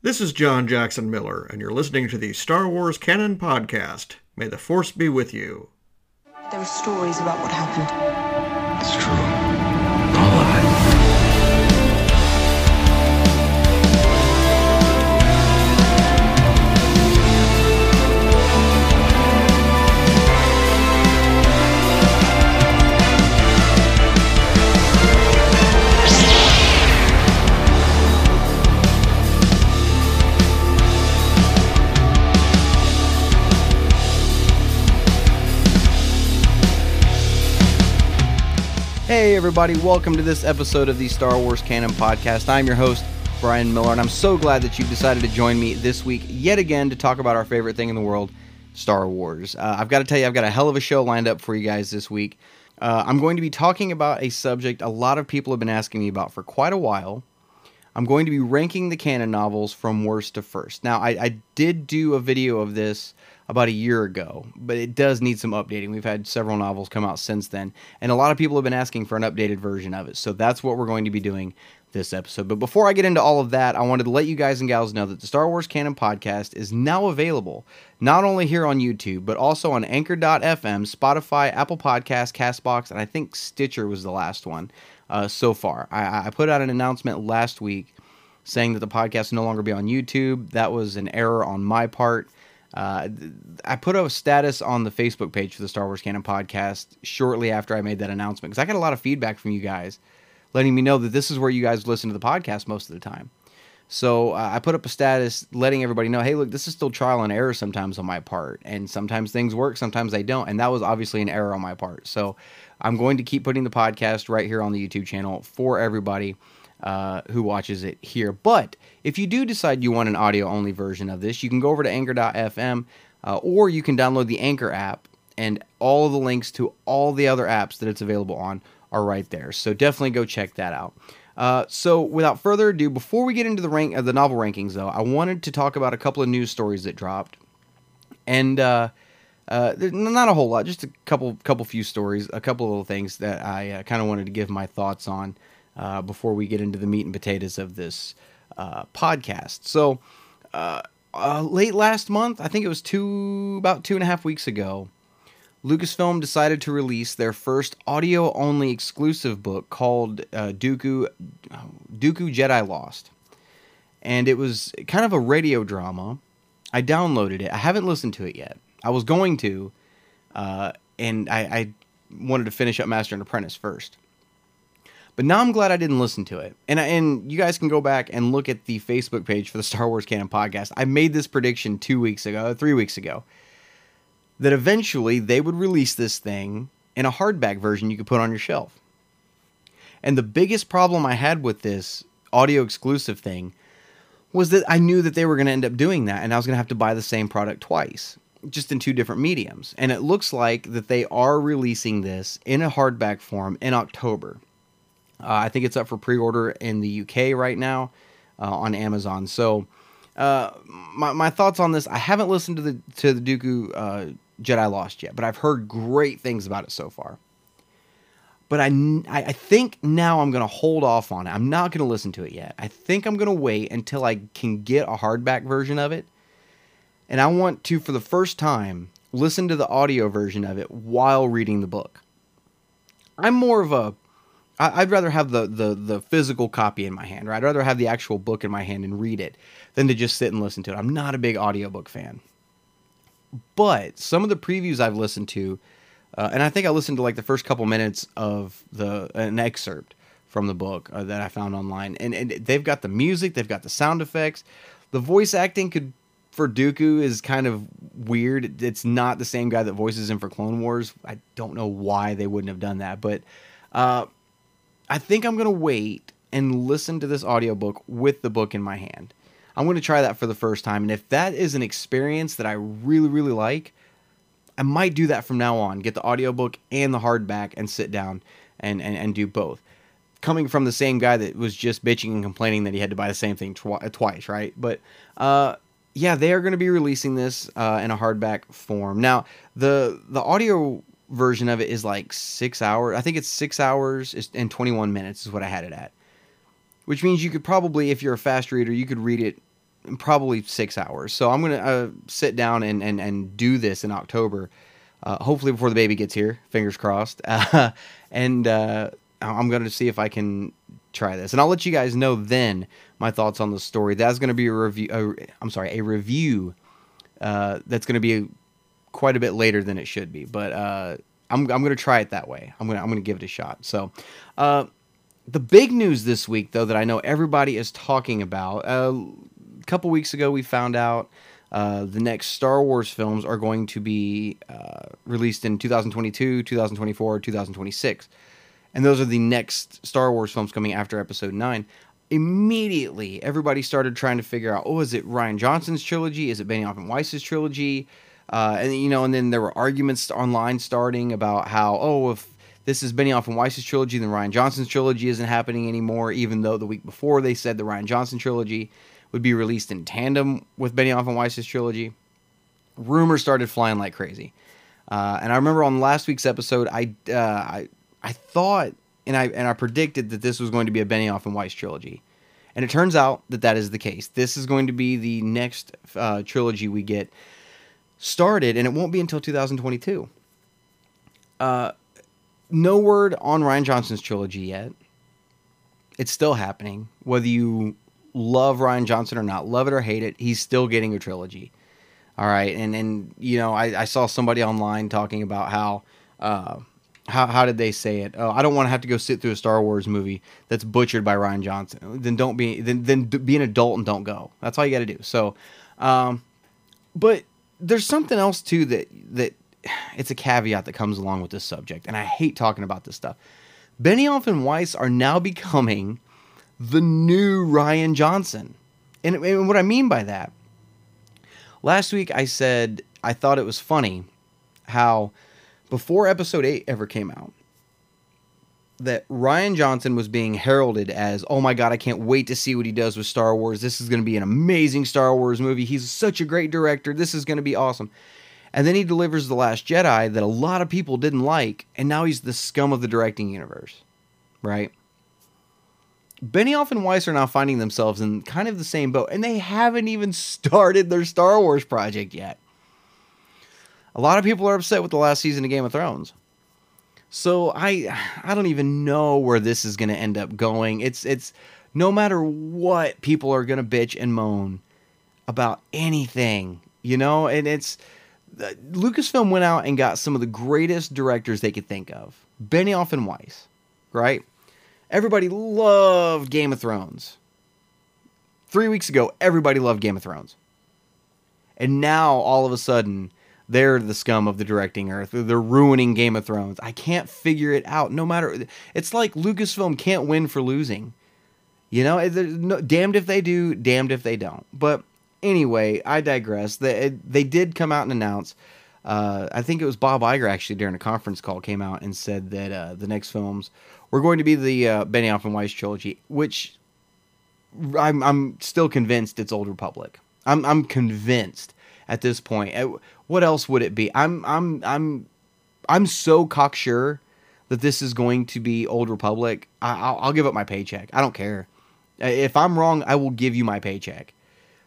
This is John Jackson Miller, and you're listening to the Star Wars Canon Podcast. May the Force be with you. There are stories about what happened. Hey, everybody, welcome to this episode of the Star Wars Canon Podcast. I'm your host, Brian Miller, and I'm so glad that you've decided to join me this week yet again to talk about our favorite thing in the world, Star Wars. Uh, I've got to tell you, I've got a hell of a show lined up for you guys this week. Uh, I'm going to be talking about a subject a lot of people have been asking me about for quite a while. I'm going to be ranking the canon novels from worst to first. Now, I, I did do a video of this about a year ago, but it does need some updating. We've had several novels come out since then, and a lot of people have been asking for an updated version of it. So that's what we're going to be doing this episode. But before I get into all of that, I wanted to let you guys and gals know that the Star Wars Canon podcast is now available not only here on YouTube, but also on Anchor.fm, Spotify, Apple Podcasts, Castbox, and I think Stitcher was the last one uh, so far. I, I put out an announcement last week saying that the podcast will no longer be on YouTube. That was an error on my part. Uh, I put a status on the Facebook page for the Star Wars Canon podcast shortly after I made that announcement because I got a lot of feedback from you guys letting me know that this is where you guys listen to the podcast most of the time. So uh, I put up a status letting everybody know, hey, look, this is still trial and error sometimes on my part, and sometimes things work, sometimes they don't, and that was obviously an error on my part. So I'm going to keep putting the podcast right here on the YouTube channel for everybody uh, who watches it here. But if you do decide you want an audio only version of this, you can go over to anchor.fm uh, or you can download the Anchor app, and all the links to all the other apps that it's available on are right there. So definitely go check that out. Uh, so without further ado, before we get into the rank of the novel rankings, though, I wanted to talk about a couple of news stories that dropped, and uh, uh, there's not a whole lot, just a couple, couple few stories, a couple little things that I uh, kind of wanted to give my thoughts on uh, before we get into the meat and potatoes of this uh, podcast. So, uh, uh, late last month, I think it was two about two and a half weeks ago, Lucasfilm decided to release their first audio only exclusive book called uh, Dooku Dooku Jedi Lost, and it was kind of a radio drama. I downloaded it. I haven't listened to it yet. I was going to, uh, and I, I wanted to finish up Master and Apprentice first. But now I'm glad I didn't listen to it. And and you guys can go back and look at the Facebook page for the Star Wars Canon podcast. I made this prediction 2 weeks ago, 3 weeks ago that eventually they would release this thing in a hardback version you could put on your shelf. And the biggest problem I had with this audio exclusive thing was that I knew that they were going to end up doing that and I was going to have to buy the same product twice, just in two different mediums. And it looks like that they are releasing this in a hardback form in October. Uh, I think it's up for pre-order in the UK right now uh, on Amazon. So, uh, my, my thoughts on this: I haven't listened to the to the Dooku Jedi Lost yet, but I've heard great things about it so far. But I, I think now I'm going to hold off on it. I'm not going to listen to it yet. I think I'm going to wait until I can get a hardback version of it. And I want to, for the first time, listen to the audio version of it while reading the book. I'm more of a I'd rather have the, the the physical copy in my hand, or I'd rather have the actual book in my hand and read it than to just sit and listen to it. I'm not a big audiobook fan. But some of the previews I've listened to, uh, and I think I listened to like the first couple minutes of the an excerpt from the book uh, that I found online, and, and they've got the music, they've got the sound effects, the voice acting could for Dooku is kind of weird. It's not the same guy that voices him for Clone Wars. I don't know why they wouldn't have done that, but uh, I think I'm going to wait and listen to this audiobook with the book in my hand. I'm going to try that for the first time. And if that is an experience that I really, really like, I might do that from now on. Get the audiobook and the hardback and sit down and, and, and do both. Coming from the same guy that was just bitching and complaining that he had to buy the same thing tw- twice, right? But uh, yeah, they are going to be releasing this uh, in a hardback form. Now, the the audio version of it is like six hours. I think it's six hours and 21 minutes is what I had it at. Which means you could probably, if you're a fast reader, you could read it probably six hours. So I'm gonna uh, sit down and, and and do this in October, uh, hopefully before the baby gets here. Fingers crossed. Uh, and I'm gonna see if I can try this, and I'll let you guys know then my thoughts on the story. That's gonna be a review. I'm sorry, a review. Uh, that's gonna be quite a bit later than it should be, but uh, I'm I'm gonna try it that way. I'm gonna I'm gonna give it a shot. So. Uh, the big news this week, though, that I know everybody is talking about. Uh, a couple weeks ago, we found out uh, the next Star Wars films are going to be uh, released in 2022, 2024, 2026. And those are the next Star Wars films coming after Episode 9. Immediately, everybody started trying to figure out oh, is it Rian Johnson's trilogy? Is it Benioff and Weiss's trilogy? Uh, and, you know, and then there were arguments online starting about how, oh, if this is Benioff and Weiss's trilogy, then Rian Johnson's trilogy isn't happening anymore, even though the week before they said the Rian Johnson trilogy would be released in tandem with Benioff and Weiss's trilogy. Rumors started flying like crazy. Uh, and I remember on last week's episode, I, uh, I, I thought and I and I predicted that this was going to be a Benioff and Weiss trilogy, and it turns out that that is the case. This is going to be the next uh, trilogy we get started, and it won't be until 2022. Uh, no word on Rian Johnson's trilogy yet. It's still happening. Whether you love Rian Johnson or not, love it or hate it, he's still getting a trilogy. All right, and and you know, I, I saw somebody online talking about how uh, how how did they say it? Oh, I don't want to have to go sit through a Star Wars movie that's butchered by Rian Johnson. Then don't be then then be an adult and don't go. That's all you got to do. So, um, but there's something else too that that it's a caveat that comes along with this subject, and I hate talking about this stuff. Benioff and Weiss are now becoming the new Rian Johnson. And, and what I mean by that, last week I said I thought it was funny how before episode 8 ever came out, that Rian Johnson was being heralded as, oh my God, I can't wait to see what he does with Star Wars. This is going to be an amazing Star Wars movie. He's such a great director. This is going to be awesome. And then he delivers The Last Jedi that a lot of people didn't like, and now he's the scum of the directing universe, right? Benioff and Weiss are now finding themselves in kind of the same boat, and they haven't even started their Star Wars project yet. A lot of people are upset with the last season of Game of Thrones. So I I don't even know where this is going to end up going. It's it's no matter what people are going to bitch and moan about anything, you know, and it's uh, Lucasfilm went out and got some of the greatest directors they could think of. Benioff and Weiss, right? Everybody loved Game of Thrones. Three weeks ago, everybody loved Game of Thrones. And now, all of a sudden, they're the scum of the directing earth. They're ruining Game of Thrones. I can't figure it out. No matter, it's like Lucasfilm can't win for losing. You know, no, damned if they do, damned if they don't. But anyway, I digress. They they did come out and announce. Uh, I think it was Bob Iger actually during a conference call came out and said that uh, the next films were going to be the uh, Benioff and Weiss trilogy, which I'm I'm still convinced it's Old Republic. I'm I'm convinced at this point. Uh, what else would it be? I'm I'm I'm I'm so cocksure that this is going to be Old Republic. I, will I'll give up my paycheck. I don't care. If I'm wrong, I will give you my paycheck.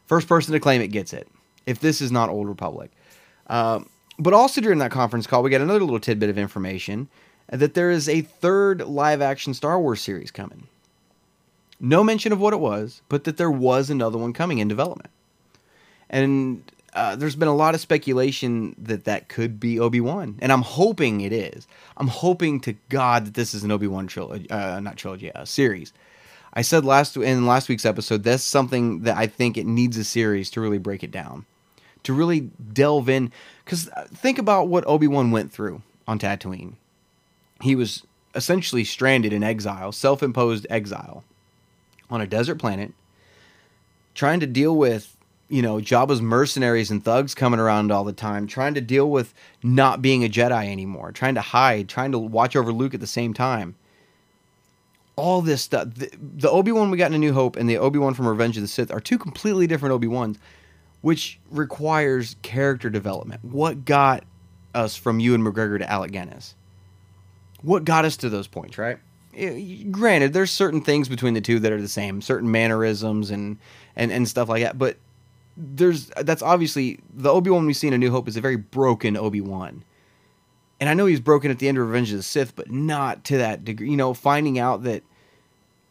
First person to claim it gets it. If this is not Old Republic. Uh, but also during that conference call, we got another little tidbit of information that there is a third live action Star Wars series coming. No mention of what it was, but that there was another one coming in development. And uh, there's been a lot of speculation that that could be Obi Wan, and I'm hoping it is. I'm hoping to God that this is an Obi Wan trilogy, uh, not trilogy, a series. I said last in last week's episode that's something that I think it needs a series to really break it down, to really delve in. Because uh, think about what Obi Wan went through on Tatooine. He was essentially stranded in exile, self-imposed exile, on a desert planet, trying to deal with you know Jabba's mercenaries and thugs coming around all the time, trying to deal with not being a Jedi anymore, trying to hide, trying to watch over Luke at the same time all this stuff. The, the Obi Wan we got in A New Hope and the Obi Wan from Revenge of the Sith are two completely different Obi Wans, which requires character development. What got us from Ewan McGregor to Alec Guinness? What got us to those points, right? It, granted, there's certain things between the two that are the same, certain mannerisms and and and stuff like that. But there's that's obviously the Obi Wan we see in A New Hope is a very broken Obi Wan, and I know he's broken at the end of Revenge of the Sith, but not to that degree. You know, finding out that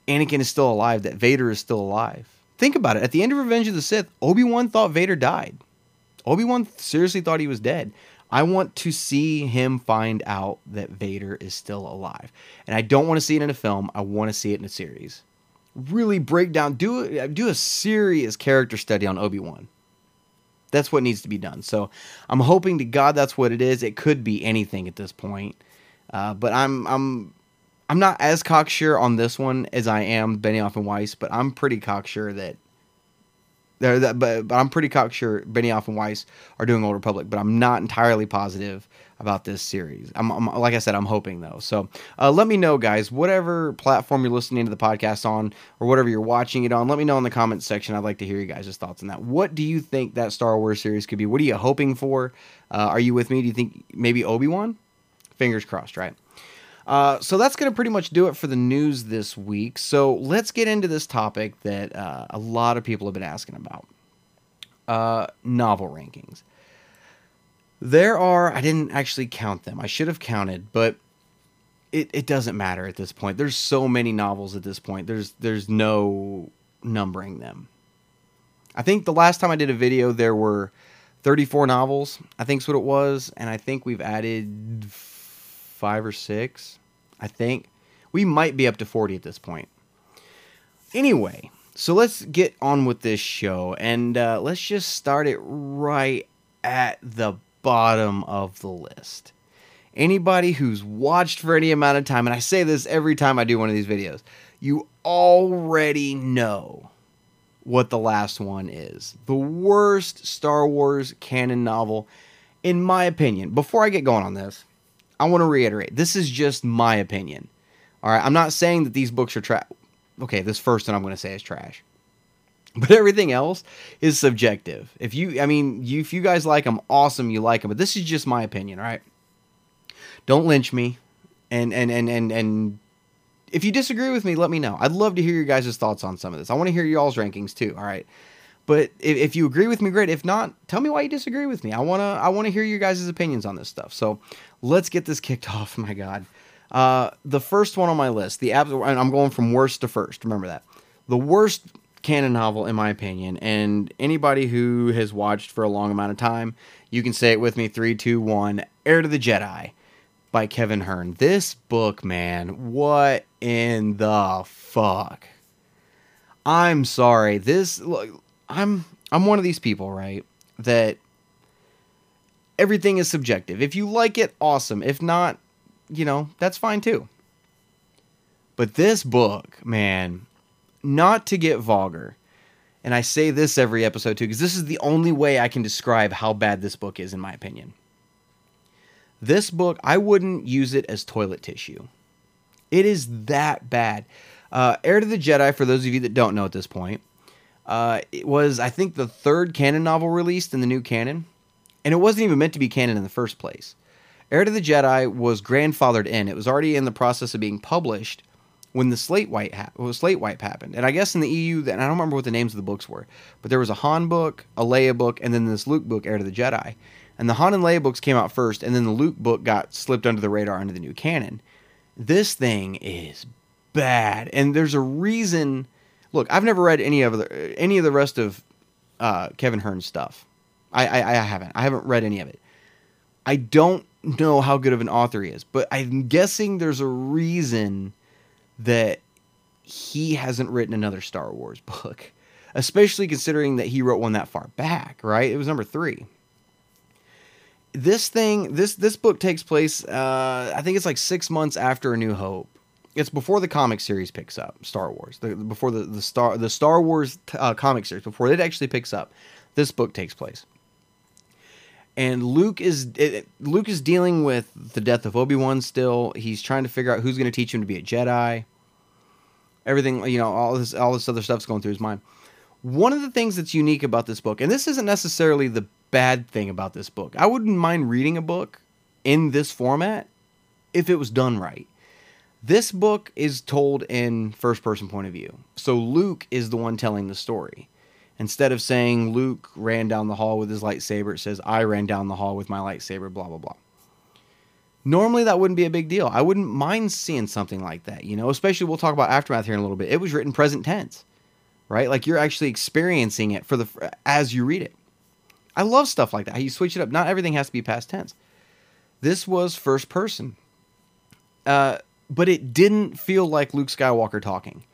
Anakin is still alive, that Vader is still alive. Think about it. At the end of Revenge of the Sith, Obi Wan thought Vader died. Obi Wan seriously thought he was dead. I want to see him find out that Vader is still alive, and I don't want to see it in a film. I want to see it in a series really break down do do a serious character study on Obi-Wan. That's what needs to be done. So I'm hoping to God that's what it is. It could be anything at this point. Uh, but I'm I'm I'm not as cocksure on this one as I am Benioff and Weiss, but I'm pretty cocksure that that, but, but I'm pretty cocksure Benioff and Weiss are doing Old Republic, but I'm not entirely positive about this series. I'm, I'm like I said, I'm hoping though. So uh, let me know, guys. Whatever platform you're listening to the podcast on, or whatever you're watching it on, let me know in the comments section. I'd like to hear you guys' thoughts on that. What do you think that Star Wars series could be? What are you hoping for? Uh, are you with me? Do you think maybe Obi Wan? Fingers crossed, right? Uh, so that's going to pretty much do it for the news this week. So let's get into this topic that uh, a lot of people have been asking about uh, novel rankings. There are, I didn't actually count them. I should have counted, but it, it doesn't matter at this point. There's so many novels at this point. There's there's no numbering them. I think the last time I did a video there were 34 novels. I think's what it was, and I think we've added 5 or 6. I think we might be up to 40 at this point. Anyway, so let's get on with this show and uh, let's just start it right at the bottom of the list. Anybody who's watched for any amount of time, and I say this every time I do one of these videos, you already know what the last one is. The worst Star Wars canon novel, in my opinion. Before I get going on this, I want to reiterate this is just my opinion. All right, I'm not saying that these books are trash. Okay, this first one I'm going to say is trash. But everything else is subjective. If you, I mean, you, if you guys like them, awesome, you like them. But this is just my opinion, right? Don't lynch me, and and and and and if you disagree with me, let me know. I'd love to hear your guys' thoughts on some of this. I want to hear y'all's rankings too. All right. But if, if you agree with me, great. If not, tell me why you disagree with me. I wanna I wanna hear your guys' opinions on this stuff. So let's get this kicked off. My God. Uh, the first one on my list, the abs- I'm going from worst to first. Remember that. The worst canon novel, in my opinion. And anybody who has watched for a long amount of time, you can say it with me three, two, one Heir to the Jedi by Kevin Hearne. This book, man, what in the fuck? I'm sorry. This look, I'm I'm one of these people, right? That everything is subjective. If you like it, awesome. If not, you know, that's fine too. But this book, man, not to get vulgar, and I say this every episode too, because this is the only way I can describe how bad this book is, in my opinion. This book, I wouldn't use it as toilet tissue. It is that bad. Uh, Heir to the Jedi, for those of you that don't know at this point, uh, it was, I think, the third canon novel released in the new canon, and it wasn't even meant to be canon in the first place. Heir to the Jedi was grandfathered in. It was already in the process of being published, when the slate wipe ha- well, slate wipe happened. And I guess in the EU, and I don't remember what the names of the books were, but there was a Han book, a Leia book, and then this Luke book, Heir to the Jedi. And the Han and Leia books came out first, and then the Luke book got slipped under the radar under the new canon. This thing is bad, and there's a reason. Look, I've never read any of the any of the rest of uh, Kevin Hearne's stuff. I, I I haven't. I haven't read any of it. I don't know how good of an author he is, but I'm guessing there's a reason that he hasn't written another Star Wars book, especially considering that he wrote one that far back, right? It was number three. This thing, this this book takes place. Uh, I think it's like six months after A New Hope. It's before the comic series picks up Star Wars. The, before the the Star the Star Wars uh, comic series before it actually picks up, this book takes place and Luke is it, Luke is dealing with the death of Obi Wan. Still, he's trying to figure out who's going to teach him to be a Jedi. Everything, you know, all this all this other stuff's going through his mind. One of the things that's unique about this book, and this isn't necessarily the bad thing about this book. I wouldn't mind reading a book in this format if it was done right. This book is told in first person point of view. So Luke is the one telling the story. Instead of saying Luke ran down the hall with his lightsaber, it says I ran down the hall with my lightsaber, blah, blah, blah. Normally, that wouldn't be a big deal. I wouldn't mind seeing something like that, you know, especially we'll talk about Aftermath here in a little bit. It was written present tense, right? Like you're actually experiencing it for the as you read it. I love stuff like that. How you switch it up. Not everything has to be past tense. This was first person. Uh, but it didn't feel like Luke Skywalker talking.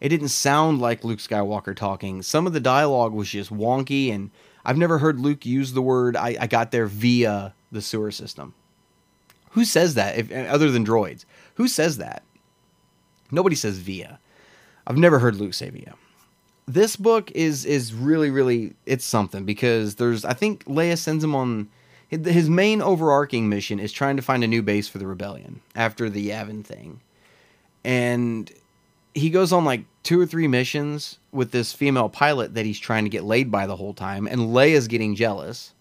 It didn't sound like Luke Skywalker talking. Some of the dialogue was just wonky, and I've never heard Luke use the word I, I got there via the sewer system. Who says that if, other than droids? Who says that? Nobody says via. I've never heard Luke say via. This book is is really really it's something because there's I think Leia sends him on his main overarching mission is trying to find a new base for the rebellion after the Yavin thing. And he goes on like two or three missions with this female pilot that he's trying to get laid by the whole time, and Leia's getting jealous.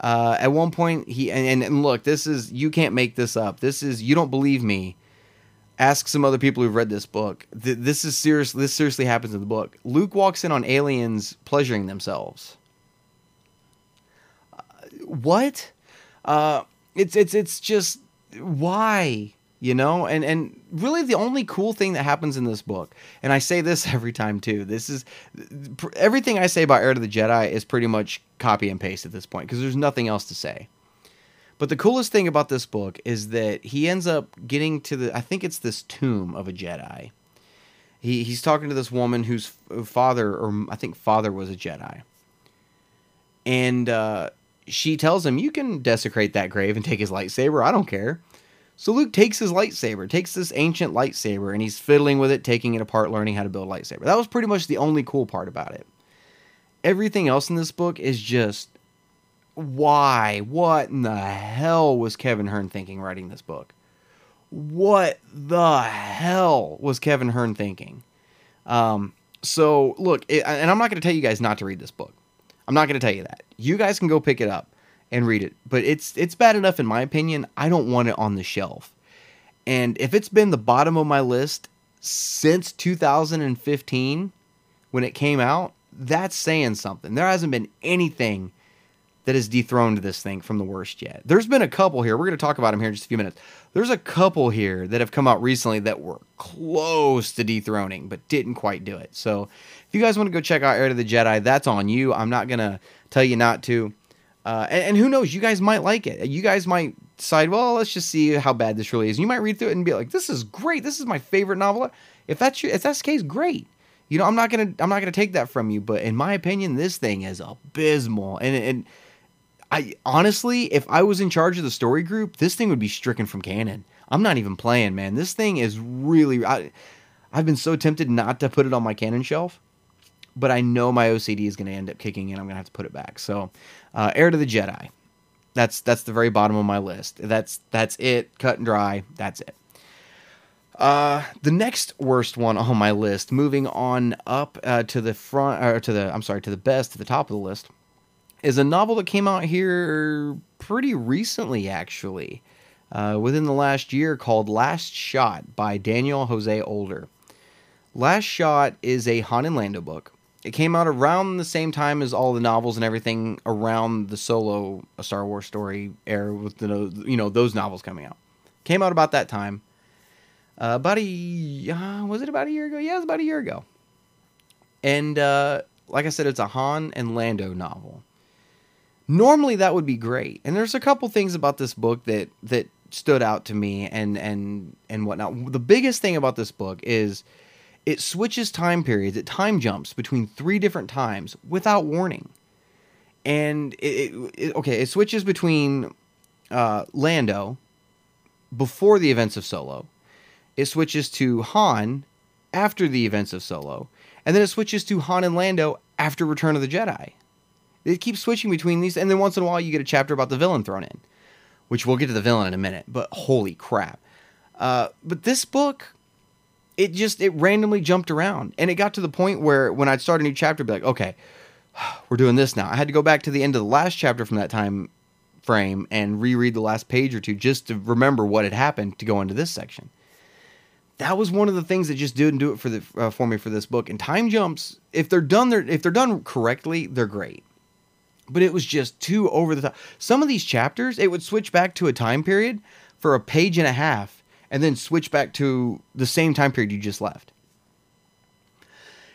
Uh, at one point, he and, and look, this is you can't make this up. This is you don't believe me. Ask some other people who've read this book. This is serious. This seriously happens in the book. Luke walks in on aliens pleasuring themselves what? Uh, it's it's it's just why you know and and really the only cool thing that happens in this book and i say this every time too this is everything i say about heir to the jedi is pretty much copy and paste at this point because there's nothing else to say but the coolest thing about this book is that he ends up getting to the i think it's this tomb of a jedi he, he's talking to this woman whose father or i think father was a jedi and uh, she tells him, You can desecrate that grave and take his lightsaber. I don't care. So Luke takes his lightsaber, takes this ancient lightsaber, and he's fiddling with it, taking it apart, learning how to build a lightsaber. That was pretty much the only cool part about it. Everything else in this book is just why? What in the hell was Kevin Hearne thinking writing this book? What the hell was Kevin Hearne thinking? Um, so look, it, and I'm not going to tell you guys not to read this book. I'm not going to tell you that. You guys can go pick it up and read it, but it's it's bad enough in my opinion. I don't want it on the shelf. And if it's been the bottom of my list since 2015 when it came out, that's saying something. There hasn't been anything that has dethroned this thing from the worst yet. There's been a couple here. We're going to talk about them here in just a few minutes. There's a couple here that have come out recently that were close to dethroning, but didn't quite do it. So if you guys want to go check out Heir to the Jedi, that's on you. I'm not going to tell you not to. Uh, and, and, who knows, you guys might like it. You guys might decide, well, let's just see how bad this really is. And you might read through it and be like, this is great. This is my favorite novel. If that's your, if that's the case, great. You know, I'm not gonna I'm not gonna take that from you, but in my opinion, this thing is abysmal. And and I honestly, if I was in charge of the story group, this thing would be stricken from canon. I'm not even playing, man. This thing is really. I, I've been so tempted not to put it on my canon shelf, but I know my OCD is going to end up kicking in. I'm going to have to put it back. So, uh, Heir to the Jedi. That's that's the very bottom of my list. That's that's it. Cut and dry. That's it. Uh, the next worst one on my list, moving on up uh, to the front, or to the I'm sorry, to the best, to the top of the list, is a novel that came out here pretty recently, actually, uh, within the last year, called Last Shot by Daniel Jose Older. Last Shot is a Han and Lando book. It came out around the same time as all the novels and everything around the solo a Star Wars story era with the you know those novels coming out. Came out about that time. Uh, about a uh, was it about a year ago? Yeah, it was about a year ago. And uh, like I said, it's a Han and Lando novel normally that would be great. And there's a couple things about this book that that stood out to me and and and whatnot. The biggest thing about this book is it switches time periods. It time jumps between three different times without warning. And it, it, it okay, it switches between uh, Lando before the events of Solo. It switches to Han after the events of Solo, and then it switches to Han and Lando after Return of the Jedi. It keeps switching between these, and then once in a while you get a chapter about the villain thrown in, which we'll get to the villain in a minute. But holy crap! Uh, but this book, it just it randomly jumped around, and it got to the point where when I'd start a new chapter, I'd be like, okay, we're doing this now. I had to go back to the end of the last chapter from that time frame and reread the last page or two just to remember what had happened to go into this section. that was one of the things that just didn't do it for the uh, for me for this book. And time jumps, if they're done, they're, if they're done correctly, they're great. But it was just too over the top. Some of these chapters, it would switch back to a time period for a page and a half, and then switch back to the same time period you just left.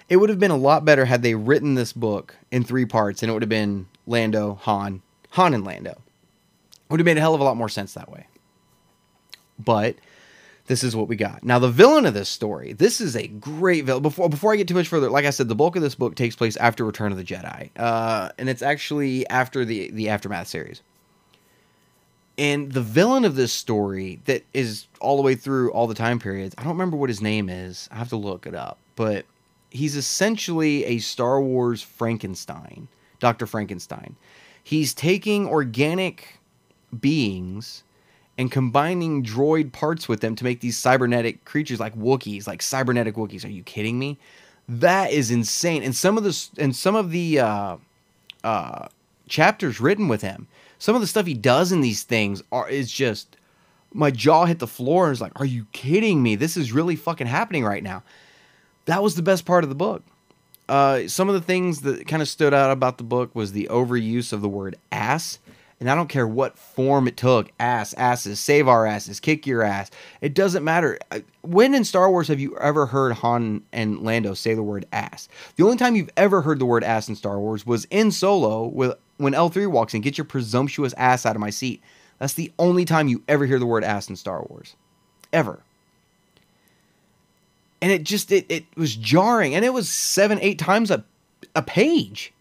It would have been a lot better had they written this book in three parts, and it would have been Lando, Han, Han, and Lando. It would have made a hell of a lot more sense that way. But this is what we got. Now, the villain of this story, this is a great villain. Before, before I get too much further, like I said, the bulk of this book takes place after Return of the Jedi. Uh, and it's actually after the, the Aftermath series. And the villain of this story that is all the way through all the time periods, I don't remember what his name is. I have to look it up. But he's essentially a Star Wars Frankenstein, Dr. Frankenstein. He's taking organic beings and combining droid parts with them to make these cybernetic creatures like Wookiees, like cybernetic Wookiees. Are you kidding me? That is insane. And some of the and some of the uh, uh, chapters written with him, some of the stuff he does in these things are is just my jaw hit the floor and was like, "Are you kidding me? This is really fucking happening right now." That was the best part of the book. Uh, some of the things that kind of stood out about the book was the overuse of the word ass and I don't care what form it took ass, asses, save our asses, kick your ass. It doesn't matter. When in Star Wars have you ever heard Han and Lando say the word ass? The only time you've ever heard the word ass in Star Wars was in Solo with when L3 walks in, get your presumptuous ass out of my seat. That's the only time you ever hear the word ass in Star Wars. Ever. And it just it, it was jarring and it was seven, eight times a a page.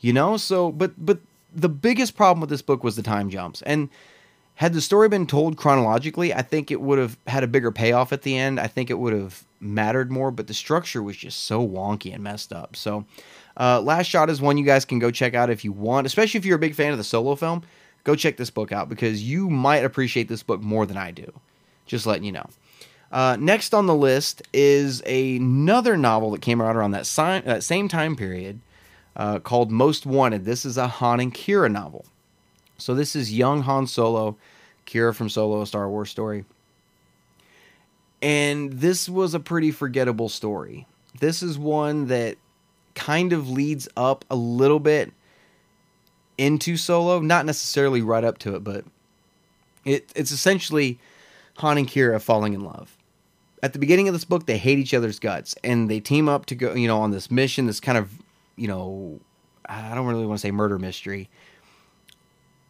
You know, so but but the biggest problem with this book was the time jumps. And had the story been told chronologically, I think it would have had a bigger payoff at the end. I think it would have mattered more, but the structure was just so wonky and messed up. So, uh, Last Shot is one you guys can go check out if you want, especially if you're a big fan of the solo film. Go check this book out because you might appreciate this book more than I do. Just letting you know. Uh, next on the list is another novel that came out around that, si- that same time period uh, called Most Wanted. This is a Han and Qi'ra novel. So this is young Han Solo, Qi'ra from Solo, a Star Wars story. And this was a pretty forgettable story. This is one that kind of leads up a little bit into Solo, not necessarily right up to it, but it, it's essentially Han and Qi'ra falling in love. At the beginning of this book, they hate each other's guts, and they team up to go, you know, on this mission, this kind of you know, I don't really want to say murder mystery,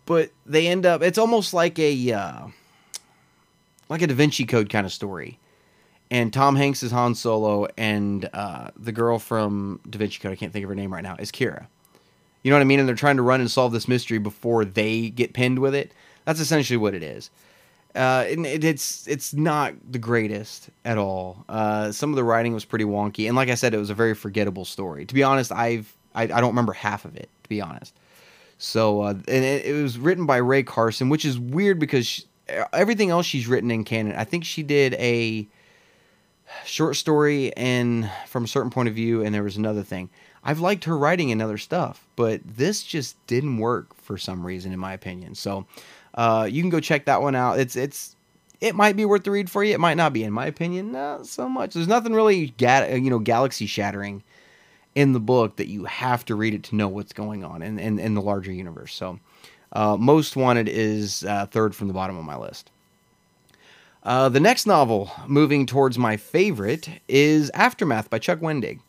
but they end up. It's almost like a uh, like a Da Vinci Code kind of story. And Tom Hanks is Han Solo, and uh, the girl from Da Vinci Code, I can't think of her name right now, is Qi'ra. You know what I mean? And they're trying to run and solve this mystery before they get pinned with it. That's essentially what it is. Uh, and it, it's it's not the greatest at all. Uh, some of the writing was pretty wonky, and like I said, it was a very forgettable story. To be honest, I've I, I don't remember half of it. To be honest, so uh, and it, it, was written by Rae Carson, which is weird because she, everything else she's written in canon, I think she did a short story and from a certain point of view, and there was another thing. I've liked her writing and other stuff, but this just didn't work for some reason, in my opinion. So uh, you can go check that one out. It's it's it might be worth the read for you. It might not be, in my opinion, not so much. There's nothing really ga- you know galaxy shattering in the book that you have to read it to know what's going on in in, in the larger universe. So, uh, Most Wanted is uh, third from the bottom of my list. Uh, the next novel, moving towards my favorite, is Aftermath by Chuck Wendig.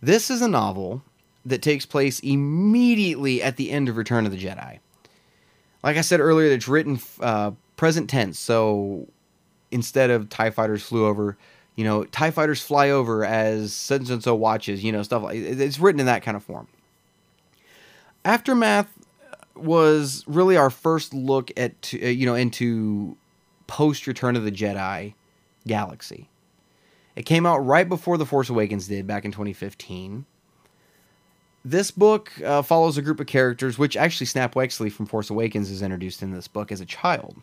This is a novel that takes place immediately at the end of Return of the Jedi like I said earlier, it's written uh, present tense. So instead of TIE fighters flew over, you know, TIE fighters fly over as such and so watches, you know, stuff like it's written in that kind of form. Aftermath was really our first look at, uh, you know, into post Return of the Jedi galaxy. It came out right before The Force Awakens did back in 2015 this book uh, follows a group of characters, which actually Snap Wexley from Force Awakens is introduced in this book as a child.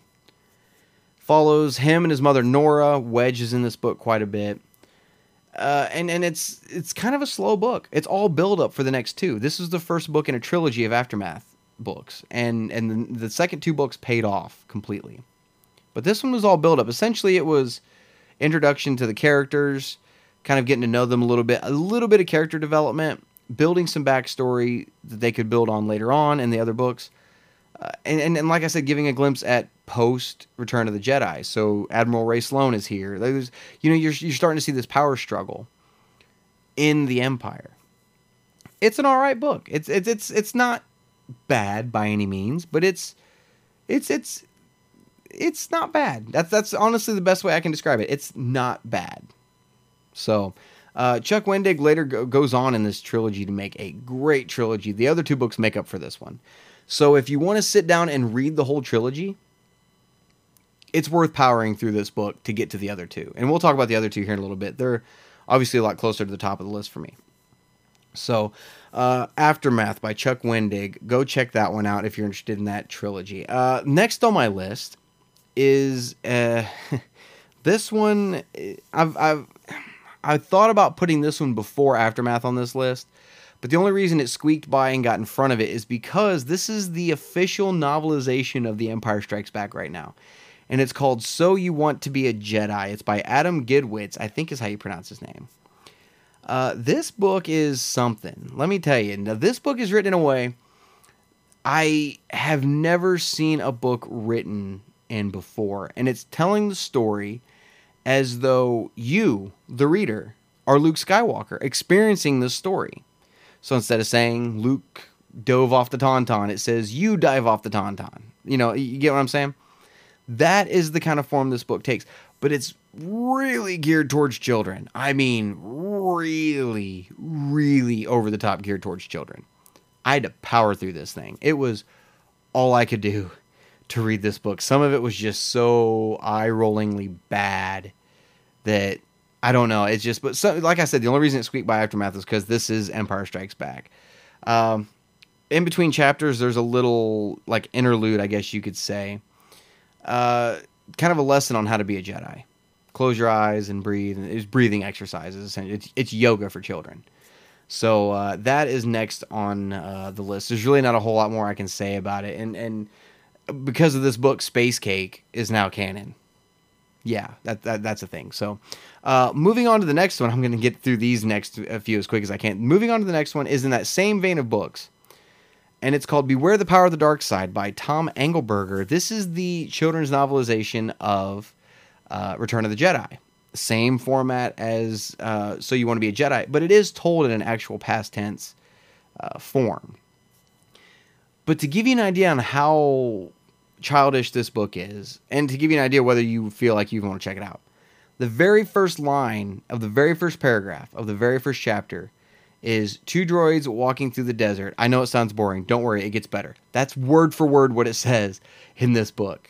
Follows him and his mother Norra. Wedge is in this book quite a bit, uh, and and it's it's kind of a slow book. It's all build up for the next two. This is the first book in a trilogy of aftermath books, and and the, the second two books paid off completely, but this one was all build up. Essentially, it was introduction to the characters, kind of getting to know them a little bit, a little bit of character development, building some backstory that they could build on later on in the other books. Uh, and, and, and like I said, giving a glimpse at post Return of the Jedi. So Admiral Rae Sloane is here. There's, you know, you're you're starting to see this power struggle in the Empire. It's an all right book. It's it's it's it's not bad by any means, but it's it's it's it's not bad. That's that's honestly the best way I can describe it. It's not bad. So, uh, Chuck Wendig later go, goes on in this trilogy to make a great trilogy. The other two books make up for this one. So, if you want to sit down and read the whole trilogy, it's worth powering through this book to get to the other two. And we'll talk about the other two here in a little bit. They're obviously a lot closer to the top of the list for me. So, uh, Aftermath by Chuck Wendig. Go check that one out if you're interested in that trilogy. Uh, next on my list is uh, this one. I've I've I thought about putting this one before Aftermath on this list, but the only reason it squeaked by and got in front of it is because this is the official novelization of The Empire Strikes Back right now. And it's called So You Want to Be a Jedi. It's by Adam Gidwitz, I think is how you pronounce his name. Uh, this book is something. Let me tell you. Now, this book is written in a way I have never seen a book written in before. And it's telling the story as though you, the reader, are Luke Skywalker experiencing this story. So instead of saying Luke dove off the Tauntaun, it says you dive off the Tauntaun. You know, you get what I'm saying? That is the kind of form this book takes, but it's really geared towards children. I mean, really, really over the top geared towards children. I had to power through this thing. It was all I could do to read this book. Some of it was just so eye rollingly bad that I don't know. It's just, but so, like I said, the only reason it squeaked by Aftermath is because this is Empire Strikes Back. Um, in between chapters, there's a little like interlude, I guess you could say. Uh, kind of a lesson on how to be a Jedi. Close your eyes and breathe. And it's breathing exercises. It's, it's yoga for children. So uh, that is next on uh, the list. There's really not a whole lot more I can say about it, and and because of this book, Space Cake is now canon. Yeah, that, that that's a thing. So, uh, moving on to the next one, I'm going to get through these next a few as quick as I can. Moving on to the next one is in that same vein of books, and it's called "Beware the Power of the Dark Side" by Tom Angleberger. This is the children's novelization of uh, Return of the Jedi. Same format as uh, "So You Want to Be a Jedi," but it is told in an actual past tense uh, form. But to give you an idea on how childish this book is, and to give you an idea whether you feel like you want to check it out, the very first line of the very first paragraph of the very first chapter is two droids walking through the desert. I know it sounds boring. Don't worry, it gets better. That's word for word what it says in this book.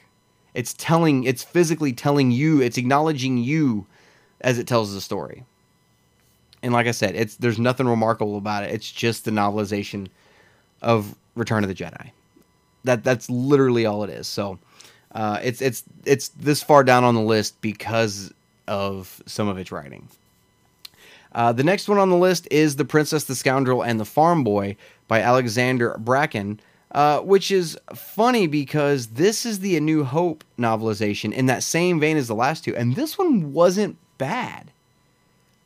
It's telling, it's physically telling you, it's acknowledging you as it tells the story. And like I said, it's there's nothing remarkable about it. It's just the novelization of Return of the Jedi. That that's literally all it is. So uh, it's it's it's this far down on the list because of some of its writing. Uh, the next one on the list is The Princess, the Scoundrel, and the Farm Boy by Alexander Bracken, uh, which is funny because this is the A New Hope novelization in that same vein as the last two, and this one wasn't bad.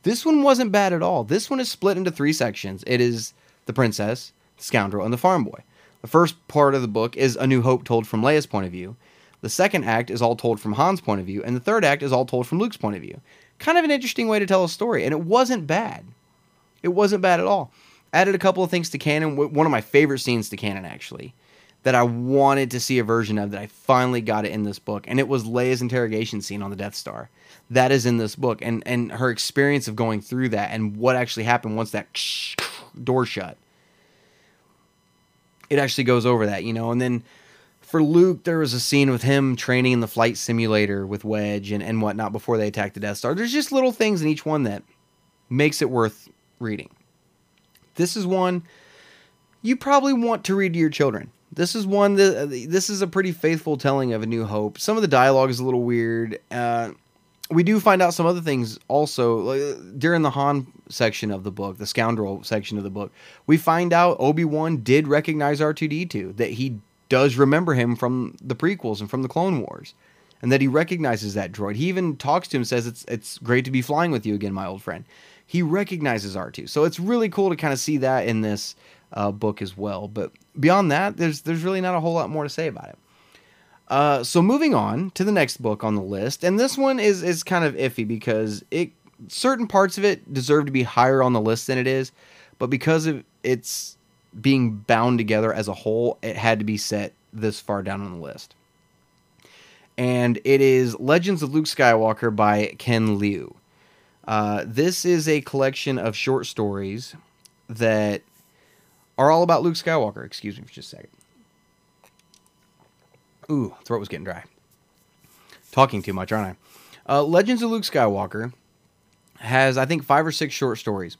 This one wasn't bad at all. This one is split into three sections. It is The Princess, the Scoundrel, and the Farm Boy. The first part of the book is A New Hope told from Leia's point of view. The second act is all told from Han's point of view, and the third act is all told from Luke's point of view. Kind of an interesting way to tell a story, and it wasn't bad. It wasn't bad at all. Added a couple of things to canon. One of my favorite scenes to canon, actually, that I wanted to see a version of that I finally got it in this book, and it was Leia's interrogation scene on the Death Star. That is in this book, and and her experience of going through that and what actually happened once that door shut it actually goes over that, you know. And then for Luke, there was a scene with him training in the flight simulator with Wedge and, and whatnot before they attacked the Death Star. There's just little things in each one that makes it worth reading. This is one you probably want to read to your children. This is one that this is a pretty faithful telling of A New Hope. Some of the dialogue is a little weird. Uh, we do find out some other things also like, during the Han section of the book, the scoundrel section of the book. We find out Obi Wan did recognize R two D two that he does remember him from the prequels and from the Clone Wars, and that he recognizes that droid. He even talks to him, says it's it's great to be flying with you again, my old friend. He recognizes R2, so it's really cool to kind of see that in this uh, book as well. But beyond that, there's there's really not a whole lot more to say about it. Uh, so moving on to the next book on the list, and this one is is kind of iffy because it certain parts of it deserve to be higher on the list than it is, but because of its being bound together as a whole, it had to be set this far down on the list. And it is Legends of Luke Skywalker by Ken Liu. Uh, this is a collection of short stories that are all about Luke Skywalker. Excuse me for just a second. Ooh, throat was getting dry. Talking too much, aren't I? Uh, Legends of Luke Skywalker has, I think, five or six short stories.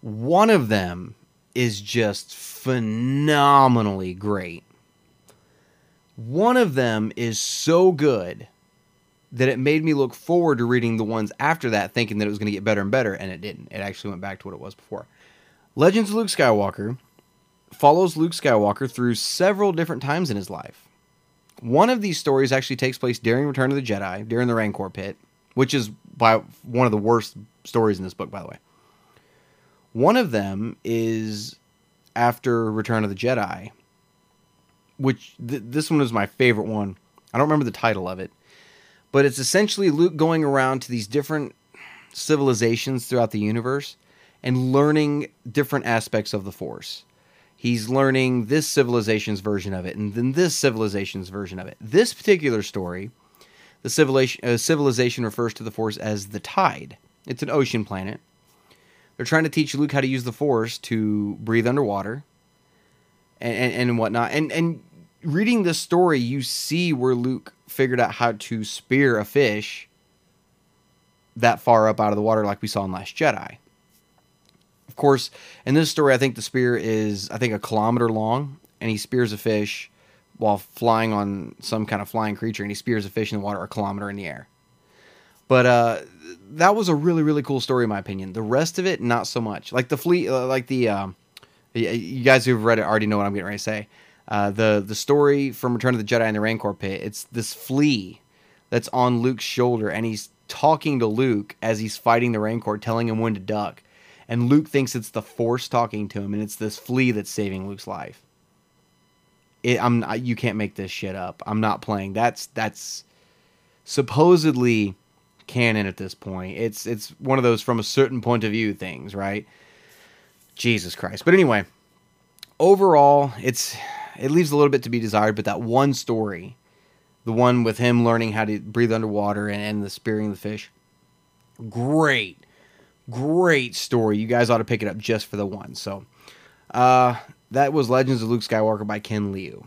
One of them is just phenomenally great. One of them is so good that it made me look forward to reading the ones after that, thinking that it was going to get better and better, and it didn't. It actually went back to what it was before. Legends of Luke Skywalker follows Luke Skywalker through several different times in his life. One of these stories actually takes place during Return of the Jedi, during the Rancor pit, which is by one of the worst stories in this book, by the way. One of them is after Return of the Jedi, which th- this one is my favorite one. I don't remember the title of it, but it's essentially Luke going around to these different civilizations throughout the universe and learning different aspects of the Force. He's learning this civilization's version of it, and then this civilization's version of it. This particular story, the civilization, uh, civilization refers to the Force as the Tide. It's an ocean planet. They're trying to teach Luke how to use the Force to breathe underwater, and and, and whatnot. And and reading this story, you see where Luke figured out how to spear a fish that far up out of the water, like we saw in Last Jedi. Of course, in this story, I think the spear is I think a kilometer long, and he spears a fish while flying on some kind of flying creature, and he spears a fish in the water a kilometer in the air. But uh, that was a really really cool story in my opinion. The rest of it, not so much. Like the fleet, uh, like the um, you guys who've read it already know what I'm getting ready to say. Uh, the the story from Return of the Jedi and the Rancor pit. It's this flea that's on Luke's shoulder, and he's talking to Luke as he's fighting the Rancor, telling him when to duck. And Luke thinks it's the Force talking to him, and it's this flea that's saving Luke's life. It, I'm you can't make this shit up. I'm not playing. That's that's supposedly canon at this point. It's it's one of those from a certain point of view things, right? Jesus Christ. But anyway, overall, it's it leaves a little bit to be desired, but that one story, the one with him learning how to breathe underwater and, and the spearing the fish, great, great story. You guys ought to pick it up just for the one. So, uh, that was Legends of Luke Skywalker by Ken Liu.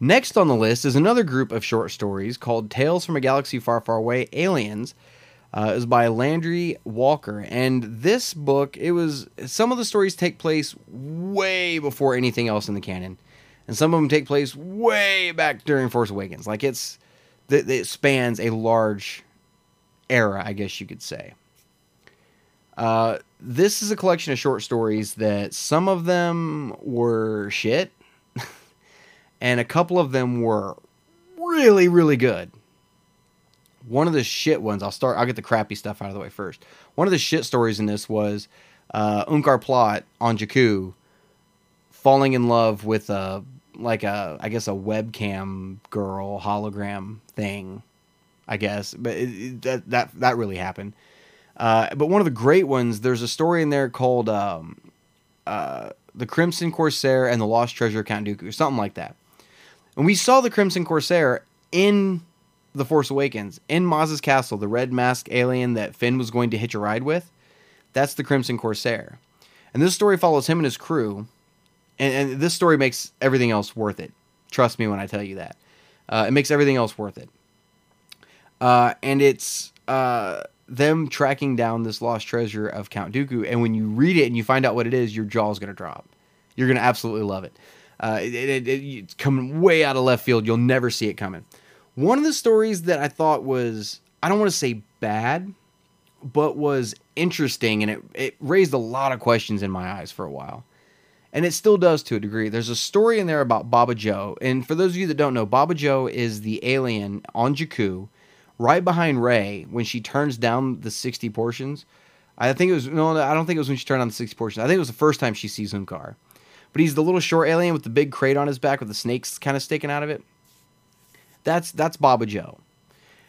Next on the list is another group of short stories called Tales from a Galaxy Far, Far Away Aliens. Uh, is by Landry Walker, and this book it was some of the stories take place way before anything else in the canon, and some of them take place way back during Force Awakens. Like it's it spans a large era, I guess you could say. Uh, this is a collection of short stories that some of them were shit, and a couple of them were really, really good. One of the shit ones, I'll start. I'll get the crappy stuff out of the way first. One of the shit stories in this was uh, Unkar Plutt on Jakku falling in love with a like a I guess a webcam girl hologram thing, I guess. But it, it, that that that really happened. Uh, but one of the great ones, there's a story in there called um, uh, "The Crimson Corsair and the Lost Treasure of Count Dooku," something like that. And we saw the Crimson Corsair in The Force Awakens in Maz's castle, the red mask alien that Finn was going to hitch a ride with. That's the Crimson Corsair. And this story follows him and his crew. And, and this story makes everything else worth it. Trust me when I tell you that. Uh, it makes everything else worth it. Uh, and it's uh, them tracking down this lost treasure of Count Dooku. And when you read it and you find out what it is, your jaw's going to drop. You're going to absolutely love it. Uh, it, it, it, it's coming way out of left field. You'll never see it coming. One of the stories that I thought was, I don't want to say bad, but was interesting and it, it raised a lot of questions in my eyes for a while and it still does to a degree. There's a story in there about Bobbajo, and for those of you that don't know, Bobbajo is the alien on Jakku, right behind Rey when she turns down the 60 portions. I think it was no, I don't think it was when she turned on the 60 portions. I think it was the first time she sees Unkar. But he's the little short alien with the big crate on his back with the snakes kind of sticking out of it. That's that's Bobbajo.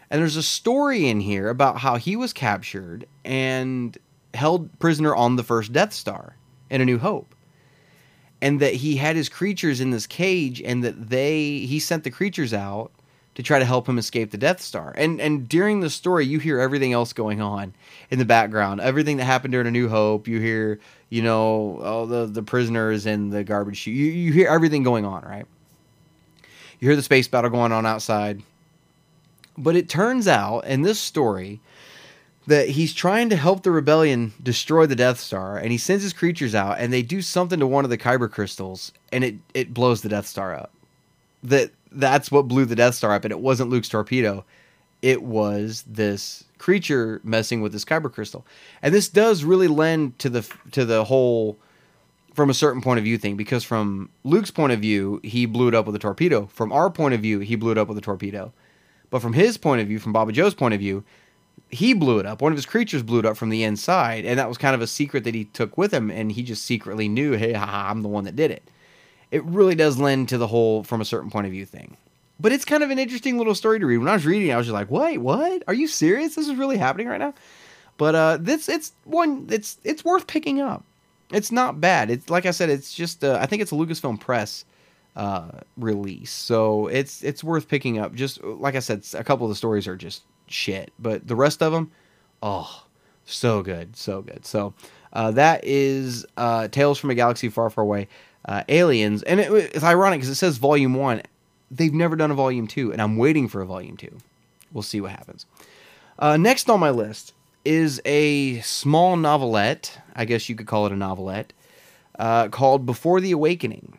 And there's a story in here about how he was captured and held prisoner on the first Death Star in A New Hope. And that he had his creatures in this cage and that they he sent the creatures out to try to help him escape the Death Star. And and during the story you hear everything else going on in the background. Everything that happened during A New Hope, you hear, you know, all the the prisoners and the garbage chute. You you hear everything going on, right? You hear the space battle going on outside. But it turns out in this story that he's trying to help the rebellion destroy the Death Star, and he sends his creatures out, and they do something to one of the kyber crystals, and it it blows the Death Star up. That that's what blew the Death Star up, and it wasn't Luke's torpedo. It was this creature messing with this kyber crystal, and this does really lend to the to the whole from a certain point of view thing because from Luke's point of view, he blew it up with a torpedo. From our point of view, he blew it up with a torpedo. But from his point of view, from Bobbajo's point of view, he blew it up. One of his creatures blew it up from the inside, and that was kind of a secret that he took with him, and he just secretly knew, hey, haha, I'm the one that did it. It really does lend to the whole from a certain point of view thing. But it's kind of an interesting little story to read. When I was reading, I was just like, wait, what? Are you serious? This is really happening right now? But uh, this it's one it's it's worth picking up. It's not bad. It's like I said, it's just uh, I think it's a Lucasfilm Press uh, release, so it's it's worth picking up. Just like I said, a couple of the stories are just shit, but the rest of them, oh, so good, so good. So uh, that is uh, Tales from a Galaxy Far, Far Away. Uh, Aliens, and it, it's ironic because it says Volume One. They've never done a Volume Two, and I'm waiting for a Volume Two. We'll see what happens. Uh, next on my list is a small novelette. I guess you could call it a novelette uh, called Before the Awakening.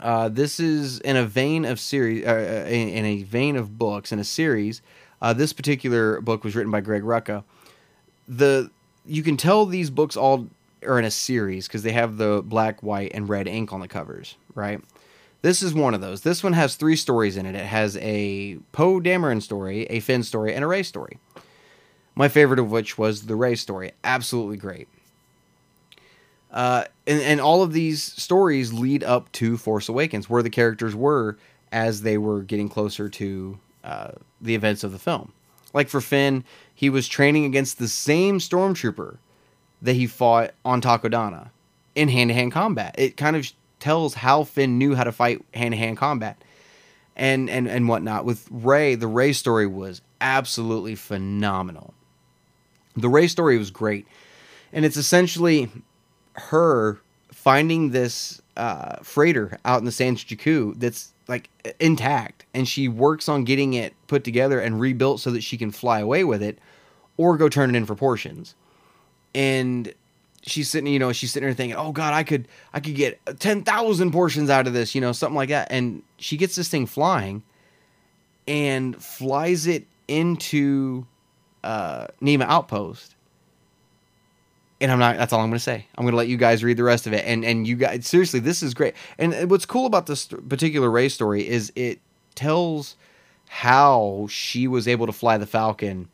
Uh, this is in a vein of series, uh, in, in, a vein of books in a series. Uh, this particular book was written by Greg Rucka. The you can tell these books all are in a series because they have the black, white, and red ink on the covers, right? This is one of those. This one has three stories in it. It has a Poe Dameron story, a Finn story, and a Rey story. My favorite of which was the Rey story. Absolutely great. Uh, and, and all of these stories lead up to Force Awakens, where the characters were as they were getting closer to uh, the events of the film. Like for Finn, he was training against the same stormtrooper that he fought on Takodana in hand-to-hand combat. It kind of tells how Finn knew how to fight hand-to-hand combat and and and whatnot. With Rey, the Rey story was absolutely phenomenal. The Rey story was great, and it's essentially her finding this uh, freighter out in the sands Jakku that's like intact, and she works on getting it put together and rebuilt so that she can fly away with it, or go turn it in for portions. And she's sitting, you know, she's sitting there thinking, "Oh God, I could, I could get ten thousand portions out of this," you know, something like that. And she gets this thing flying, and flies it into uh, Niima Outpost. And I'm not. That's all I'm going to say. I'm going to let you guys read the rest of it. And and you guys, seriously, this is great. And what's cool about this particular Rey story is it tells how she was able to fly the Falcon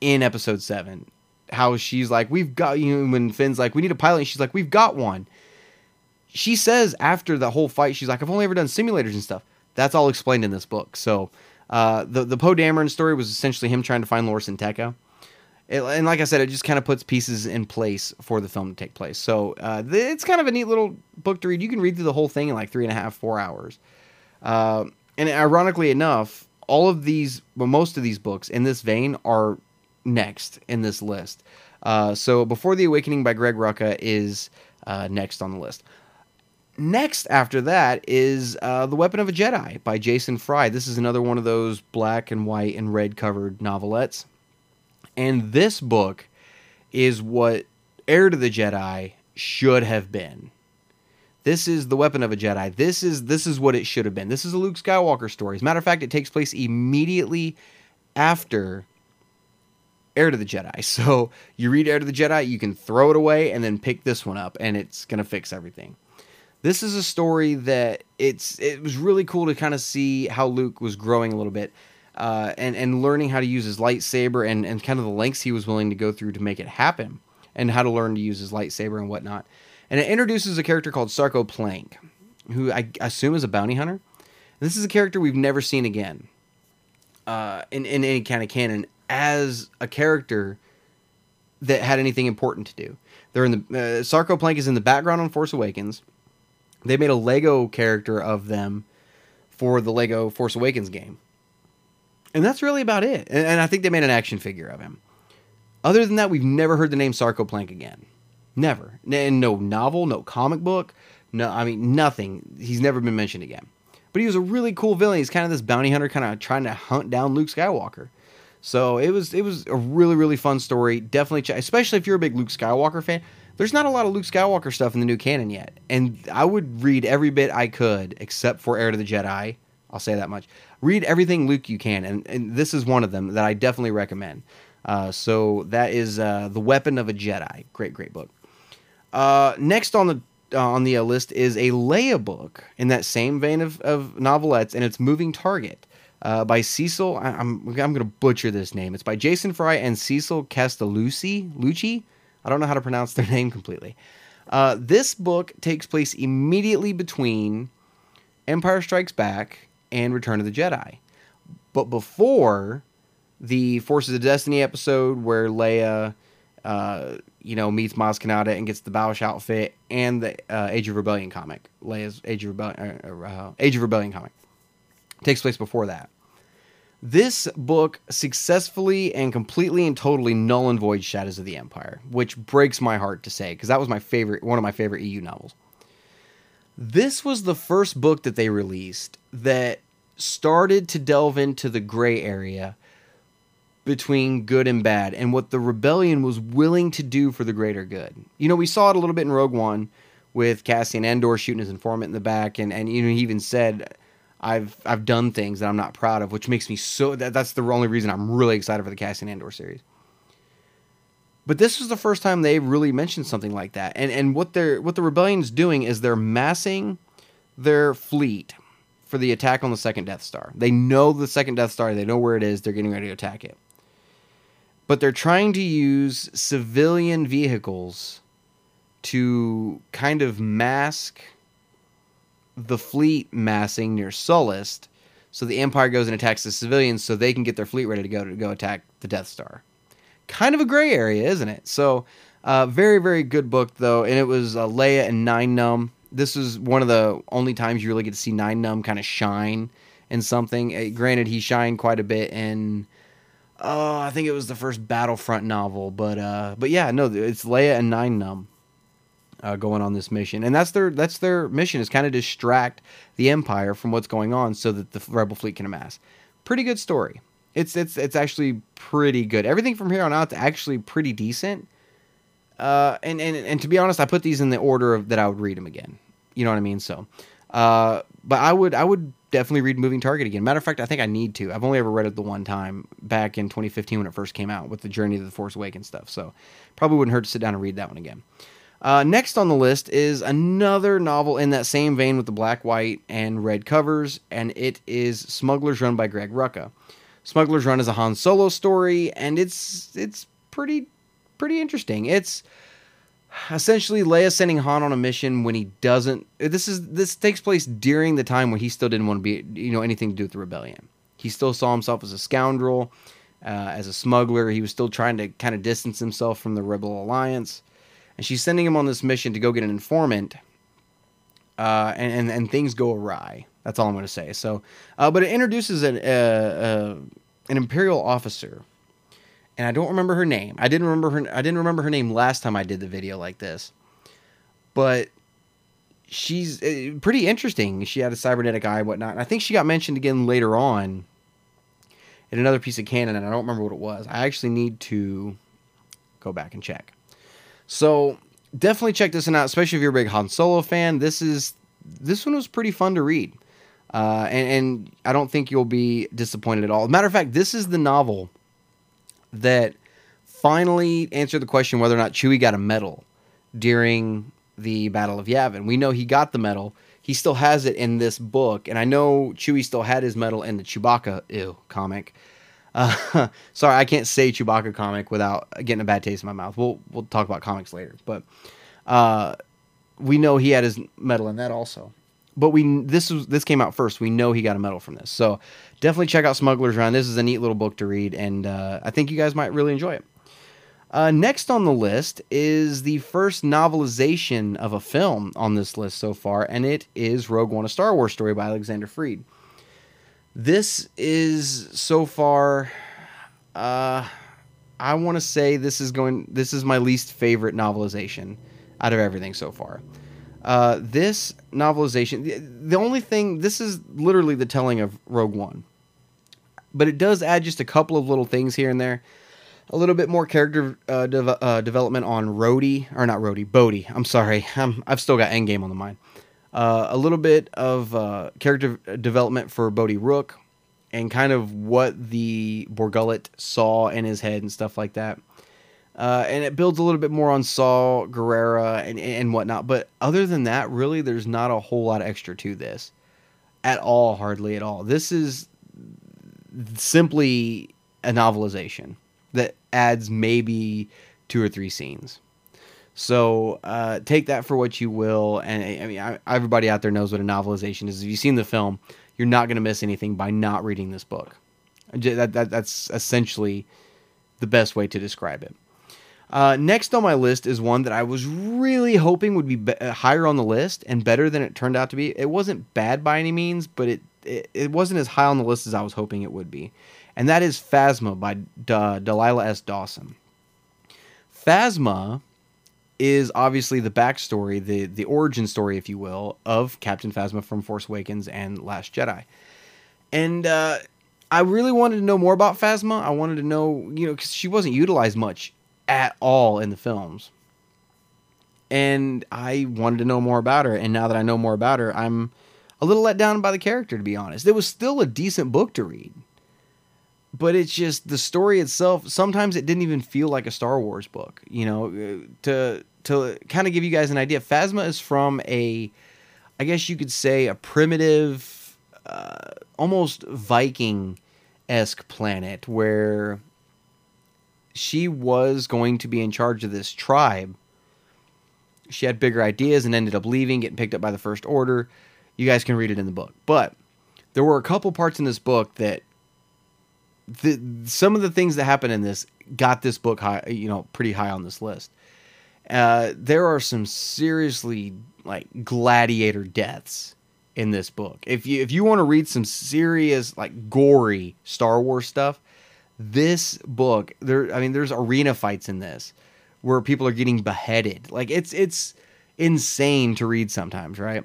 in Episode Seven. How she's like, we've got you. Know, when Finn's like, we need a pilot, and she's like, we've got one. She says after the whole fight, she's like, I've only ever done simulators and stuff. That's all explained in this book. So uh, the the Poe Dameron story was essentially him trying to find Lor San Tekka. It, and like I said, it just kind of puts pieces in place for the film to take place. So uh, it's kind of a neat little book to read. You can read through the whole thing in like three and a half, four hours. Uh, and ironically enough, all of these, well, most of these books in this vein are next in this list. Uh, so Before the Awakening by Greg Rucka is uh, next on the list. Next after that is uh, The Weapon of a Jedi by Jason Fry. This is another one of those black and white and red covered novelettes. And this book is what Heir to the Jedi should have been. This is the weapon of a Jedi. This is this is what it should have been. This is a Luke Skywalker story. As a matter of fact, it takes place immediately after Heir to the Jedi. So you read Heir to the Jedi, you can throw it away and then pick this one up, and it's gonna fix everything. This is a story that it's it was really cool to kind of see how Luke was growing a little bit. Uh, and and learning how to use his lightsaber and, and kind of the lengths he was willing to go through to make it happen, and how to learn to use his lightsaber and whatnot. And it introduces a character called Sarco Plank, who I assume is a bounty hunter. This is a character we've never seen again uh, in, in any kind of canon as a character that had anything important to do. They're in the uh, Sarco Plank is in the background on Force Awakens. They made a Lego character of them for the Lego Force Awakens game, and that's really about it. And, and I think they made an action figure of him. Other than that, we've never heard the name Sarco Plank again. Never. And no novel, no comic book, no, I mean nothing. He's never been mentioned again. But he was a really cool villain. He's kind of this bounty hunter, kind of trying to hunt down Luke Skywalker. So it was it was a really really fun story. Definitely, check, especially if you're a big Luke Skywalker fan. There's not a lot of Luke Skywalker stuff in the new canon yet, and I would read every bit I could, except for Heir to the Jedi. I'll say that much. Read everything Luke you can, and, and this is one of them that I definitely recommend. Uh, so that is uh, the Weapon of a Jedi. Great, great book. Uh, next on the uh, on the list is a Leia book in that same vein of, of novelettes, and it's Moving Target uh, by Cecil. I, am I'm, I'm to butcher this name. It's by Jason Fry and Cecil Castellucci. Lucci. I don't know how to pronounce their name completely. Uh, this book takes place immediately between Empire Strikes Back and Return of the Jedi, but before the Forces of Destiny episode where Leia uh, you know, meets Maz Kanata and gets the Boushh outfit and the uh, Age of Rebellion comic, Leia's Age of Rebellion, uh, uh, Age of Rebellion comic, takes place before that. This book successfully and completely and totally null and void Shadows of the Empire, which breaks my heart to say because that was my favorite, one of my favorite EU novels. This was the first book that they released that started to delve into the gray area between good and bad and what the rebellion was willing to do for the greater good. You know, we saw it a little bit in Rogue One with Cassian Andor shooting his informant in the back and and you know he even said I've I've done things that I'm not proud of, which makes me so that, that's the only reason I'm really excited for the Cassian Andor series. But this was the first time they really mentioned something like that. And and what they're what the rebellion's doing is they're massing their fleet for the attack on the second Death Star. They know the second Death Star, they know where it is, they're getting ready to attack it but they're trying to use civilian vehicles to kind of mask the fleet massing near Sullust. So the Empire goes and attacks the civilians so they can get their fleet ready to go to go attack the Death Star. Kind of a gray area, isn't it? So, uh, very, very good book, though. And it was uh, Leia and Nien Nunb. This is one of the only times you really get to see Nien Nunb kind of shine in something. Uh, granted, he shined quite a bit in Oh, I think it was the first Battlefront novel, but uh, but yeah, no, it's Leia and Nien Nunb uh, going on this mission, and that's their that's their mission is kind of distract the Empire from what's going on, so that the Rebel fleet can amass. Pretty good story. It's it's it's actually pretty good. Everything from here on out is actually pretty decent. Uh, and, and and to be honest, I put these in the order of that I would read them again. You know what I mean? So, uh, but I would I would definitely read Moving Target again. Matter of fact, I think I need to. I've only ever read it the one time back in 2015 when it first came out with the Journey of the Force Awakens stuff. So probably wouldn't hurt to sit down and read that one again. Uh, next on the list is another novel in that same vein with the black, white, and red covers, and it is Smuggler's Run by Greg Rucka. Smuggler's Run is a Han Solo story, and it's it's pretty pretty interesting. It's essentially Leia sending Han on a mission when he doesn't. This is this takes place during the time when he still didn't want to be you know anything to do with the rebellion. He still saw himself as a scoundrel, uh, as a smuggler. He was still trying to kind of distance himself from the Rebel Alliance, and she's sending him on this mission to go get an informant. Uh, and, and, and things go awry. That's all I'm going to say. So, uh, but it introduces an uh, uh, an imperial officer and I don't remember her name. I didn't remember her. I didn't remember her name last time I did the video like this, but she's uh, pretty interesting. She had a cybernetic eye, and whatnot. And I think she got mentioned again later on in another piece of canon, and I don't remember what it was. I actually need to go back and check. So definitely check this one out, especially if you're a big Han Solo fan. This is this one was pretty fun to read, uh, and, and I don't think you'll be disappointed at all. Matter of fact, this is the novel that finally answered the question whether or not Chewie got a medal during the Battle of Yavin. We know he got the medal. He still has it in this book, and I know Chewie still had his medal in the Chewbacca ew comic. Uh, sorry, I can't say Chewbacca comic without getting a bad taste in my mouth. We'll we'll talk about comics later, but uh, we know he had his medal in that also. But we this was this came out first. We know he got a medal from this, so definitely check out Smuggler's Run. This is a neat little book to read, and uh, I think you guys might really enjoy it. Uh, next on the list is the first novelization of a film on this list so far, and it is Rogue One, a Star Wars story by Alexander Freed. This is so far, uh, I want to say this is going. This is my least favorite novelization out of everything so far. Uh, this novelization, the, the only thing, this is literally the telling of Rogue One, but it does add just a couple of little things here and there a little bit more character uh, de- uh, development on Rhodey, or not Rhodey, Bodhi. I'm sorry, I'm, I've still got Endgame on the mind. Uh, a little bit of uh, character development for Bodhi Rook, and kind of what the Bor Gullet saw in his head and stuff like that. Uh, and it builds a little bit more on Saw Gerrera and and whatnot. But other than that, really, there's not a whole lot extra to this, at all, hardly at all. This is simply a novelization that adds maybe two or three scenes. So uh, take that for what you will. And I mean, I, everybody out there knows what a novelization is. If you've seen the film, you're not going to miss anything by not reading this book. That, that, that's essentially the best way to describe it. Uh, next on my list is one that I was really hoping would be, be higher on the list and better than it turned out to be. It wasn't bad by any means, but it, it, it wasn't as high on the list as I was hoping it would be and that is Phasma by D- Delilah S. Dawson. Phasma is obviously the backstory, the the origin story, if you will, of Captain Phasma from Force Awakens and Last Jedi. And uh, I really wanted to know more about Phasma. I wanted to know, you know, because she wasn't utilized much at all in the films. And I wanted to know more about her. And now that I know more about her, I'm a little let down by the character, to be honest. It was still a decent book to read but it's just the story itself sometimes it didn't even feel like a star wars book you know to to kind of give you guys an idea phasma is from a i guess you could say a primitive uh, almost viking-esque planet where she was going to be in charge of this tribe. She had bigger ideas and ended up leaving getting picked up by the first order. You guys can read it in the book. But there were a couple parts in this book that the some of the things that happen in this got this book high, you know, pretty high on this list. Uh, there are some seriously like gladiator deaths in this book. If you if you want to read some serious like gory Star Wars stuff, this book there I mean there's arena fights in this where people are getting beheaded. Like it's it's insane to read sometimes, right?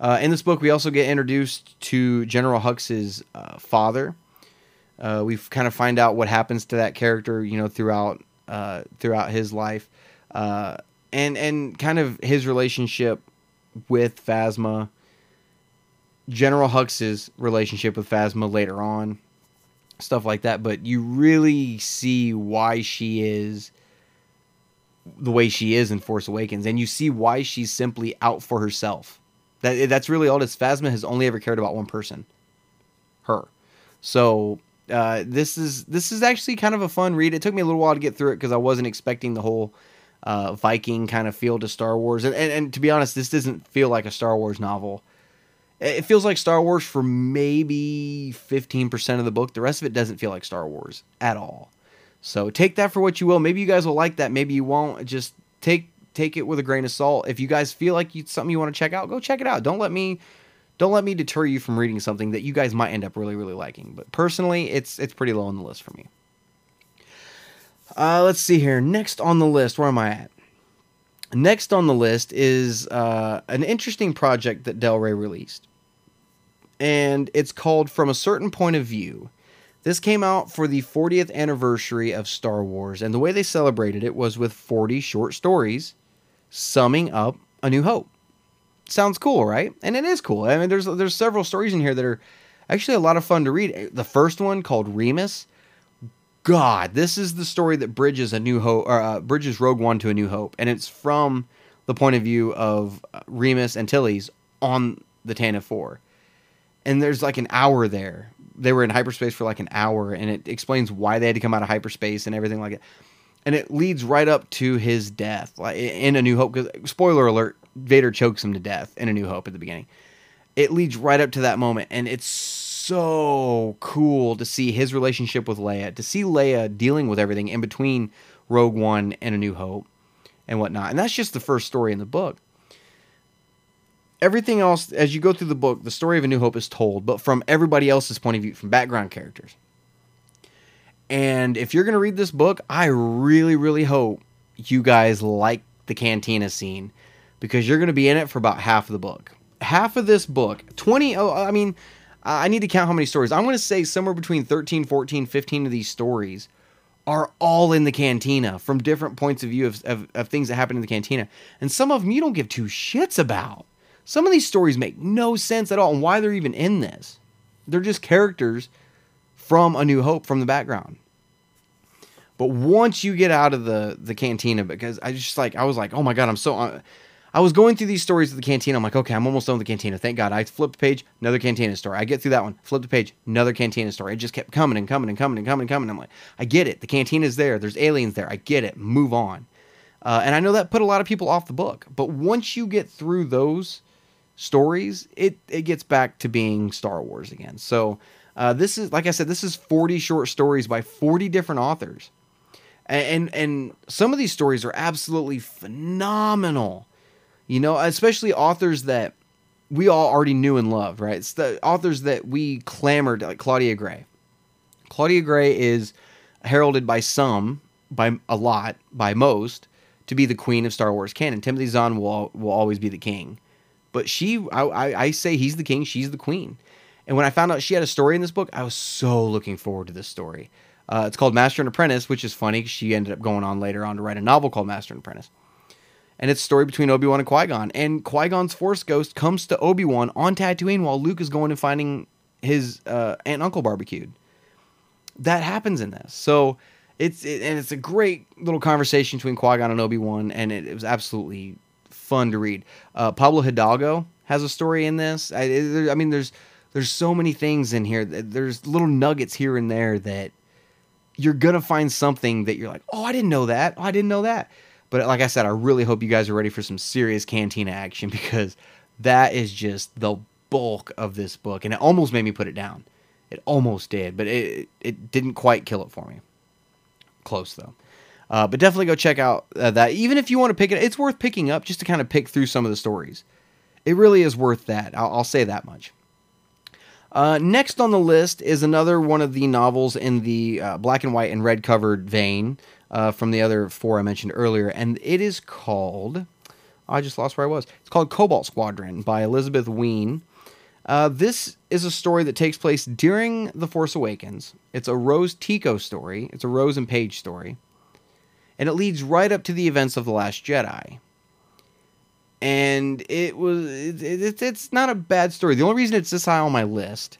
Uh, in this book, we also get introduced to General Hux's uh, father, uh, we kind of find out what happens to that character, you know, throughout uh, throughout his life, uh, and and kind of his relationship with Phasma. General Hux's relationship with Phasma later on, stuff like that. But you really see why she is the way she is in Force Awakens, and you see why she's simply out for herself. That that's really all. This Phasma has only ever cared about one person, her. So uh, this is this is actually kind of a fun read. It took me a little while to get through it because I wasn't expecting the whole uh, Viking kind of feel to Star Wars. And, and, and to be honest, this doesn't feel like a Star Wars novel. It feels like Star Wars for maybe 15% of the book. The rest of it doesn't feel like Star Wars at all. So take that for what you will. Maybe you guys will like that. Maybe you won't. Just take take it with a grain of salt. If you guys feel like it's something you want to check out, go check it out. Don't let me don't let me deter you from reading something that you guys might end up really really liking. But personally, it's it's pretty low on the list for me. Uh, let's see here. Next on the list, where am I at? Next on the list is uh, an interesting project that Del Rey released, and it's called "From a Certain Point of View." This came out for the 40th anniversary of Star Wars, and the way they celebrated it was with 40 short stories summing up A New Hope sounds cool, right? And it is cool. I mean, there's there's several stories in here that are actually a lot of fun to read. The first one called Raymus, God, this is the story that bridges a new hope, or uh, bridges Rogue One to a New Hope, and it's from the point of view of uh, Raymus Antilles on the Tantive Four, and there's like an hour there. They were in hyperspace for like an hour, and it explains why they had to come out of hyperspace and everything like it. And it leads right up to his death, like in A New Hope. Because spoiler alert, Vader chokes him to death in A New Hope at the beginning. It leads right up to that moment, and it's so cool to see his relationship with Leia, to see Leia dealing with everything in between Rogue One and A New Hope and whatnot. And that's just the first story in the book. Everything else, as you go through the book, the story of A New Hope is told, but from everybody else's point of view, from background characters. And if you're going to read this book, I really, really hope you guys like the cantina scene because you're going to be in it for about half of the book. Half of this book, 20, oh, I mean, I need to count how many stories. I'm going to say somewhere between 13, 14, 15 of these stories are all in the cantina from different points of view of, of, of, things that happen in the cantina. And some of them you don't give two shits about. Some of these stories make no sense at all and why they're even in this. They're just characters from A New Hope from the background. But once you get out of the the cantina, because I just like I was like, oh my god, I'm so. Uh, I was going through these stories at the cantina. I'm like, okay, I'm almost done with the cantina. Thank God. I flipped the page, another cantina story. I get through that one, flip the page, another cantina story. It just kept coming and coming and coming and coming and coming. I'm like, I get it. The cantina's there. There's aliens there. I get it. Move on. Uh, and I know that put a lot of people off the book. But once you get through those stories, it it gets back to being Star Wars again. So uh, this is, like I said, this is 40 short stories by 40 different authors. And, and, and some of these stories are absolutely phenomenal you know, especially authors that we all already knew and loved, right? It's the authors that we clamored like Claudia Gray. Claudia Gray is heralded by some, by a lot, by most, to be the queen of Star Wars canon. Timothy Zahn will will always be the king, but she, I, I, I say he's the king, she's the queen. And when I found out she had a story in this book, I was so looking forward to this story. Uh, it's called Master and Apprentice, which is funny she ended up going on later on to write a novel called Master and Apprentice and it's a story between Obi Wan and Qui Gon. And Qui Gon's Force Ghost comes to Obi Wan on Tatooine while Luke is going and finding his uh, aunt and uncle barbecued. That happens in this, so it's it, and it's a great little conversation between Qui Gon and Obi Wan, and it, it, was absolutely fun to read. Uh, Pablo Hidalgo has a story in this. I, I mean, there's there's so many things in here. There's little nuggets here and there that you're gonna find something that you're like, oh, I didn't know that. Oh, I didn't know that. But like I said, I really hope you guys are ready for some serious cantina action because that is just the bulk of this book, and it almost made me put it down. It almost did, but it it didn't quite kill it for me. Close though. Uh, but definitely go check out uh, that. Even if you want to pick it, it's worth picking up just to kind of pick through some of the stories. It really is worth that. I'll, I'll say that much. Uh, next on the list is another one of the novels in the uh, black and white and red covered vein uh, from the other four I mentioned earlier, and it is called. I just lost where I was. It's called Cobalt Squadron by Elizabeth Wein. Uh, this is a story that takes place during The Force Awakens. It's a Rose Tico story. It's a Rose and Paige story, and it leads right up to the events of The Last Jedi. And it was it, it, it's not a bad story. The only reason it's this high on my list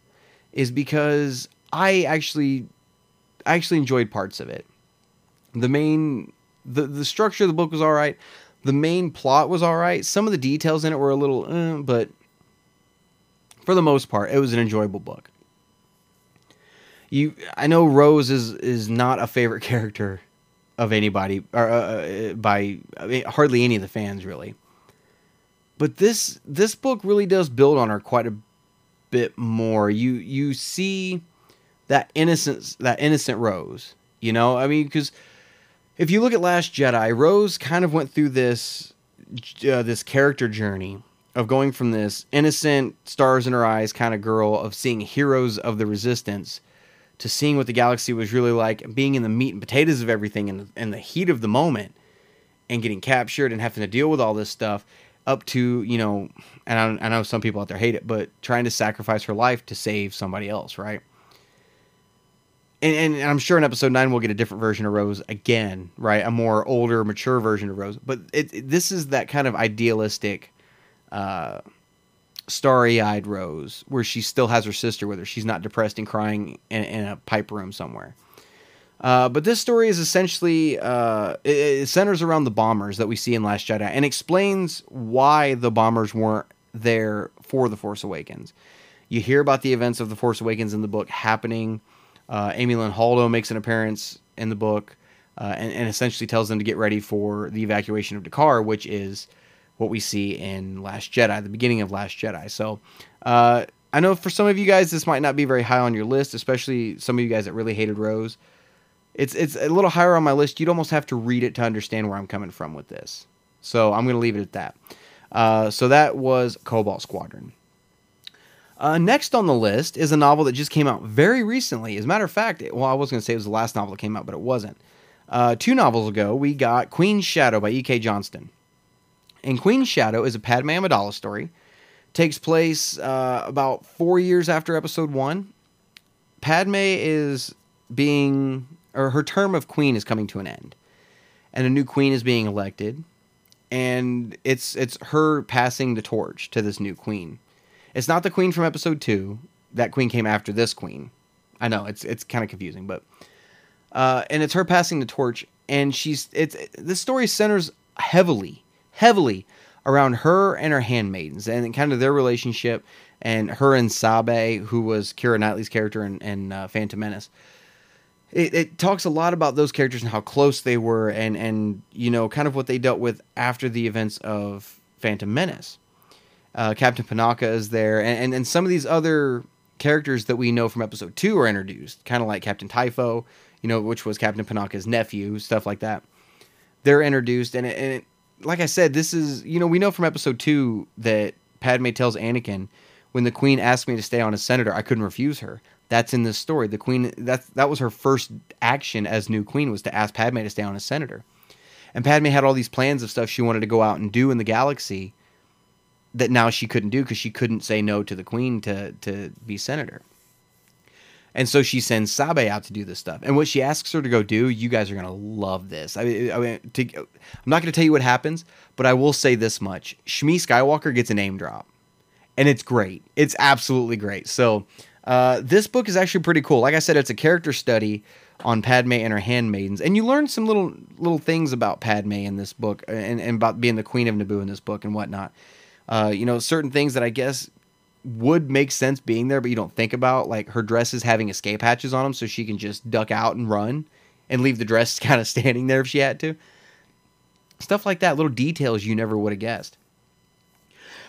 is because I actually I actually enjoyed parts of it the main the the structure of the book was all right. The main plot was all right. Some of the details in it were a little, uh, but for the most part, it was an enjoyable book. You, I know Rose is is not a favorite character of anybody or uh, uh, by I mean, hardly any of the fans really. But this this book really does build on her quite a bit more. You you see that innocence that innocent Rose. You know, I mean, because if you look at Last Jedi, Rose kind of went through this uh, this character journey of going from this innocent, stars in her eyes kind of girl of seeing heroes of the resistance to seeing what the galaxy was really like, being in the meat and potatoes of everything and, and the heat of the moment, and getting captured and having to deal with all this stuff, up to you know, and I, I know some people out there hate it, but trying to sacrifice her life to save somebody else, right? And, and I'm sure in episode nine we'll get a different version of Rose again, right? A more older, mature version of Rose. But it, it, this is that kind of idealistic, uh, starry-eyed Rose, where she still has her sister with her. She's not depressed and crying in, in a pipe room somewhere. Uh, but this story is essentially uh, it, it centers around the bombers that we see in Last Jedi and explains why the bombers weren't there for the Force Awakens. You hear about the events of the Force Awakens in the book happening. Uh, Amilyn Holdo makes an appearance in the book uh, and, and essentially tells them to get ready for the evacuation of D'Qar, which is what we see in Last Jedi, the beginning of Last Jedi. So uh, I know for some of you guys this might not be very high on your list, especially some of you guys that really hated Rose. It's it's a little higher on my list. You'd almost have to read it to understand where I'm coming from with this. So I'm going to leave it at that. Uh, so that was Cobalt Squadron. Uh, next on the list is a novel that just came out very recently. As a matter of fact, well, I was going to say it was the last novel that came out, but it wasn't. Uh, two novels ago, we got Queen's Shadow by E.K. Johnston. And Queen's Shadow is a Padme Amidala story. Takes place uh, about four years after Episode One. Padme is being, or her term of queen is coming to an end, and a new queen is being elected, and it's it's her passing the torch to this new queen. It's not the queen from Episode Two. That queen came after this queen. I know it's it's kind of confusing, but uh, and it's her passing the torch, and she's it's this story centers heavily heavily around her and her handmaidens and kind of their relationship and her and Sabe, who was Keira Knightley's character in, in uh, Phantom Menace. It, it, talks a lot about those characters and how close they were and, and, you know, kind of what they dealt with after the events of Phantom Menace. Uh, Captain Panaka is there, and, and, and some of these other characters that we know from episode two are introduced, kind of like Captain Typho, you know, which was Captain Panaka's nephew, stuff like that. They're introduced, and it, and it like I said, this is you know we know from episode two that Padme tells Anakin when the Queen asked me to stay on as senator, I couldn't refuse her. That's in this story. The Queen that that was her first action as new Queen was to ask Padme to stay on as senator, and Padme had all these plans of stuff she wanted to go out and do in the galaxy that now she couldn't do because she couldn't say no to the Queen to to be senator. And so she sends Sabe out to do this stuff. And what she asks her to go do, you guys are gonna love this. I mean, I mean to, I'm not gonna tell you what happens, but I will say this much: Shmi Skywalker gets a name drop, and it's great. It's absolutely great. So uh, this book is actually pretty cool. Like I said, it's a character study on Padme and her handmaidens, and you learn some little little things about Padme in this book, and, and about being the queen of Naboo in this book and whatnot. Uh, you know, certain things that I guess would make sense being there, but you don't think about like her dresses having escape hatches on them, so she can just duck out and run and leave the dress kind of standing there if she had to. Stuff like that, little details you never would have guessed.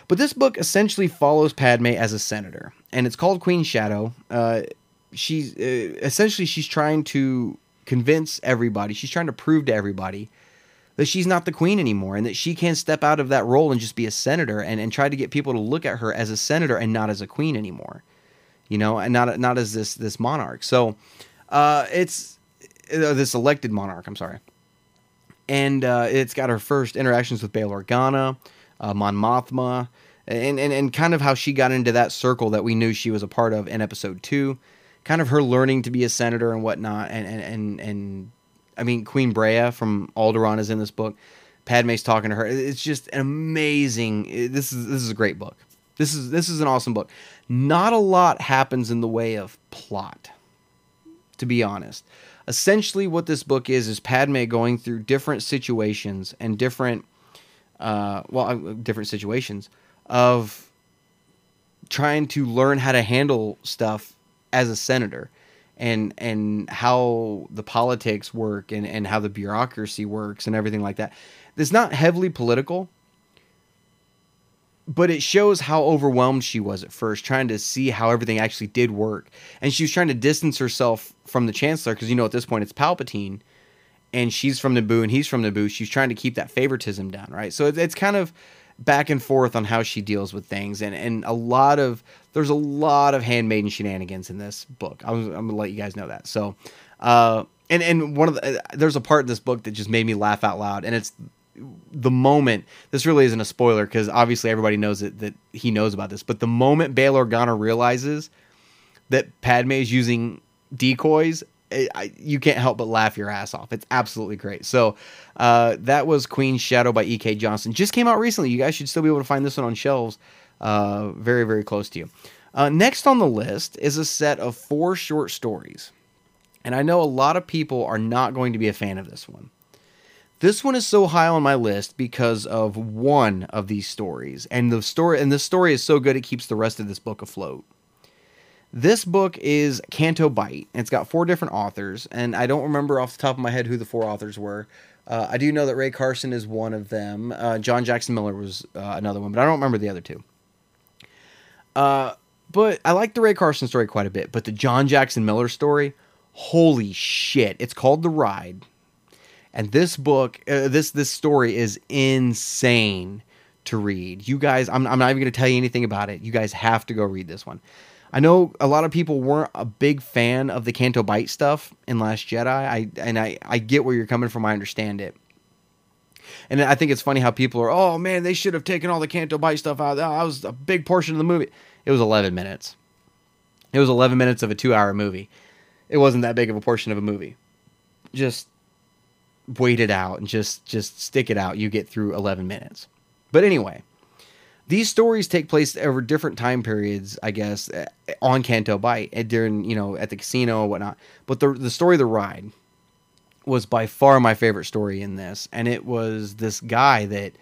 But this book essentially follows Padme as a senator, and it's called Queen Shadow. Uh, she's uh, essentially she's trying to convince everybody. She's trying to prove to everybody that she's not the queen anymore and that she can step out of that role and just be a senator and, and try to get people to look at her as a senator and not as a queen anymore you know and not not as this this monarch. So uh it's uh, this elected monarch i'm sorry. And uh, it's got her first interactions with Bail Organa, uh, Mon Mothma, and, and and kind of how she got into that circle that we knew she was a part of in episode two, kind of her learning to be a senator and whatnot, and and and, and I mean, Queen Breha from Alderaan is in this book. Padme's talking to her. It's just an amazing. This is this is a great book. This is this is an awesome book. Not a lot happens in the way of plot, to be honest. Essentially, what this book is is Padme going through different situations and different, uh, well, uh, different situations of trying to learn how to handle stuff as a senator and and how the politics work and, and how the bureaucracy works and everything like that. It's not heavily political, but it shows how overwhelmed she was at first, trying to see how everything actually did work. And she was trying to distance herself from the Chancellor because you know at this point it's Palpatine, and she's from Naboo and he's from Naboo. She's trying to keep that favoritism down, right? So it's, it's kind of back and forth on how she deals with things and and a lot of there's a lot of handmaiden shenanigans in this book i'm, I'm gonna let you guys know that so uh and and one of the there's a part in this book that just made me laugh out loud and it's the moment this really isn't a spoiler because obviously everybody knows it that he knows about this but the moment Bail Organa realizes that Padme is using decoys I, you can't help but laugh your ass off. It's absolutely great. So uh, that was Queen's Shadow by E.K. Johnston. Just came out recently. You guys should still be able to find this one on shelves uh, very, very close to you. Uh, next on the list is a set of four short stories. And I know a lot of people are not going to be a fan of this one. This one is so high on my list because of one of these stories. And the story and this story is so good it keeps the rest of this book afloat. This book is Canto and It's got four different authors, and I don't remember off the top of my head who the four authors were. Uh, I do know that Rae Carson is one of them. Uh, John Jackson Miller was uh, another one, but I don't remember the other two. Uh, but I like the Rae Carson story quite a bit. But the John Jackson Miller story, holy shit! It's called The Ride, and this book, uh, this this story is insane to read. You guys, I'm I'm not even going to tell you anything about it. You guys have to go read this one. I know a lot of people weren't a big fan of the Canto Bight stuff in Last Jedi. I and I I get where you're coming from. I understand it. And I think it's funny how people are, oh man, they should have taken all the Canto Bight stuff out. That was a big portion of the movie. It was 11 minutes. It was 11 minutes of a two hour movie. It wasn't that big of a portion of a movie. Just wait it out and just just stick it out. You get through 11 minutes. But anyway, these stories take place over different time periods, I guess, eh, on Canto Bight eh, during you know at the casino or whatnot. But the the story of the ride was by far my favorite story in this, and it was this guy that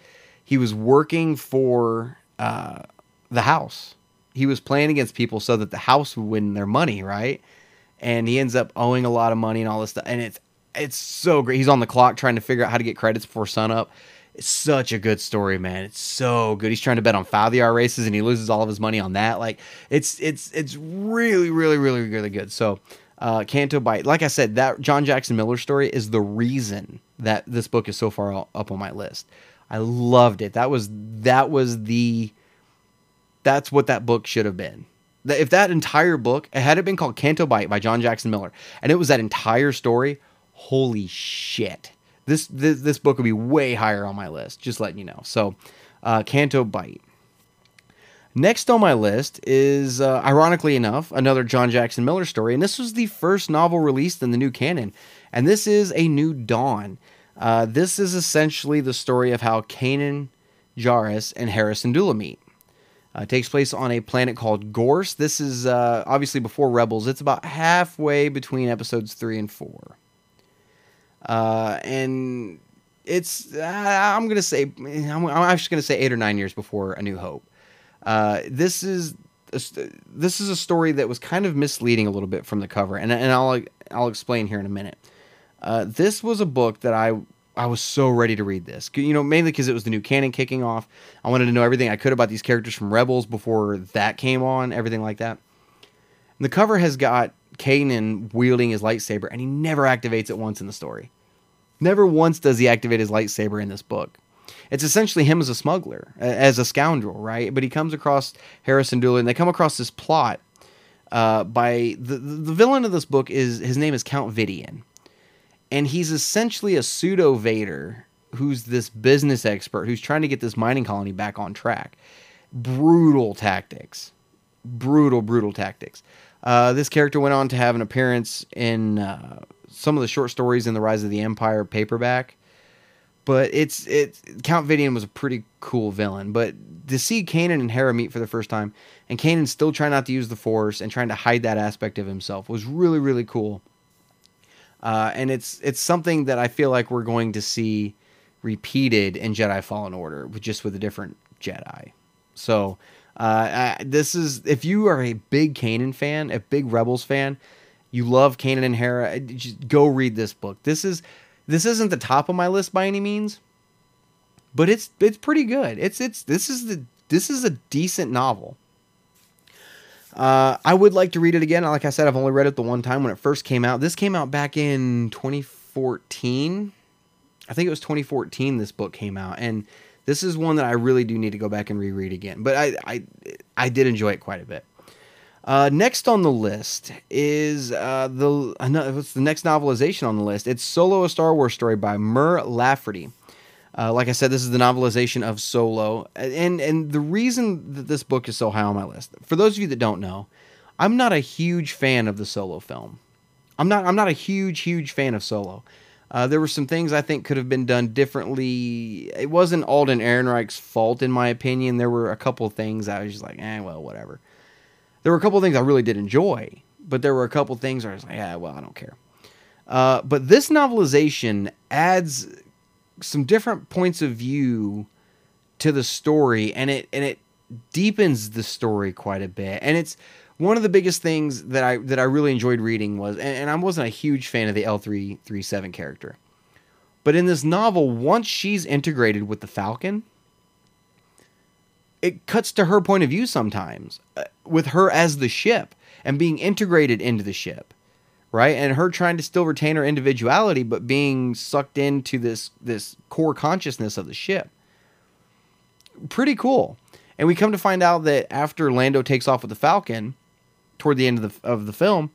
he was working for uh, the house. He was playing against people so that the house would win their money, right? And he ends up owing a lot of money and all this stuff, and it's it's so great. He's on the clock trying to figure out how to get credits before sunup it's such a good story, man. It's so good. He's trying to bet on fathier races and he loses all of his money on that. Like it's it's it's really really really really good. So uh, Canto Bight. like I said, that John Jackson Miller story is the reason that this book is so far up on my list. I loved it. That was that was the that's what that book should have been. If that entire book had it been called Canto Bight by John Jackson Miller, and it was that entire story, holy shit this, this this book would be way higher on my list. Just letting you know. So, uh, Canto Bight. Next on my list is, uh, ironically enough, another John Jackson Miller story, and this was the first novel released in the new canon, and this is A New Dawn. Uh, this is essentially the story of how Kanan, Jarrus, and Hera Dula meet. Uh, it takes place on a planet called Gorse. This is uh, obviously before Rebels. It's about halfway between episodes three and four. Uh, and it's uh, I'm gonna say I'm, I'm just gonna say eight or nine years before A New Hope. Uh, this is a, this is a story that was kind of misleading a little bit from the cover, and and I'll I'll explain here in a minute. Uh, this was a book that I I was so ready to read this, you know, mainly because it was the new canon kicking off. I wanted to know everything I could about these characters from Rebels before that came on, everything like that. And the cover has got Kanan wielding his lightsaber, and he never activates it once in the story. Never once does he activate his lightsaber in this book. It's essentially him as a smuggler, as a scoundrel, right? But he comes across Harrison and they come across this plot uh, by the the villain of this book is his name is Count Vidian, and he's essentially a pseudo Vader who's this business expert who's trying to get this mining colony back on track. Brutal tactics, brutal, brutal tactics. Uh, this character went on to have an appearance in uh, some of the short stories in the Rise of the Empire paperback. But it's it Count Vidian was a pretty cool villain. But to see Kanan and Hera meet for the first time, and Kanan still trying not to use the Force and trying to hide that aspect of himself was really really cool. Uh, and it's it's something that I feel like we're going to see repeated in Jedi Fallen Order, just with a different Jedi. So uh, I, this is if you are a big Kanan fan, a big Rebels fan, you love Kanan and Hera, just go read this book. This is this isn't the top of my list by any means, but it's it's pretty good. It's it's this is the this is a decent novel. Uh, I would like to read it again. Like I said, I've only read it the one time when it first came out. This came out back in 2014. I think it was 2014. This book came out, and this is one that I really do need to go back and reread again. But I I I did enjoy it quite a bit. Uh, next on the list is uh, the uh, what's the next novelization on the list? It's Solo: A Star Wars Story by Mur Lafferty. Uh, like I said, this is the novelization of Solo, and and the reason that this book is so high on my list, for those of you that don't know, I'm not a huge fan of the Solo film. I'm not I'm not a huge huge fan of Solo. Uh, there were some things I think could have been done differently. It wasn't Alden Ehrenreich's fault, in my opinion. There were a couple things I was just like, eh, well, whatever there were a couple of things I really did enjoy, but there were a couple things where I was like, yeah, well, I don't care. Uh, but this novelization adds some different points of view to the story, and it and it deepens the story quite a bit. And it's one of the biggest things that I that I really enjoyed reading was, and, and I wasn't a huge fan of the L three three seven character, but in this novel, once she's integrated with the Falcon, it cuts to her point of view sometimes, uh, with her as the ship and being integrated into the ship, right? And her trying to still retain her individuality, but being sucked into this this core consciousness of the ship. Pretty cool. And we come to find out that after Lando takes off with the Falcon, toward the end of the of the film,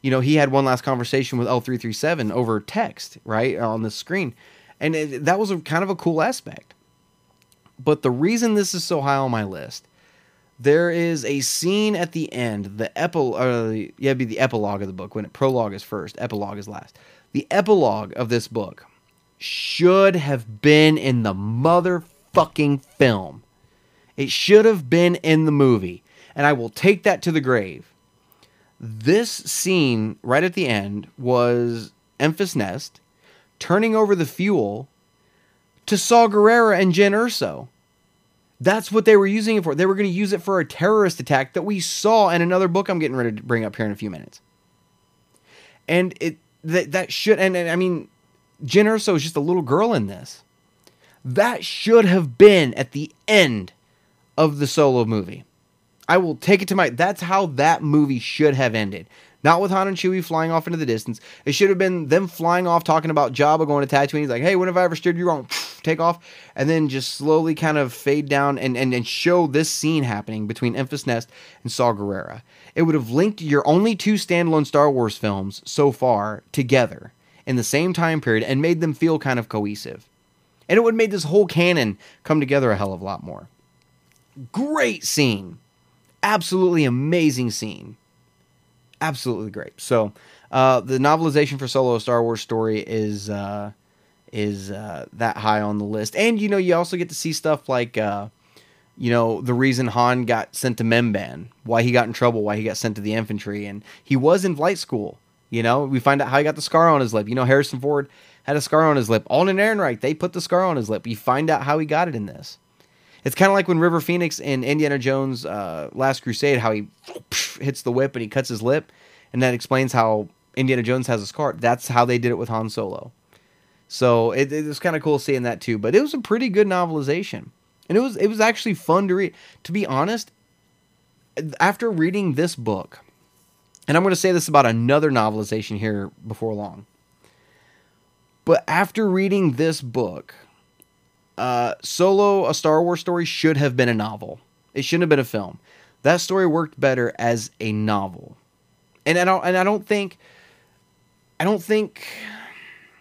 you know, he had one last conversation with L337 over text, right, on the screen. And it, that was a kind of a cool aspect. But the reason this is so high on my list, there is a scene at the end, the epil uh, yeah, be the epilogue of the book when it prologue is first, epilogue is last. The epilogue of this book should have been in the motherfucking film. It should have been in the movie, and I will take that to the grave. This scene right at the end was Enfys Nest turning over the fuel to Saw Gerrera and Jyn Erso. That's what they were using it for. They were going to use it for a terrorist attack that we saw in another book I'm getting ready to bring up here in a few minutes. And it that that should and, and I mean Jyn Erso is just a little girl in this. That should have been at the end of the solo movie. I will take it to my that's how that movie should have ended. Not with Han and Chewie flying off into the distance. It should have been them flying off talking about Jabba going to Tatooine. He's like, hey, when have I ever steered you wrong? Take off. And then just slowly kind of fade down and, and, and show this scene happening between Enfys Nest and Saw Gerrera. It would have linked your only two standalone Star Wars films so far together in the same time period and made them feel kind of cohesive. And it would have made this whole canon come together a hell of a lot more. Great scene. Absolutely amazing scene absolutely great. So uh, the novelization for Solo Star Wars story is uh, is uh, that high on the list, and you know you also get to see stuff like uh, you know the reason Han got sent to Mimban, why he got in trouble, why he got sent to the infantry, and he was in flight school. You know, we find out how he got the scar on his lip. You know, Harrison Ford had a scar on his lip. Alden Ehrenreich, they put the scar on his lip. You find out how he got it in this. It's kind of like when River Phoenix in Indiana Jones' uh, Last Crusade, how he hits the whip and he cuts his lip, and that explains how Indiana Jones has a scar. That's how they did it with Han Solo. So it, it was kind of cool seeing that too. But it was a pretty good novelization, and it was it was actually fun to read. To be honest, after reading this book, and I'm going to say this about another novelization here before long. But after reading this book, uh, Solo, a Star Wars story, should have been a novel. It shouldn't have been a film. That story worked better as a novel, and I don't. And I don't think. I don't think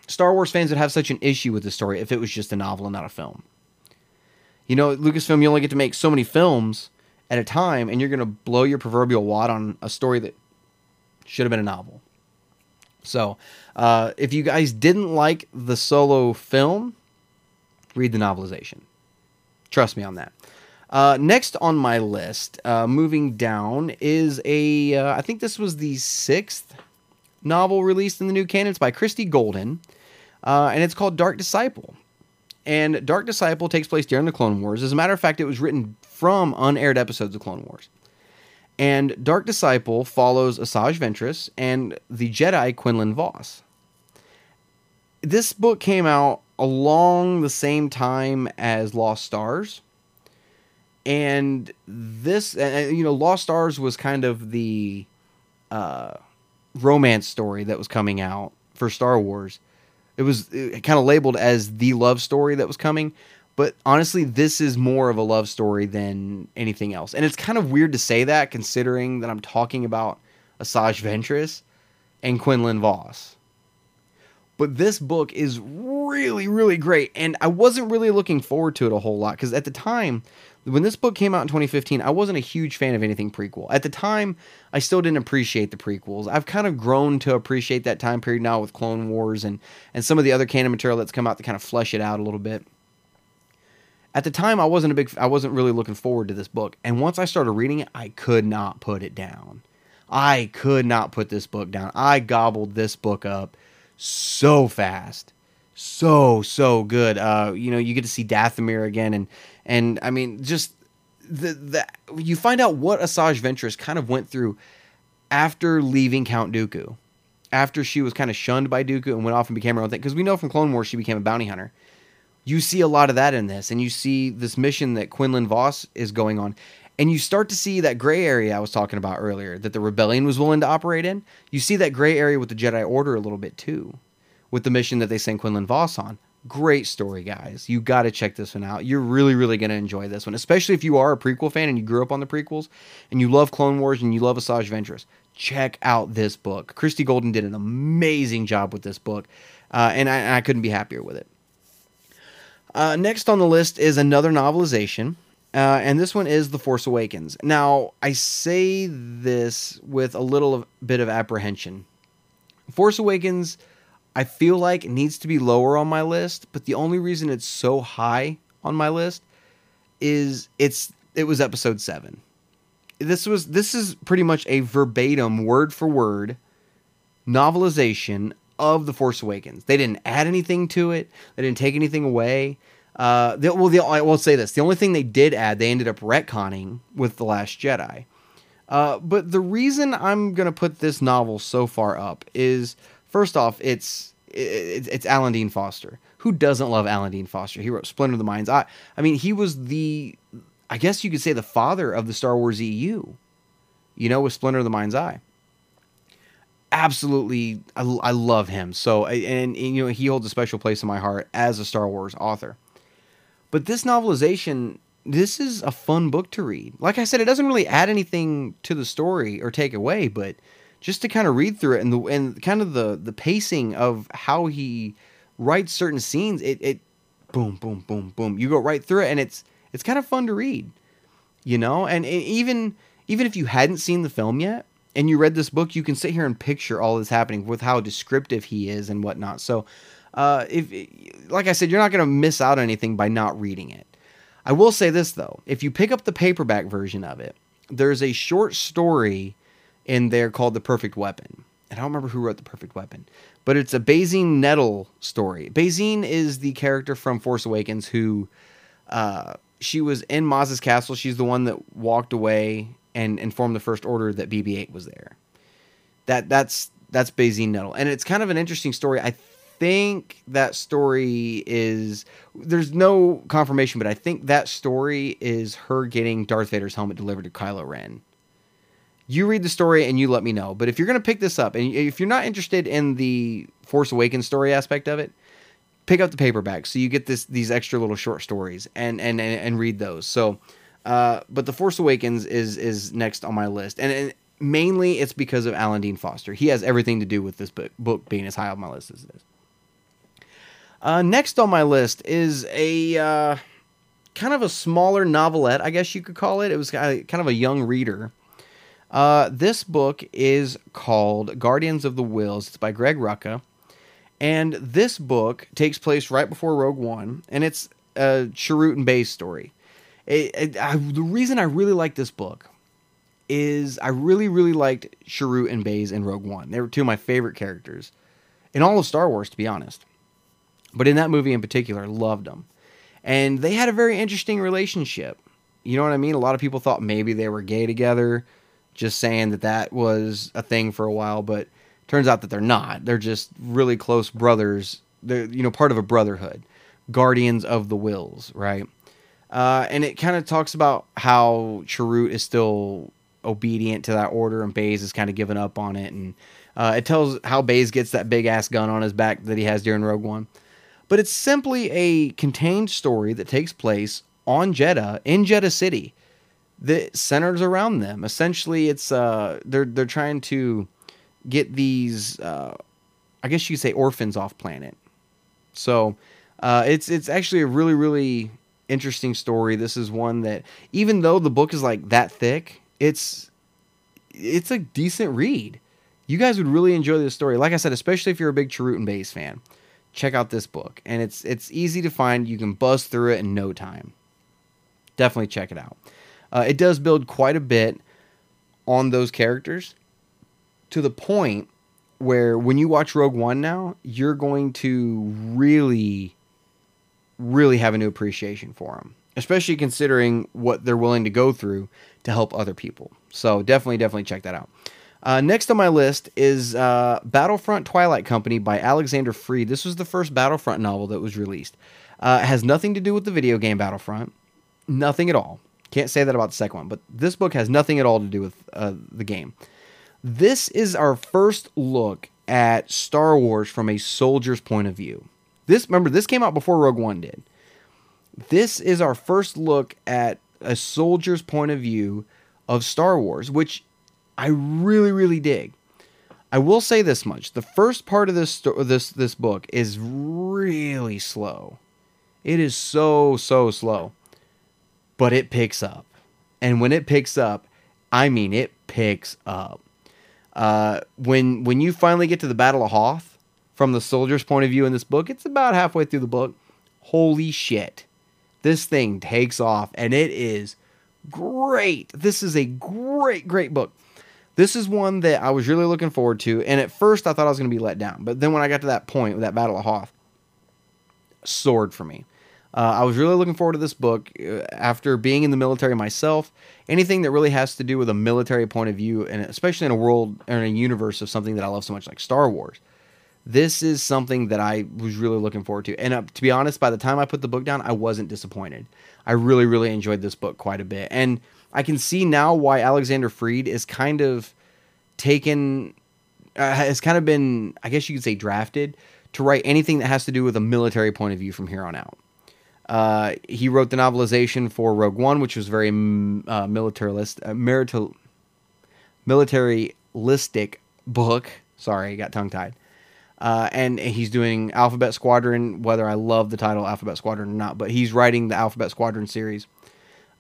Star Wars fans would have such an issue with the story if it was just a novel and not a film. You know, Lucasfilm, you only get to make so many films at a time, and you're going to blow your proverbial wad on a story that should have been a novel. So, uh, if you guys didn't like the solo film, read the novelization. Trust me on that. Uh, next on my list, uh, moving down, is a. Uh, I think this was the sixth novel released in the new canon. It's by Christie Golden, uh, and it's called Dark Disciple. And Dark Disciple takes place during the Clone Wars. As a matter of fact, it was written from unaired episodes of Clone Wars. And Dark Disciple follows Asajj Ventress and the Jedi Quinlan Vos. This book came out along the same time as Lost Stars. And this, you know, Lost Stars was kind of the uh, romance story that was coming out for Star Wars. It was kind of labeled as the love story that was coming. But honestly, this is more of a love story than anything else. And it's kind of weird to say that considering that I'm talking about Asajj Ventress and Quinlan Vos. But this book is really, really great. And I wasn't really looking forward to it a whole lot because at the time, when this book came out in 2015, I wasn't a huge fan of anything prequel. At the time, I still didn't appreciate the prequels. I've kind of grown to appreciate that time period now with Clone Wars and, and some of the other canon material that's come out to kind of flesh it out a little bit. At the time, I wasn't a big, I wasn't really looking forward to this book. And once I started reading it, I could not put it down. I could not put this book down. I gobbled this book up so fast, so so good. Uh, you know, you get to see Dathomir again, and and I mean, just the the you find out what Asajj Ventress kind of went through after leaving Count Dooku, after she was kind of shunned by Dooku and went off and became her own thing. Because we know from Clone Wars she became a bounty hunter. You see a lot of that in this, and you see this mission that Quinlan Vos is going on, and you start to see that gray area I was talking about earlier that the rebellion was willing to operate in. You see that gray area with the Jedi Order a little bit too, with the mission that they sent Quinlan Vos on. Great story, guys. You got to check this one out. You're really, really going to enjoy this one, especially if you are a prequel fan and you grew up on the prequels and you love Clone Wars and you love Asajj Ventress. Check out this book. Christie Golden did an amazing job with this book, uh, and I, I, couldn't be happier with it. Uh, next on the list is another novelization, uh, and this one is The Force Awakens. Now, I say this with a little bit of apprehension. Force Awakens I feel like needs to be lower on my list, but the only reason it's so high on my list is it's it was episode 7. This was this is pretty much a verbatim word for word novelization of The Force Awakens. They didn't add anything to it. They didn't take anything away. Uh, well, the, I will say this: the only thing they did add, they ended up retconning with the Last Jedi. Uh, but the reason I'm gonna put this novel so far up is First off, it's it's, it's Alan Dean Foster. Who doesn't love Alan Dean Foster? He wrote Splinter of the Minds. I I mean, he was the I guess you could say the father of the Star Wars EU. You know, with Splinter of the Mind's Eye. Absolutely, I, I love him. So, and, and you know, he holds a special place in my heart as a Star Wars author. But this novelization, this is a fun book to read. Like I said, it doesn't really add anything to the story or take away, but just to kind of read through it and the and kind of the the pacing of how he writes certain scenes, it it boom boom boom boom. You go right through it and it's it's kind of fun to read, you know. And, and even even if you hadn't seen the film yet and you read this book, you can sit here and picture all this happening with how descriptive he is and whatnot. So, uh, if like I said, you're not going to miss out on anything by not reading it. I will say this though: if you pick up the paperback version of it, there's a short story in there called The Perfect Weapon. And I don't remember who wrote The Perfect Weapon, but it's a Bazine Netal story. Bazine is the character from Force Awakens who uh, she was in Maz's castle. She's the one that walked away and informed the First Order that BB-8 was there. That that's that's Bazine Netal, and it's kind of an interesting story. I think that story is there's no confirmation, but I think that story is her getting Darth Vader's helmet delivered to Kylo Ren you read the story and you let me know. But if you're going to pick this up and if you're not interested in the Force Awakens story aspect of it, pick up the paperback so you get this these extra little short stories and and and, and read those. So, uh, but the Force Awakens is is next on my list, and, and, mainly it's because of Alan Dean Foster. He has everything to do with this book, book being as high on my list as it is. Uh, next on my list is a uh, kind of a smaller novelette, I guess you could call it. It was kind of a young reader. Uh, this book is called Guardians of the Whills. It's by Greg Rucka. And this book takes place right before Rogue One, and it's a Chirrut and Baze story. It, it, I, the reason I really like this book is I really, really liked Chirrut and Baze in Rogue One. They were two of my favorite characters in all of Star Wars, to be honest. But in that movie in particular, loved them. And they had a very interesting relationship. You know what I mean? A lot of people thought maybe they were gay together just saying that that was a thing for a while, but turns out that they're not. They're just really close brothers. They're you know part of a brotherhood, guardians of the Whills, right? Uh, and it kind of talks about how Chirrut is still obedient to that order, and Baze is kind of given up on it, and uh, it tells how Baze gets that big ass gun on his back that he has during Rogue One. But it's simply a contained story that takes place on Jedha in Jedha City that centers around them. Essentially, it's uh, they're they're trying to get these, uh, I guess you could say, orphans off planet. So uh, it's it's actually a really really interesting story. This is one that even though the book is like that thick, it's it's a decent read. You guys would really enjoy this story. Like I said, especially if you're a big Chirrut and Baze fan, check out this book. And it's it's easy to find. You can buzz through it in no time. Definitely check it out. Uh, it does build quite a bit on those characters to the point where when you watch Rogue One now, you're going to really, really have a new appreciation for them, especially considering what they're willing to go through to help other people. So definitely, definitely check that out. Uh, next on my list is uh, Battlefront Twilight Company by Alexander Freed. This was the first Battlefront novel that was released. Uh, it has nothing to do with the video game Battlefront, nothing at all. Can't say that about the second one, but this book has nothing at all to do with uh, the game. This is our first look at Star Wars from a soldier's point of view. This remember this came out before Rogue One did. This is our first look at a soldier's point of view of Star Wars, which I really really dig. I will say this much: the first part of this this this book is really slow. It is so so slow, but it picks up, and when it picks up, I mean it picks up. Uh, when when you finally get to the Battle of Hoth, from the soldier's point of view in this book, it's about halfway through the book. Holy shit, this thing takes off, and it is great. This is a great great book. This is one that I was really looking forward to, and at first I thought I was going to be let down, but then when I got to that point with that Battle of Hoth, soared for me. Uh, I was really looking forward to this book uh, after being in the military myself. Anything that really has to do with a military point of view, and especially in a world or in a universe of something that I love so much, like Star Wars, this is something that I was really looking forward to. And uh, to be honest, by the time I put the book down, I wasn't disappointed. I really, really enjoyed this book quite a bit, and I can see now why Alexander Freed is kind of taken, uh, has kind of been, I guess you could say, drafted to write anything that has to do with a military point of view from here on out. Uh, he wrote the novelization for Rogue One, which was very mm, uh, militarist, uh, marital, militaristic book. Sorry, I got tongue tied. Uh, and he's doing Alphabet Squadron, whether I love the title Alphabet Squadron or not, but he's writing the Alphabet Squadron series.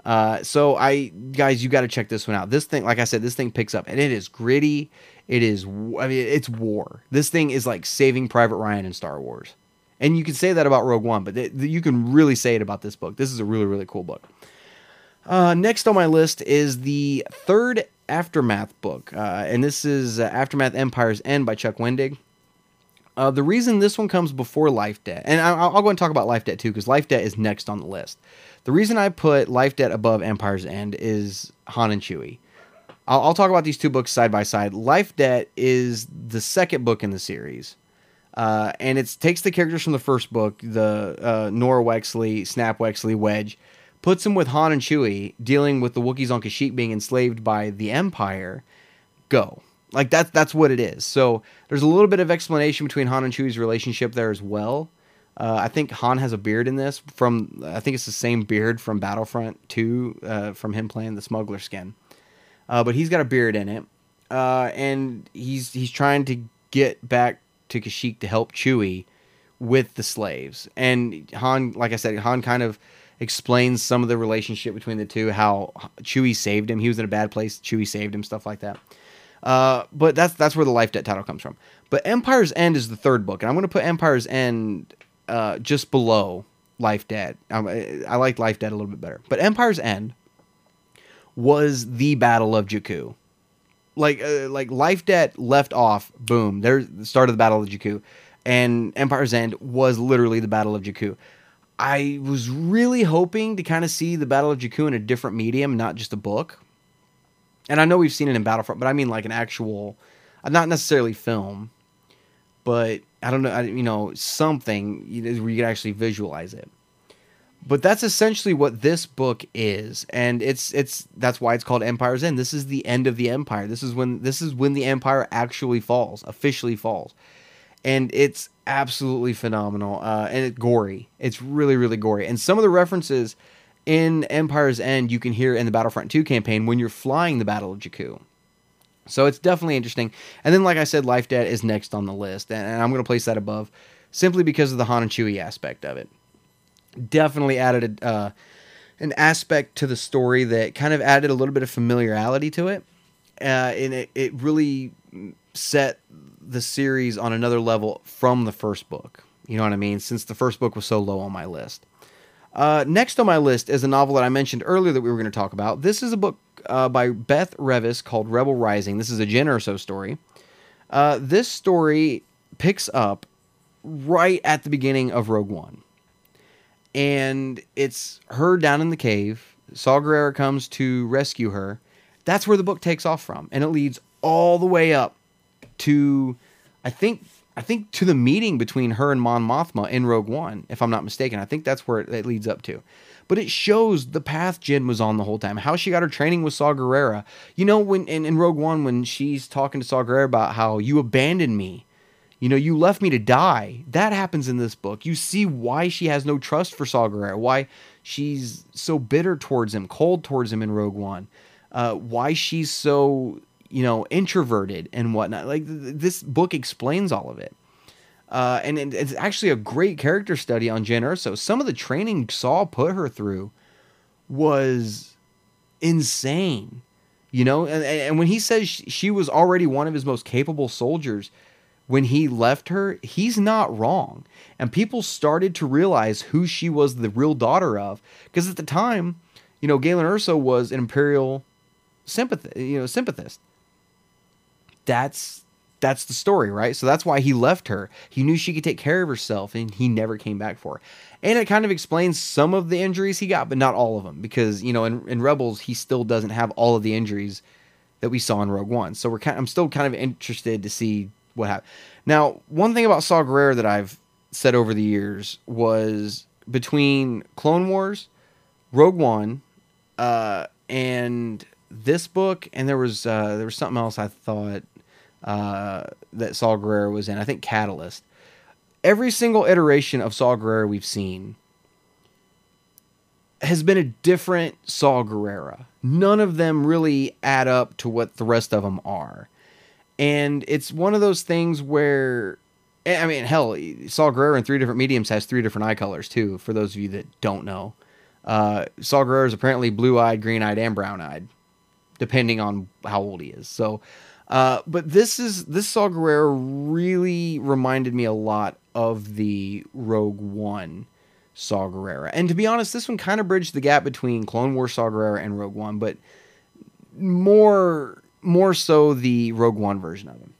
Uh, so I, guys, you got to check this one out. This thing, like I said, this thing picks up, and it is gritty. It is, I mean, it's war. This thing is like Saving Private Ryan in Star Wars. And you can say that about Rogue One, but th- you can really say it about this book. This is a really, really cool book. Uh, next on my list is the third Aftermath book, uh, and this is uh, Aftermath Empire's End by Chuck Wendig. Uh, the reason this one comes before Life Debt, and I- I'll go and talk about Life Debt too, because Life Debt is next on the list. The reason I put Life Debt above Empire's End is Han and Chewie. I'll, I'll talk about these two books side by side. Life Debt is the second book in the series. Uh, and it takes the characters from the first book, the uh, Norra Wexley, Snap Wexley, Wedge, puts them with Han and Chewie dealing with the Wookiees on Kashyyyk being enslaved by the Empire. Go like that's that's what it is. So there's a little bit of explanation between Han and Chewie's relationship there as well. Uh, I think Han has a beard in this from I think it's the same beard from Battlefront 2 uh, from him playing the smuggler skin. Uh, but he's got a beard in it, uh, and he's he's trying to get back to Kashyyyk to help Chewie with the slaves. And Han, like I said, Han kind of explains some of the relationship between the two, how Chewie saved him. He was in a bad place, Chewie saved him, stuff like that. Uh, but that's that's where the Life Debt title comes from. But Empire's End is the third book, and I'm going to put Empire's End uh, just below Life Debt. Um, I, I like Life Debt a little bit better, but Empire's End was the Battle of Jakku. Like uh, like Life Debt left off, boom, there's the start of the Battle of Jakku, and Empire's End was literally the Battle of Jakku. I was really hoping to kind of see the Battle of Jakku in a different medium, not just a book. And I know we've seen it in Battlefront, but I mean like an actual, uh, not necessarily film, but I don't know, I, you know, something where you can actually visualize it. But that's essentially what this book is, and it's it's that's why it's called Empire's End. This is the end of the empire. This is when this is when the empire actually falls, officially falls, and it's absolutely phenomenal. Uh, and it's gory. It's really really gory, and some of the references in Empire's End you can hear in the Battlefront 2 campaign when you're flying the Battle of Jakku. So it's definitely interesting. And then, like I said, Life Debt is next on the list, and, I'm going to place that above simply because of the Han and Chewie aspect of it. Definitely added a, uh, an aspect to the story that kind of added a little bit of familiarity to it, uh, and it, it really set the series on another level from the first book. You know what I mean? Since the first book was so low on my list. Uh, next on my list is a novel that I mentioned earlier that we were going to talk about. This is a book uh, by Beth Revis called Rebel Rising. This is a Jyn Erso story. Uh, this story picks up right at the beginning of Rogue One. And it's her down in the cave. Saw Gerrera comes to rescue her. That's where the book takes off from. And it leads all the way up to I think I think to the meeting between her and Mon Mothma in Rogue One, if I'm not mistaken. I think that's where it, it leads up to. But it shows the path Jyn was on the whole time, how she got her training with Saw Gerrera. You know, when in, in Rogue One, when she's talking to Saw Gerrera about how you abandoned me, you know, you left me to die. That happens in this book. You see why she has no trust for Saw Gerrera, why she's so bitter towards him, cold towards him in Rogue One, uh, why she's so you know introverted and whatnot. Like th- this book explains all of it. Uh, and it, it's actually a great character study on Jyn Erso. Some of the training Saw put her through was insane, you know. And, and when he says she was already one of his most capable soldiers, when he left her, he's not wrong. And people started to realize who she was the real daughter of, because at the time, you know, Galen Erso was an imperial sympath, you know, sympathist. That's that's the story, right? So that's why he left her. He knew she could take care of herself and he never came back for her. And it kind of explains some of the injuries he got, but not all of them because, you know, in, in Rebels, he still doesn't have all of the injuries that we saw in Rogue One. So we're kind I'm still kind of interested to see what happened. Now, one thing about Saw Gerrera that I've said over the years was between Clone Wars, Rogue One, uh, and this book, and there was uh, there was something else I thought uh, that Saw Gerrera was in. I think Catalyst. Every single iteration of Saw Gerrera we've seen has been a different Saw Gerrera. None of them really add up to what the rest of them are. And it's one of those things where, I mean, hell, Saw Gerrera in three different mediums has three different eye colors too. For those of you that don't know, uh, Saw Gerrera is apparently blue-eyed, green-eyed, and brown-eyed, depending on how old he is. So, uh, but this is this Saw Gerrera really reminded me a lot of the Rogue One Saw Gerrera, and to be honest, this one kind of bridged the gap between Clone Wars Saw Gerrera and Rogue One, but more more so the Rogue One version of him.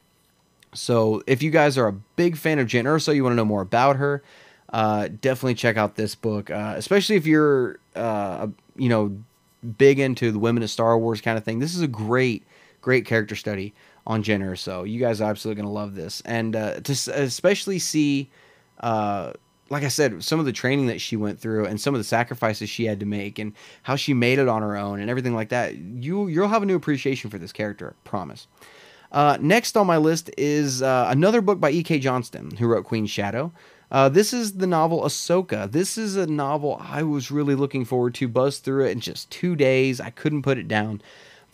So if you guys are a big fan of Jyn Erso, you want to know more about her, uh, definitely check out this book. Uh, especially if you're, uh, you know, big into the women of Star Wars kind of thing. This is a great, great character study on Jyn Erso. You guys are absolutely going to love this, and uh, to especially see, uh, like I said, some of the training that she went through and some of the sacrifices she had to make, and how she made it on her own, and everything like that. You you'll have a new appreciation for this character. I promise. Uh, next on my list is uh, another book by E.K. Johnston, who wrote Queen Shadow. Uh, this is the novel Ahsoka. This is a novel I was really looking forward to. Buzzed through it in just two days. I couldn't put it down.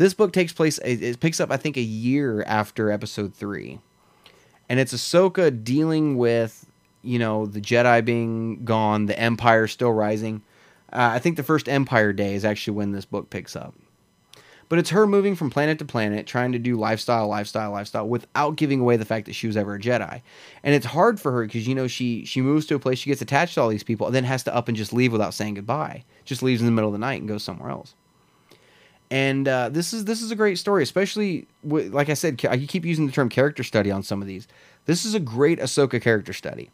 This book takes place. It picks up, I think, a year after Episode three, and it's Ahsoka dealing with, you know, the Jedi being gone, the Empire still rising. Uh, I think the first Empire Day is actually when this book picks up. But it's her moving from planet to planet, trying to do lifestyle, lifestyle, lifestyle, without giving away the fact that she was ever a Jedi. And it's hard for her because you know she she moves to a place, she gets attached to all these people, and then has to up and just leave without saying goodbye. Just leaves in the middle of the night and goes somewhere else. And uh, this is this is a great story, especially with, like I said, I keep using the term character study on some of these. This is a great Ahsoka character study.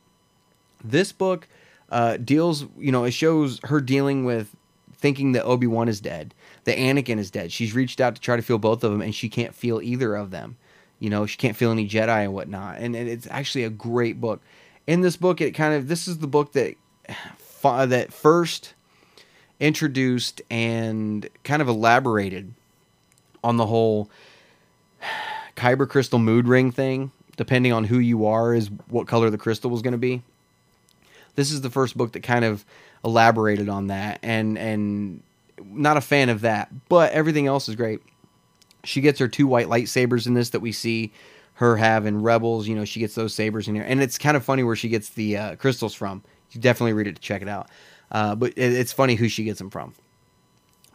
This book uh, deals, you know, it shows her dealing with thinking that Obi Wan is dead, that Anakin is dead. She's reached out to try to feel both of them, and she can't feel either of them. You know, she can't feel any Jedi and whatnot. And, and it's actually a great book. In this book, it kind of this is the book that that first introduced and kind of elaborated on the whole kyber crystal mood ring thing. Depending on who you are, is what color the crystal was going to be. This is the first book that kind of elaborated on that, and and not a fan of that, but everything else is great. She gets her two white lightsabers in this that we see her have in Rebels. You know, she gets those sabers in here, and it's kind of funny where she gets the uh, crystals from. You definitely read it to check it out. Uh, but it, it's funny who she gets them from.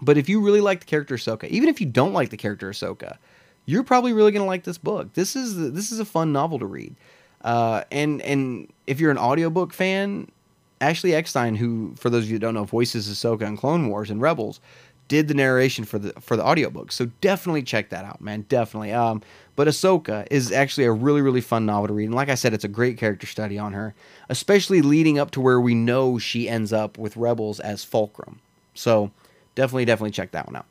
But if you really like the character Ahsoka, even if you don't like the character Ahsoka, you're probably really going to like this book. This is this is a fun novel to read. Uh, and and if you're an audiobook fan, Ashley Eckstein, who for those of you who don't know, voices Ahsoka in Clone Wars and Rebels, did the narration for the for the audiobook. So definitely check that out, man. Definitely. Um, but Ahsoka is actually a really really fun novel to read, and like I said, it's a great character study on her, especially leading up to where we know she ends up with Rebels as Fulcrum. So definitely definitely check that one out.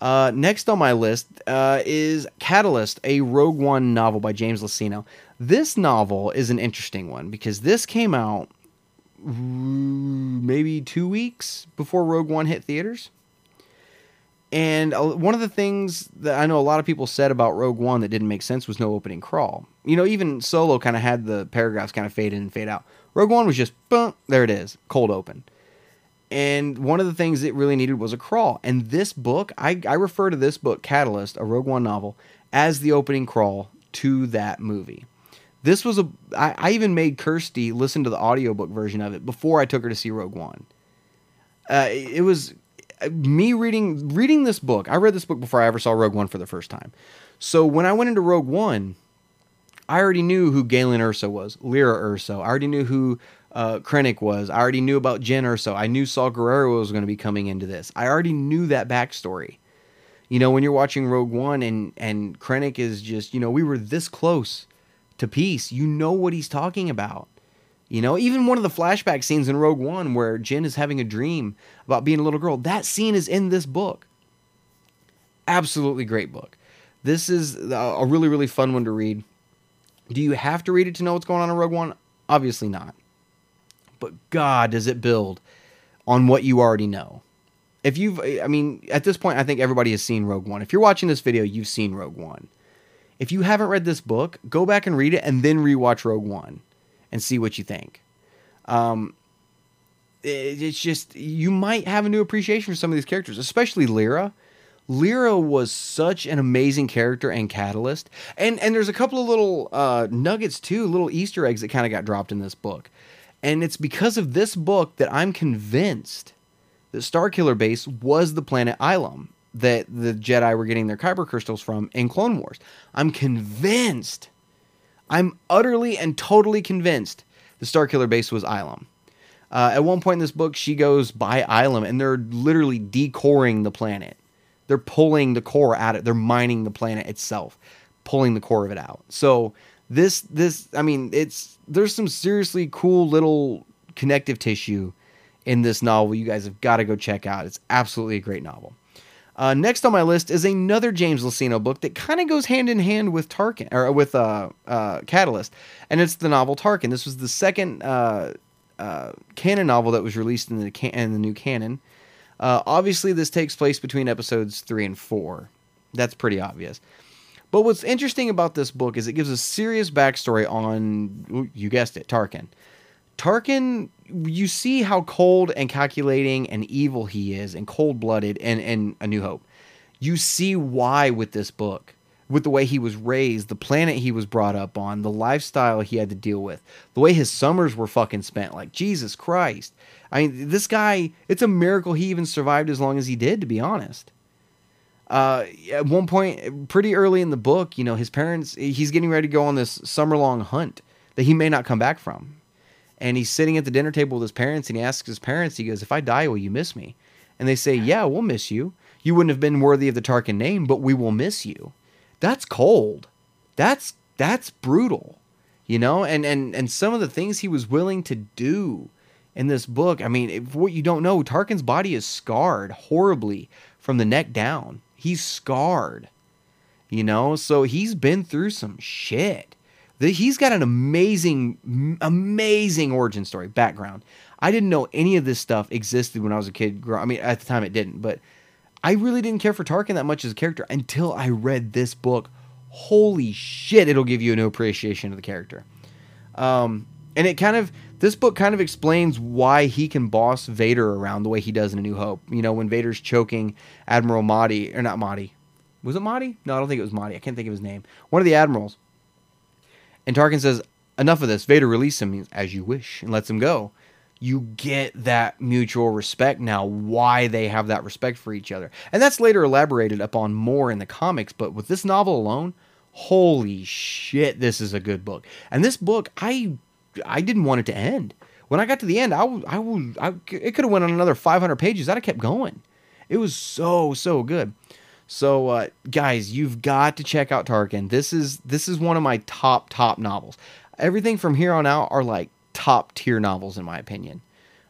Uh, next on my list uh, is Catalyst, a Rogue One novel by James Luceno. This novel is an interesting one because this came out maybe two weeks before Rogue One hit theaters. And one of the things that I know a lot of people said about Rogue One that didn't make sense was no opening crawl. You know, even Solo kind of had the paragraphs kind of fade in and fade out. Rogue One was just, boom, there it is, cold open. And one of the things it really needed was a crawl. And this book, I, I refer to this book, Catalyst, a Rogue One novel, as the opening crawl to that movie. This was a. I, I even made Kirsty listen to the audiobook version of it before I took her to see Rogue One. Uh, it was me reading reading this book. I read this book before I ever saw Rogue One for the first time. So when I went into Rogue One, I already knew who Galen Erso was, Lyra Erso. I already knew who uh, Krennic was. I already knew about Jyn Erso. I knew Saw Gerrera was going to be coming into this. I already knew that backstory. You know, when you're watching Rogue One and and Krennic is just, you know, we were this close to peace. You know what he's talking about. You know, even one of the flashback scenes in Rogue One where Jyn is having a dream about being a little girl, that scene is in this book. Absolutely great book. This is a really, really fun one to read. Do you have to read it to know what's going on in Rogue One? Obviously not but God, does it build on what you already know. If you've, I mean, at this point, I think everybody has seen Rogue One. If you're watching this video, you've seen Rogue One. If you haven't read this book, go back and read it and then rewatch Rogue One and see what you think. Um, it's just, you might have a new appreciation for some of these characters, especially Lyra. Lyra was such an amazing character and catalyst. And and there's a couple of little uh, nuggets too, little Easter eggs that kind of got dropped in this book. And it's because of this book that I'm convinced that Starkiller Base was the planet Ilum that the Jedi were getting their Kyber crystals from in Clone Wars. I'm convinced. I'm utterly and totally convinced the Starkiller Base was Ilum. Uh, at one point in this book, she goes by Ilum, and they're literally decoring the planet. They're pulling the core out of it. They're mining the planet itself, pulling the core of it out. So this this I mean it's there's some seriously cool little connective tissue in this novel you guys have got to go check out. It's absolutely a great novel. Uh, next on my list is another James Luceno book that kind of goes hand in hand with Tarkin or with uh, uh, Catalyst, and it's the novel Tarkin. This was the second uh, uh, canon novel that was released in the can- in the new canon. Uh, obviously, this takes place between episodes three and four. That's pretty obvious. But what's interesting about this book is it gives a serious backstory on, you guessed it, Tarkin. Tarkin, you see how cold and calculating and evil he is, and cold blooded, and, and A New Hope. You see why with this book, with the way he was raised, the planet he was brought up on, the lifestyle he had to deal with, the way his summers were fucking spent. Like, Jesus Christ. I mean, this guy, it's a miracle he even survived as long as he did, to be honest uh, at one point, pretty early in the book, you know, his parents, he's getting ready to go on this summer long hunt that he may not come back from. And he's sitting at the dinner table with his parents and he asks his parents, he goes, If I die, will you miss me? And they say, Yeah, we'll miss you. You wouldn't have been worthy of the Tarkin name, but we will miss you. That's cold. That's that's brutal. You know, and and and some of the things he was willing to do in this book. I mean, what you don't know, Tarkin's body is scarred horribly from the neck down he's scarred. You know, so he's been through some shit. He's got an amazing, amazing origin story background. I didn't know any of this stuff existed when I was a kid. I mean, at the time it didn't, but I really didn't care for Tarkin that much as a character until I read this book. Holy shit, it'll give you a new appreciation of the character. Um, and it kind of this book kind of explains why he can boss Vader around the way he does in A New Hope. You know, when Vader's choking Admiral Motti, or not Motti. Was it Motti? No, I don't think it was Motti. I can't think of his name. One of the admirals. And Tarkin says, Enough of this. Vader release him as you wish and lets him go. You get that mutual respect now, why they have that respect for each other. And that's later elaborated upon more in the comics, but with this novel alone, holy shit, this is a good book. And this book, I I didn't want it to end. When I got to the end, I, I, I it could have went on another 500 pages. I'd have kept going. It was so so good. So uh, guys, you've got to check out Tarkin. This is this is one of my top top novels. Everything from here on out are like top tier novels in my opinion.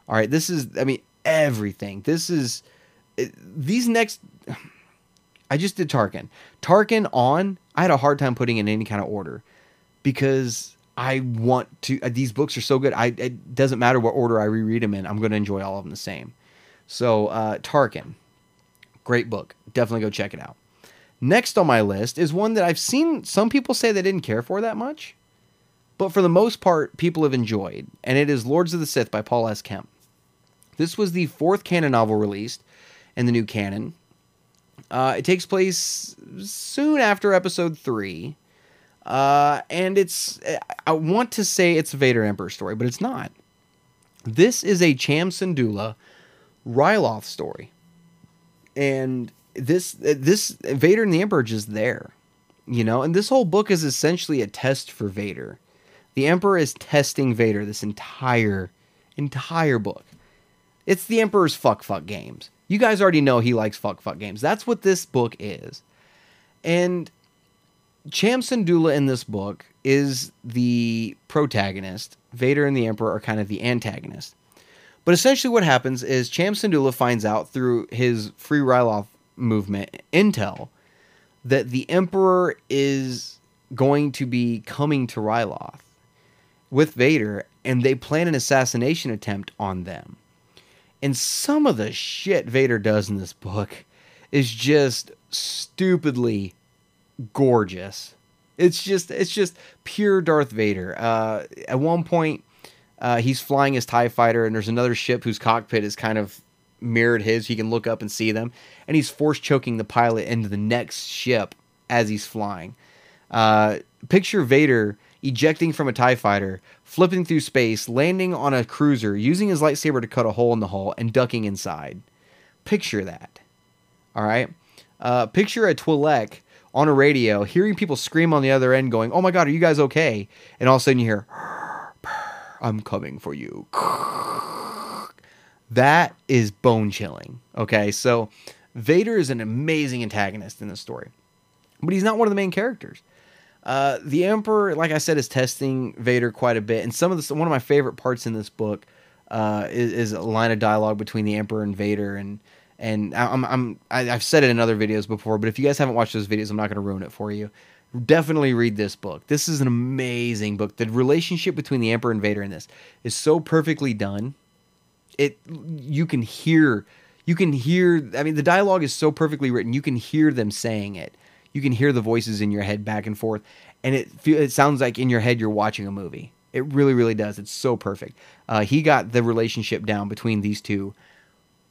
All right, this is I mean everything. This is these next I just did Tarkin. Tarkin on, I had a hard time putting in any kind of order because I want to. Uh, these books are so good. I it doesn't matter what order I reread them in. I'm going to enjoy all of them the same. So uh, Tarkin, great book. Definitely go check it out. Next on my list is one that I've seen some people say they didn't care for that much, but for the most part, people have enjoyed, and it is Lords of the Sith by Paul S. Kemp. This was the fourth canon novel released in the new canon. Uh, it takes place soon after episode three. Uh, and it's, I want to say it's a Vader Emperor story, but it's not. This is a Cham Syndulla Ryloth story. And this, this Vader and the Emperor just there, you know, and this whole book is essentially a test for Vader. The Emperor is testing Vader this entire, entire book. It's the Emperor's fuck fuck games. You guys already know he likes fuck fuck games. That's what this book is. And Cham Syndulla in this book is the protagonist. Vader and the Emperor are kind of the antagonist. But essentially, what happens is Cham finds out through his Free Ryloth movement intel that the Emperor is going to be coming to Ryloth with Vader, and they plan an assassination attempt on them. And some of the shit Vader does in this book is just stupidly gorgeous. It's just it's just pure Darth Vader. Uh, at one point, uh, he's flying his Tie Fighter, and there's another ship whose cockpit is kind of mirrored his. He can look up and see them, and he's force choking the pilot into the next ship as he's flying. Uh, picture Vader ejecting from a TIE fighter, flipping through space, landing on a cruiser, using his lightsaber to cut a hole in the hull, and ducking inside. Picture that. All right? Uh, picture a Twi'lek on a radio, hearing people scream on the other end, going, Oh my God, are you guys okay? And all of a sudden you hear, I'm coming for you. That is bone chilling. Okay, so Vader is an amazing antagonist in this story, but he's not one of the main characters. Uh, the Emperor, like I said, is testing Vader quite a bit, and some of the one of my favorite parts in this book uh, is, is, a line of dialogue between the Emperor and Vader, and and I'm I'm I, am i have said it in other videos before, but if you guys haven't watched those videos, I'm not going to ruin it for you. Definitely read this book. This is an amazing book. The relationship between the Emperor and Vader in this is so perfectly done. It you can hear you can hear I mean the dialogue is so perfectly written. You can hear them saying it you can hear the voices in your head back and forth, and it it sounds like in your head you're watching a movie. It really, really does. It's so perfect. Uh, he got the relationship down between these two,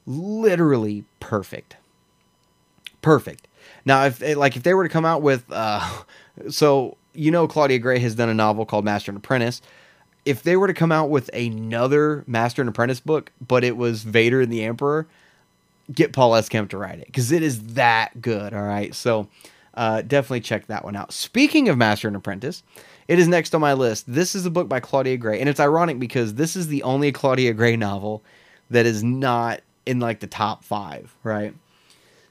literally perfect. Perfect. Now, if like if they were to come out with, uh, so you know, Claudia Gray has done a novel called Master and Apprentice. If they were to come out with another Master and Apprentice book, but it was Vader and the Emperor, get Paul S. Kemp to write it because it is that good. All right, so uh, definitely check that one out. Speaking of Master and Apprentice, it is next on my list. This is a book by Claudia Gray, and it's ironic because this is the only Claudia Gray novel that is not in like the top five, right?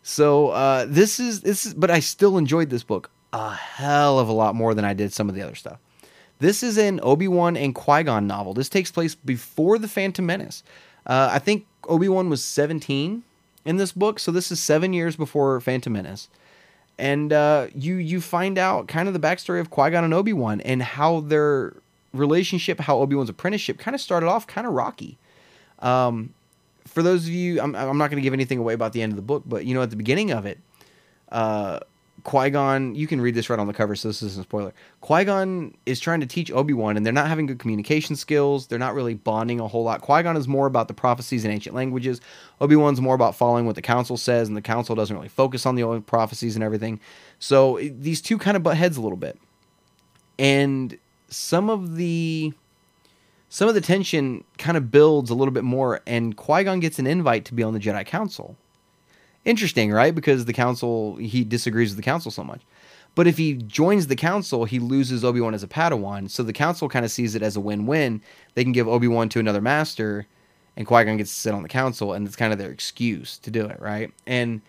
So uh, this is this is, but I still enjoyed this book a hell of a lot more than I did some of the other stuff. This is an Obi Wan and Qui Gon novel. This takes place before the Phantom Menace. Uh, I think Obi Wan was 17 in this book, so this is seven years before Phantom Menace and uh, you you find out kind of the backstory of Qui Gon and Obi Wan and how their relationship, how Obi Wan's apprenticeship, kind of started off kind of rocky. Um, for those of you, I'm, I'm not going to give anything away about the end of the book, but you know, at the beginning of it, uh, Qui Gon, you can read this right on the cover, so this isn't a spoiler. Qui Gon is trying to teach Obi Wan, and they're not having good communication skills. They're not really bonding a whole lot. Qui Gon is more about the prophecies in ancient languages. Obi Wan's more about following what the council says, and the council doesn't really focus on the old prophecies and everything. So these two kind of butt heads a little bit, and some of the some of the tension kind of builds a little bit more. And Qui Gon gets an invite to be on the Jedi Council Interesting, right? Because the council, he disagrees with the council so much. But if he joins the council, he loses Obi Wan as a Padawan. So the council kind of sees it as a win win. They can give Obi Wan to another master, and Qui Gon gets to sit on the council, and it's kind of their excuse to do it, right? And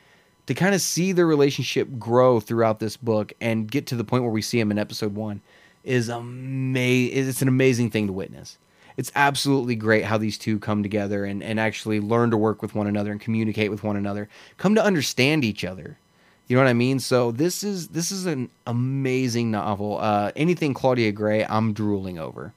to kind of see their relationship grow throughout this book and get to the point where we see him in episode one is amazing. It's an amazing thing to witness. It's absolutely great how these two come together and, and actually learn to work with one another and communicate with one another, come to understand each other. You know what I mean? So this is this is an amazing novel. Uh, anything Claudia Gray, I'm drooling over.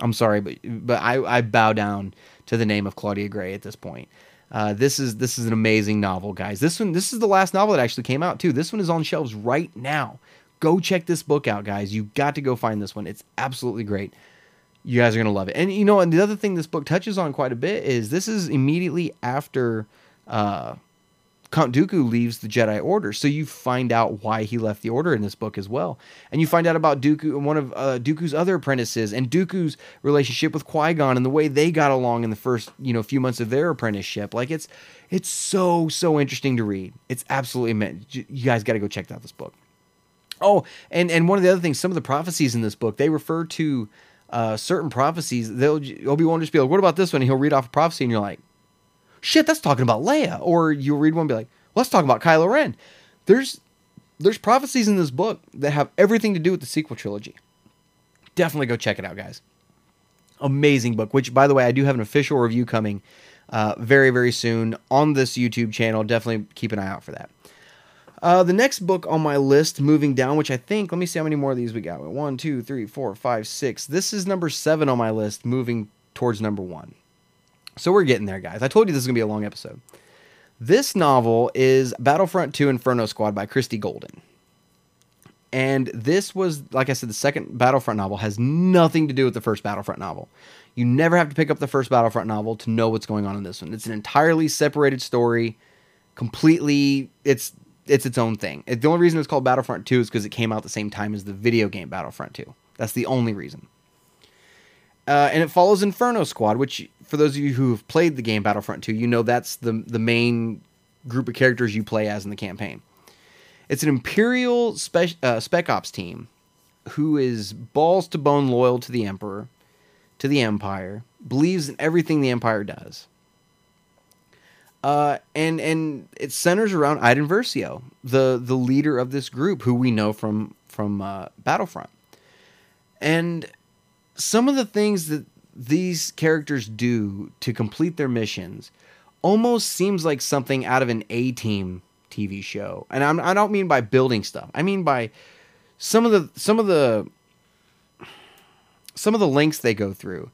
I'm sorry, but but I, I bow down to the name of Claudia Gray at this point. Uh, this is this is an amazing novel, guys. This one this is the last novel that actually came out too. This one is on shelves right now. Go check this book out, guys. You got to go find this one. It's absolutely great. You guys are gonna love it. And you know, and the other thing this book touches on quite a bit is this is immediately after uh, Count Dooku leaves the Jedi Order, so you find out why he left the Order in this book as well, and you find out about Dooku, and one of uh, Dooku's other apprentices, and Dooku's relationship with Qui Gon, and the way they got along in the first you know few months of their apprenticeship. Like it's it's so so interesting to read. It's absolutely meant. You guys got to go check out this book. Oh, and and one of the other things, some of the prophecies in this book, they refer to uh, certain prophecies. They'll Obi Wan just be like, "What about this one?" And he'll read off a prophecy, and you're like, "Shit, that's talking about Leia." Or you'll read one, and be like, "Let's talk about Kylo Ren." There's there's prophecies in this book that have everything to do with the sequel trilogy. Definitely go check it out, guys. Amazing book. Which, by the way, I do have an official review coming uh, very very soon on this YouTube channel. Definitely keep an eye out for that. Uh, the next book on my list, moving down, which I think, let me see how many more of these we got. One, two, three, four, five, six. This is number seven on my list, moving towards number one. So we're getting there, guys. I told you this is going to be a long episode. This novel is Battlefront 2 Inferno Squad by Christie Golden. And this was, like I said, the second Battlefront novel has nothing to do with the first Battlefront novel. You never have to pick up the first Battlefront novel to know what's going on in this one. It's an entirely separated story, completely. It's it's its own thing. The only reason it's called Battlefront 2 is because it came out the same time as the video game Battlefront 2. That's the only reason. Uh, and it follows Inferno Squad, which, for those of you who have played the game Battlefront 2, you know that's the, the main group of characters you play as in the campaign. It's an Imperial spec, uh, Spec Ops team who is balls to bone loyal to the Emperor, to the Empire, believes in everything the Empire does. Uh, and and it centers around Iden Versio, the the leader of this group, who we know from from uh, Battlefront. And some of the things that these characters do to complete their missions almost seems like something out of an A Team TV show. And I'm, I don't mean by building stuff. I mean by some of the some of the some of the links they go through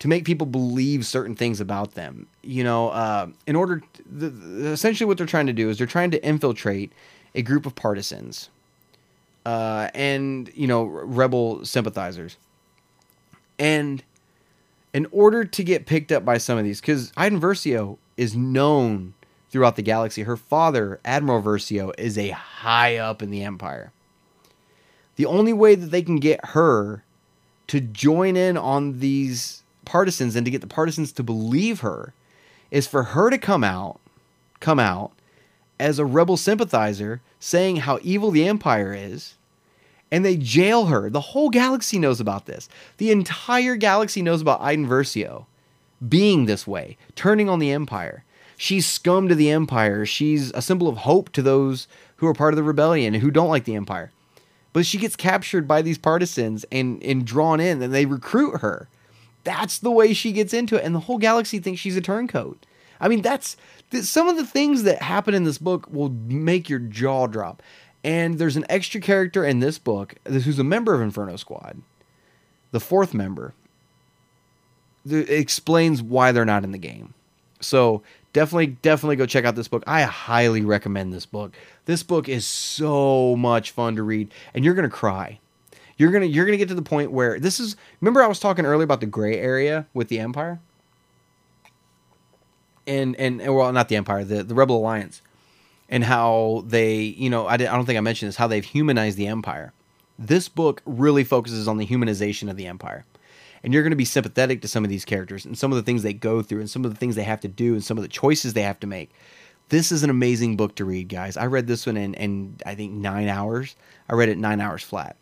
to make people believe certain things about them. You know, uh, in order, to, the, essentially, what they're trying to do is they're trying to infiltrate a group of partisans uh, and you know rebel sympathizers, and in order to get picked up by some of these, because Iden Versio is known throughout the galaxy. Her father, Admiral Versio, is a high up in the Empire. The only way that they can get her to join in on these partisans and to get the partisans to believe her is for her to come out come out as a rebel sympathizer saying how evil the empire is and they jail her. The whole galaxy knows about this. The entire galaxy knows about Iden Versio being this way turning on the empire. She's scum to the empire. She's a symbol of hope to those who are part of the rebellion and who don't like the empire. But she gets captured by these partisans and, and drawn in and they recruit her that's the way she gets into it and the whole galaxy thinks she's a turncoat. I mean that's some of the things that happen in this book will make your jaw drop. And there's an extra character in this book who's a member of inferno squad the fourth member that explains why they're not in the game. So definitely definitely go check out this book. I highly recommend this book. This book is so much fun to read and you're gonna cry you're gonna you're gonna get to the point where this is. Remember, I was talking earlier about the gray area with the Empire, and and, and well, not the Empire, the the Rebel Alliance, and how they, you know, I, I don't think I mentioned this, how they've humanized the Empire. This book really focuses on the humanization of the Empire and you're going to be sympathetic to some of these characters and some of the things they go through and some of the things they have to do and some of the choices they have to make. This is an amazing book to read, guys. I read this one in, in I think nine hours. I read it nine hours flat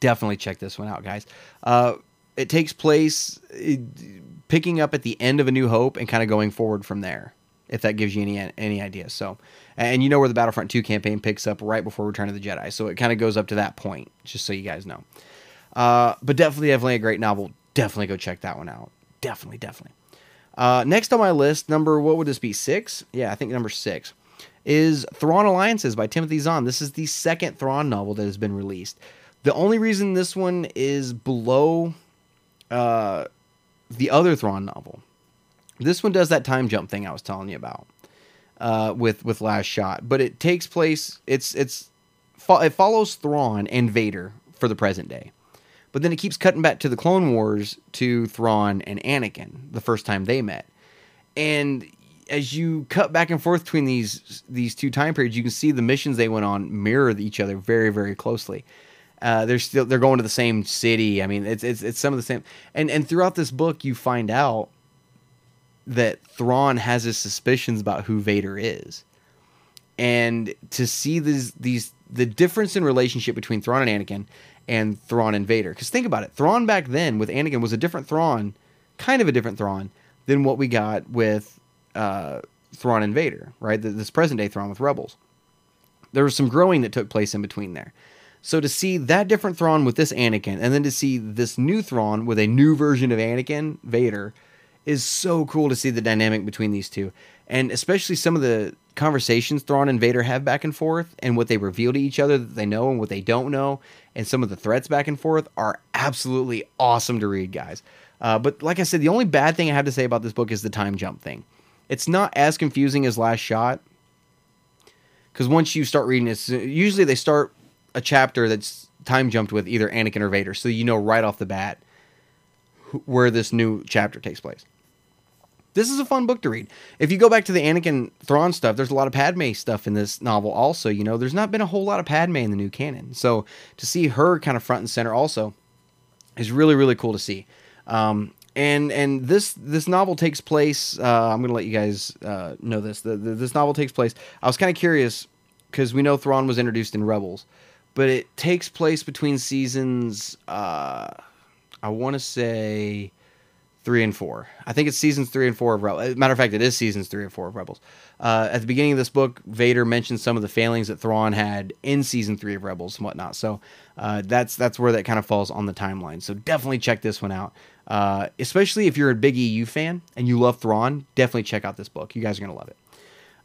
definitely check this one out, guys. Uh, it takes place picking up at the end of A New Hope and kind of going forward from there. If that gives you any any idea. So, and you know where the Battlefront 2 campaign picks up right before Return of the Jedi. So it kind of goes up to that point, just so you guys know. Uh, but definitely, definitely a great novel. Definitely go check that one out. Definitely, definitely. Uh, next on my list, number what would this be? Six? Yeah, I think number six is Thrawn Alliances by Timothy Zahn. This is the second Thrawn novel that has been released. The only reason this one is below uh, the other Thrawn novel, this one does that time jump thing I was telling you about uh, with with Last Shot, but it takes place. It's it's it follows Thrawn and Vader for the present day, but then it keeps cutting back to the Clone Wars to Thrawn and Anakin the first time they met, and as you cut back and forth between these these two time periods, you can see the missions they went on mirror each other very very closely. Uh, they're still they're going to the same city. I mean, it's it's it's some of the same. And and throughout this book, you find out that Thrawn has his suspicions about who Vader is, and to see these these the difference in relationship between Thrawn and Anakin and Thrawn and Vader. Because think about it, Thrawn back then with Anakin was a different Thrawn, kind of a different Thrawn than what we got with uh, Thrawn and Vader, right? This present day Thrawn with Rebels. There was some growing that took place in between there. So to see that different Thrawn with this Anakin, and then to see this new Thrawn with a new version of Anakin, Vader, is so cool to see the dynamic between these two. And especially some of the conversations Thrawn and Vader have back and forth, and what they reveal to each other that they know and what they don't know, and some of the threats back and forth are absolutely awesome to read, guys. Uh, but like I said, the only bad thing I have to say about this book is the time jump thing. It's not as confusing as Last Shot, because once you start reading it, usually they start a chapter that's time jumped with either Anakin or Vader, so you know right off the bat where this new chapter takes place. This is a fun book to read. If you go back to the Anakin Thrawn stuff, there's a lot of Padme stuff in this novel. Also, you know, there's not been a whole lot of Padme in the new canon, so to see her kind of front and center also is really really cool to see. Um, and and this this novel takes place. Uh, I'm gonna let you guys uh, know this. The, the, this novel takes place. I was kind of curious because we know Thrawn was introduced in Rebels, but it takes place between seasons. Uh, I want to say three and four. I think it's seasons three and four of Rebels. Matter of fact, it is seasons three and four of Rebels. Uh, at the beginning of this book, Vader mentions some of the failings that Thrawn had in season three of Rebels and whatnot. So uh, that's that's where that kind of falls on the timeline. So definitely check this one out. Uh, especially if you're a big EU fan and you love Thrawn, definitely check out this book. You guys are gonna love it.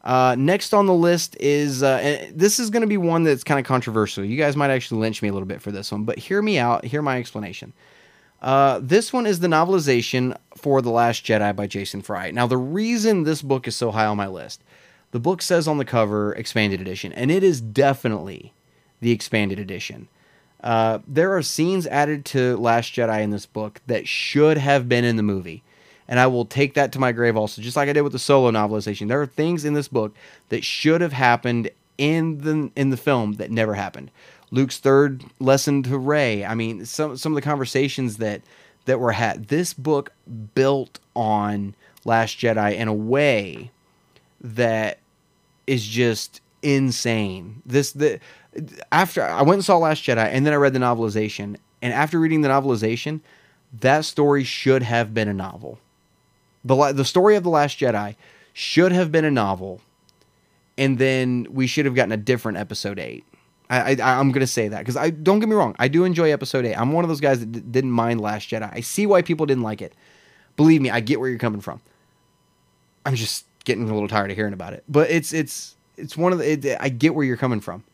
Uh, next on the list is uh, this is going to be one that's kind of controversial. You guys might actually lynch me a little bit for this one, but hear me out. Hear my explanation. Uh, this one is the novelization for The Last Jedi by Jason Fry. Now, the reason this book is so high on my list, the book says on the cover expanded edition, and it is definitely the expanded edition. Uh, there are scenes added to Last Jedi in this book that should have been in the movie and I will take that to my grave also, just like I did with the solo novelization. There are things in this book that should have happened in the in the film that never happened. Luke's third lesson to Rey. I mean, some some of the conversations that that were had. This book built on Last Jedi in a way that is just insane. This the after I went and saw Last Jedi and then I read the novelization and after reading the novelization, that story should have been a novel the the story of the Last Jedi should have been a novel, and then we should have gotten a different Episode Eight. I, I am gonna say that because I don't get me wrong, I do enjoy Episode Eight. I'm one of those guys that d- didn't mind Last Jedi. I see why people didn't like it. Believe me, I get where you're coming from. I'm just getting a little tired of hearing about it, but it's it's it's one of the it, I get where you're coming from.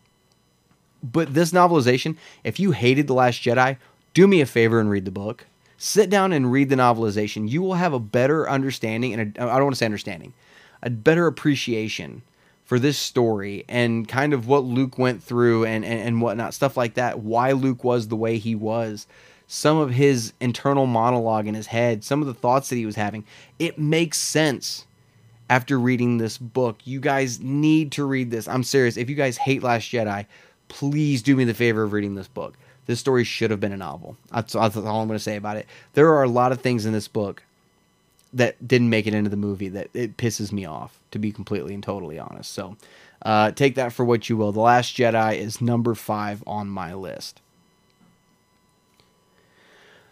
But this novelization, if you hated the Last Jedi, do me a favor and read the book sit down and read the novelization. You will have a better understanding, and I don't want to say understanding, a better appreciation for this story and kind of what Luke went through and, and, and whatnot, stuff like that, why Luke was the way he was, some of his internal monologue in his head, some of the thoughts that he was having. It makes sense after reading this book. You guys need to read this. I'm serious. If you guys hate Last Jedi, please do me the favor of reading this book. This story should have been a novel. That's, that's all I'm going to say about it. There are a lot of things in this book that didn't make it into the movie that it pisses me off, to be completely and totally honest. So uh, take that for what you will. The Last Jedi is number five on my list.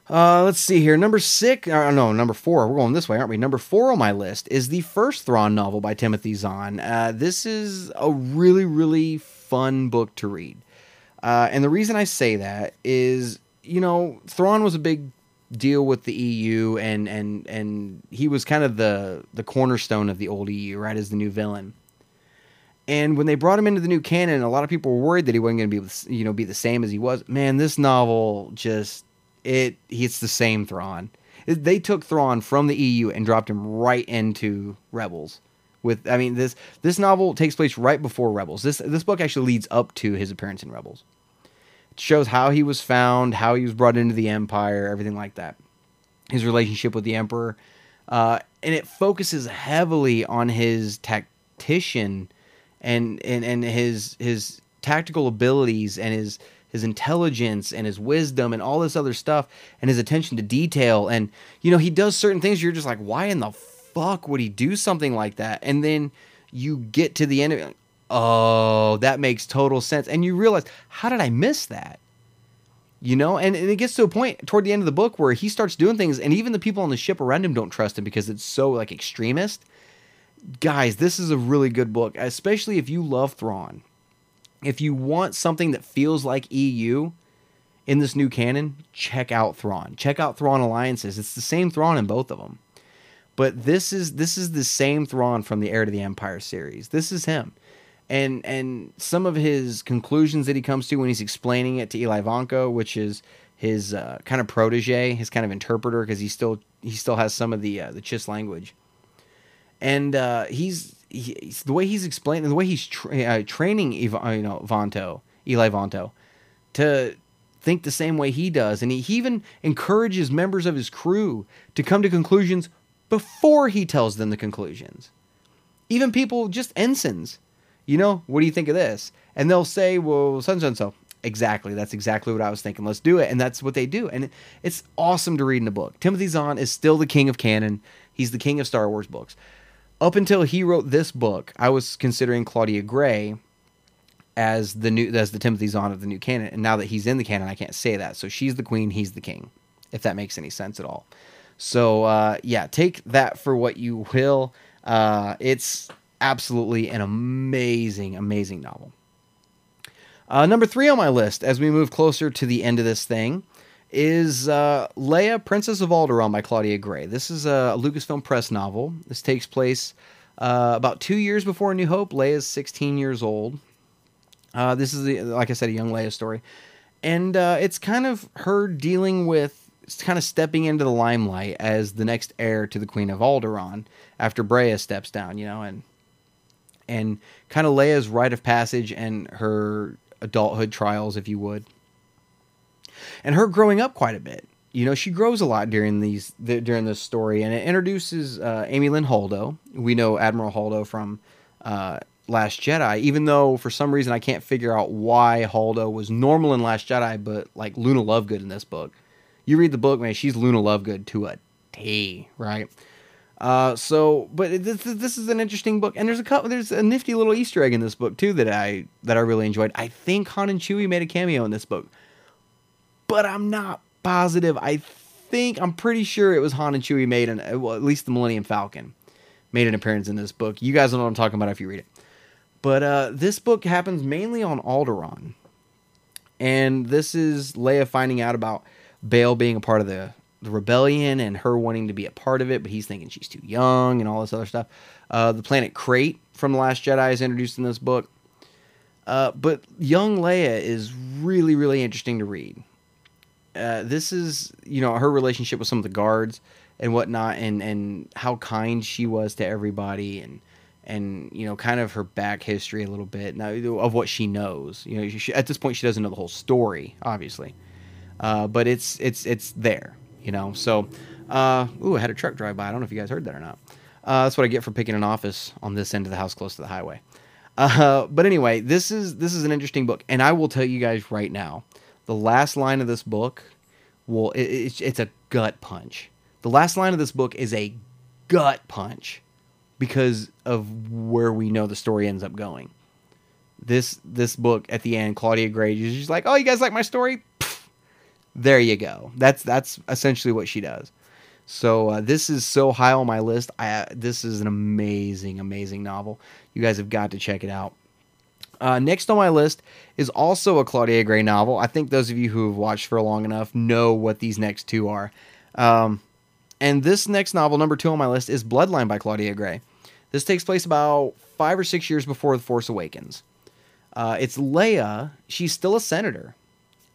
Uh, let's see here. Number six, uh, no, number four. We're going this way, aren't we? Number four on my list is the first Thrawn novel by Timothy Zahn. Uh, this is a really, really fun book to read. Uh, and the reason I say that is, you know, Thrawn was a big deal with the EU, and and and he was kind of the the cornerstone of the old EU, right, as the new villain. And when they brought him into the new canon, a lot of people were worried that he wasn't going to be, you know, be the same as he was. Man, this novel just it it's the same Thrawn. They took Thrawn from the EU and dropped him right into Rebels. With I mean this this novel takes place right before Rebels. This this book actually leads up to his appearance in Rebels. It shows how he was found, how he was brought into the Empire, everything like that. His relationship with the Emperor, uh, and it focuses heavily on his tactician and and and his his tactical abilities and his his intelligence and his wisdom and all this other stuff and his attention to detail and you know he does certain things you're just like why in the fuck would he do something like that and then you get to the end of it oh that makes total sense and you realize how did i miss that you know and, and it gets to a point toward the end of the book where he starts doing things and even the people on the ship around him don't trust him because it's so like extremist guys this is a really good book especially if you love thrawn if you want something that feels like EU in this new canon, check out Thrawn. Check out Thrawn Alliances. It's the same Thrawn in both of them. But this is this is the same Thrawn from the Heir to the Empire series. This is him. And and some of his conclusions that he comes to when he's explaining it to Eli Vanto, which is his uh, kind of protege, his kind of interpreter, because he still he still has some of the uh, the Chiss language, and uh, he's he, the way he's explaining, the way he's tra- uh, training, Ev- uh, you know, Vanto, Eli Vanto, to think the same way he does, and he, he even encourages members of his crew to come to conclusions before he tells them the conclusions. Even people, just ensigns, you know, what do you think of this? And they'll say, well, so and so. Exactly. That's exactly what I was thinking. Let's do it. And that's what they do. And it's awesome to read in the book. Timothy Zahn is still the king of canon. He's the king of Star Wars books up until he wrote this book, I was considering Claudia Gray as the new as the Timothy Zahn of the new canon. And now that he's in the canon, I can't say that. So she's the queen, he's the king, if that makes any sense at all. So uh, yeah, take that for what you will. Uh, it's absolutely an amazing, amazing novel. Uh, number three on my list, as we move closer to the end of this thing, is uh, Leia, Princess of Alderaan by Claudia Gray. This is a Lucasfilm Press novel. This takes place uh, about two years before New Hope. Leia is 16 years old. Uh, this is, the, like I said, a young Leia story. And uh, it's kind of her dealing with, kind of stepping into the limelight as the next heir to the Queen of Alderaan after Breha steps down, you know, and and kind of Leia's rite of passage and her adulthood trials, if you would and her growing up quite a bit. You know, she grows a lot during these the, during this story, and it introduces uh, Amilyn Holdo. We know Admiral Holdo from uh, Last Jedi, even though for some reason I can't figure out why Holdo was normal in Last Jedi, but like Luna Lovegood in this book. You read the book, man, she's Luna Lovegood to a T, right? Uh, so, but this, this is an interesting book, and there's a couple, there's a nifty little Easter egg in this book too that I that I really enjoyed. I think Han and Chewie made a cameo in this book but I'm not positive. I think I'm pretty sure it was Han and Chewie made an well, at least the Millennium Falcon made an appearance in this book. You guys know what I'm talking about if you read it. But uh, this book happens mainly on Alderaan, and this is Leia finding out about Bail being a part of the the rebellion and her wanting to be a part of it, but he's thinking she's too young and all this other stuff. Uh, the planet Crait from the Last Jedi is introduced in this book. Uh, but young Leia is really, really interesting to read. Uh, this is you know her relationship with some of the guards and whatnot, and and how kind she was to everybody, and and you know kind of her back history a little bit now of what she knows. You know, she, at this point she doesn't know the whole story, obviously, uh, but it's it's it's there. You know, so uh, ooh, I had a truck drive by. I don't know if you guys heard that or not. Uh, that's what I get for picking an office on this end of the house close to the highway. Uh, but anyway, this is this is an interesting book, and I will tell you guys right now the last line of this book will it, it's, it's a gut punch. The last line of this book is a gut punch because of where we know the story ends up going. This this book at the end, Claudia Gray is just like, "Oh, you guys like my story? There you go. That's that's essentially what she does. So uh, this is so high on my list. I uh, this is an amazing, amazing novel. You guys have got to check it out. Uh, next on my list is also a Claudia Gray novel. I think those of you who have watched for long enough know what these next two are. Um, and this next novel, number two on my list, is Bloodline by Claudia Gray. This takes place about five or six years before The Force Awakens. Uh, it's Leia. She's still a senator,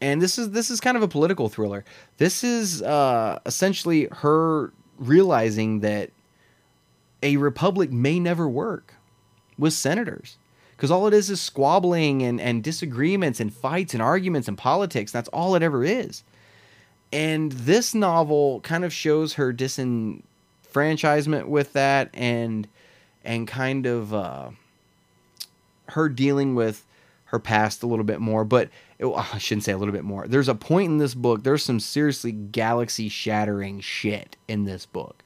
and this is this is kind of a political thriller. This is uh, essentially her realizing that a republic may never work with senators because all it is is squabbling and, and disagreements and fights and arguments and politics. That's all it ever is. And this novel kind of shows her disenfranchisement with that and and kind of uh, her dealing with her past a little bit more. But it, oh, I shouldn't say a little bit more. There's a point in this book. There's some seriously galaxy shattering shit in this book.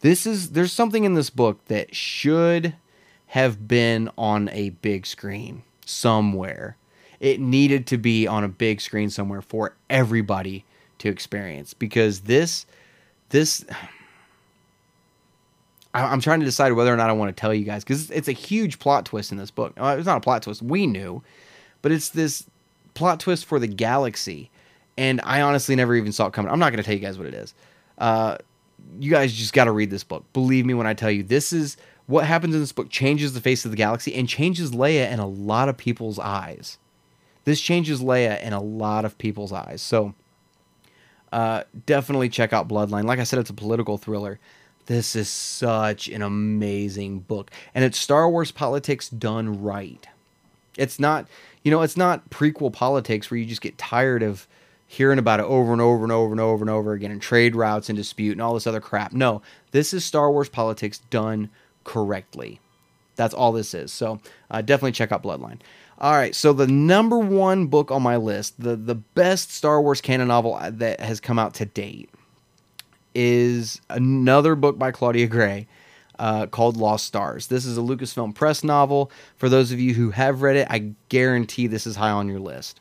This is there's something in this book that should have been on a big screen somewhere. It needed to be on a big screen somewhere for everybody to experience because this this I, am trying to decide whether or not I want to tell you guys because it's a huge plot twist in this book. It's not a plot twist we knew, but it's this plot twist for the galaxy, and I honestly never even saw it coming. I'm not going to tell you guys what it is. Uh, you guys just got to read this book. Believe me when I tell you this is what happens in this book changes the face of the galaxy and changes Leia in a lot of people's eyes. This changes Leia in a lot of people's eyes. So uh, definitely check out Bloodline. Like I said, it's a political thriller. This is such an amazing book. And it's Star Wars politics done right. It's not, you know, it's not prequel politics where you just get tired of hearing about it over and over and over and over and over again and trade routes and dispute and all this other crap. No, this is Star Wars politics done correctly. That's all this is. So uh, definitely check out Bloodline. All right, so the number one book on my list, the the best Star Wars canon novel that has come out to date, is another book by Claudia Gray uh, called Lost Stars. This is a Lucasfilm Press novel. For those of you who have read it, I guarantee this is high on your list.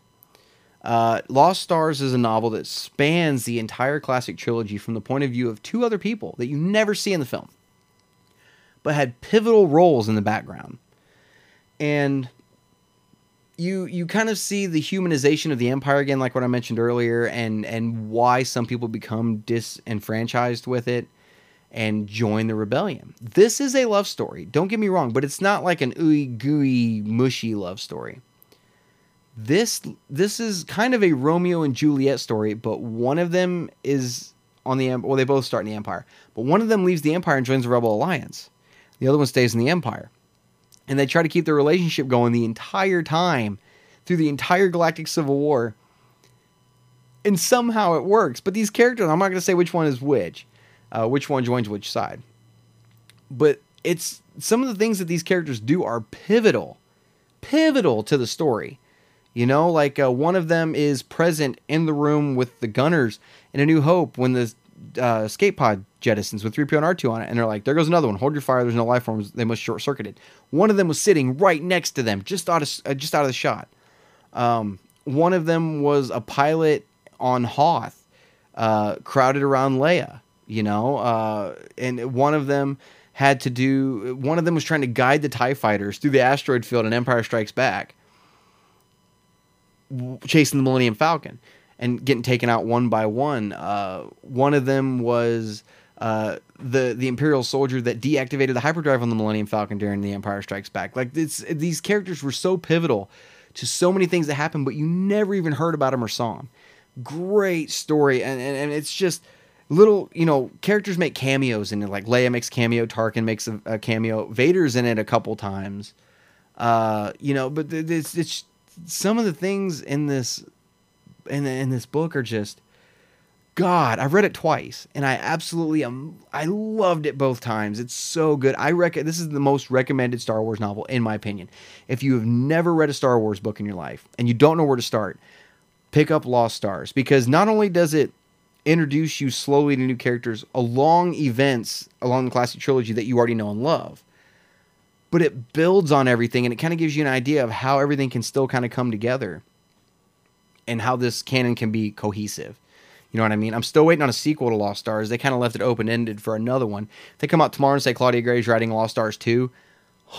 Uh, Lost Stars is a novel that spans the entire classic trilogy from the point of view of two other people that you never see in the film but had pivotal roles in the background. And you you kind of see the humanization of the empire again like what I mentioned earlier and and why some people become disenfranchised with it and join the rebellion. This is a love story. Don't get me wrong, but it's not like an ooey gooey mushy love story. This this is kind of a Romeo and Juliet story, but one of them is on the well they both start in the empire, but one of them leaves the empire and joins the rebel alliance. The other one stays in the Empire. And they try to keep their relationship going the entire time through the entire Galactic Civil War. And somehow it works. But these characters, I'm not going to say which one is which, uh, which one joins which side. But it's some of the things that these characters do are pivotal, pivotal to the story. You know, like uh, one of them is present in the room with the gunners in A New Hope when the uh, escape pod jettisons with 3PO and R2 on it, and they're like, there goes another one. Hold your fire. There's no life forms. They must short circuited. One of them was sitting right next to them, just out of uh, just out of the shot. Um, one of them was a pilot on Hoth, uh, crowded around Leia. You know, uh, and one of them had to do. One of them was trying to guide the Tie fighters through the asteroid field in Empire Strikes Back, chasing the Millennium Falcon and getting taken out one by one. Uh, one of them was uh, the the Imperial soldier that deactivated the hyperdrive on the Millennium Falcon during the Empire Strikes Back. Like these characters were so pivotal to so many things that happened, but you never even heard about them or saw them. Great story, and and, and it's just little you know characters make cameos in it. Like Leia makes cameo, Tarkin makes a, a cameo, Vader's in it a couple times. Uh, you know, but it's it's some of the things in this in in this book are just God, I've read it twice and I absolutely am I loved it both times. It's so good. I reckon this is the most recommended Star Wars novel in my opinion. If you have never read a Star Wars book in your life and you don't know where to start, pick up Lost Stars because not only does it introduce you slowly to new characters along events along the classic trilogy that you already know and love, but it builds on everything and it kind of gives you an idea of how everything can still kind of come together and how this canon can be cohesive. You know what I mean? I'm still waiting on a sequel to Lost Stars. They kind of left it open ended for another one. they come out tomorrow and say Claudia Gray's writing Lost Stars 2.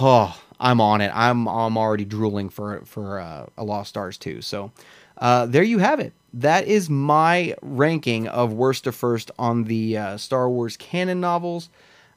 Oh, I'm on it. I'm I'm already drooling for for uh, a Lost Stars 2. So uh, there you have it. That is my ranking of worst to first on the uh, Star Wars canon novels.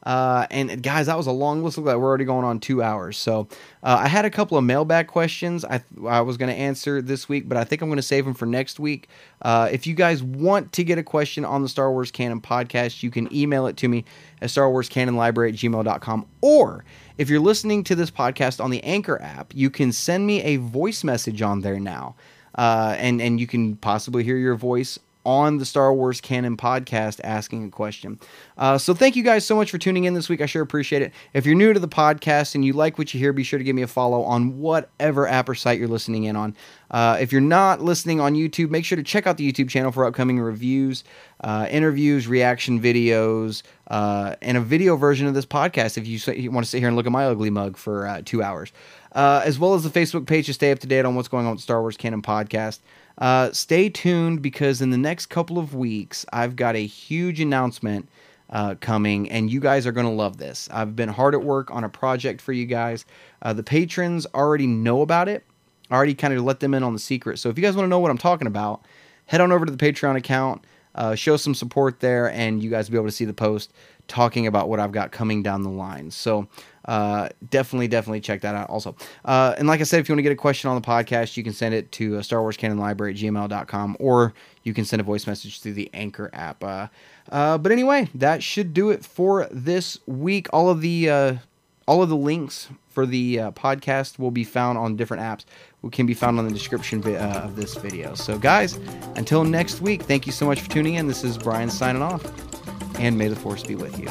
Uh, and guys, that was a long list. Look like we're already going on two hours. So uh, I had a couple of mailbag questions I, I was going to answer this week, but I think I'm going to save them for next week. Uh, if you guys want to get a question on the Star Wars Canon podcast, you can email it to me at Star Wars Canon Library at gmail.com. Or if you're listening to this podcast on the Anchor app, you can send me a voice message on there now. Uh, and and you can possibly hear your voice on the Star Wars Canon podcast asking a question. Uh, so thank you guys so much for tuning in this week. I sure appreciate it. If you're new to the podcast and you like what you hear, be sure to give me a follow on whatever app or site you're listening in on. Uh, if you're not listening on YouTube, make sure to check out the YouTube channel for upcoming reviews, uh, interviews, reaction videos, uh, and a video version of this podcast if you, you, want to sit here and look at my ugly mug for uh, two hours. Uh, as well as the Facebook page to stay up to date on what's going on with Star Wars Canon Podcast. Uh, stay tuned because in the next couple of weeks, I've got a huge announcement uh, coming, and you guys are going to love this. I've been hard at work on a project for you guys. Uh, the patrons already know about it, I already kind of let them in on the secret. So if you guys want to know what I'm talking about, head on over to the Patreon account, uh, show some support there, and you guys will be able to see the post talking about what I've got coming down the line. So uh, definitely, definitely check that out also. Uh, and like I said, if you want to get a question on the podcast, you can send it to uh, Star Wars Canon Library at gmail.com or you can send a voice message through the Anchor app. Uh, uh, but anyway, that should do it for this week. All of the uh, all of the links for the uh, podcast will be found on different apps. We can be found on the description vi- uh, of this video. So, guys, until next week, thank you so much for tuning in. This is Brian signing off, and may the force be with you.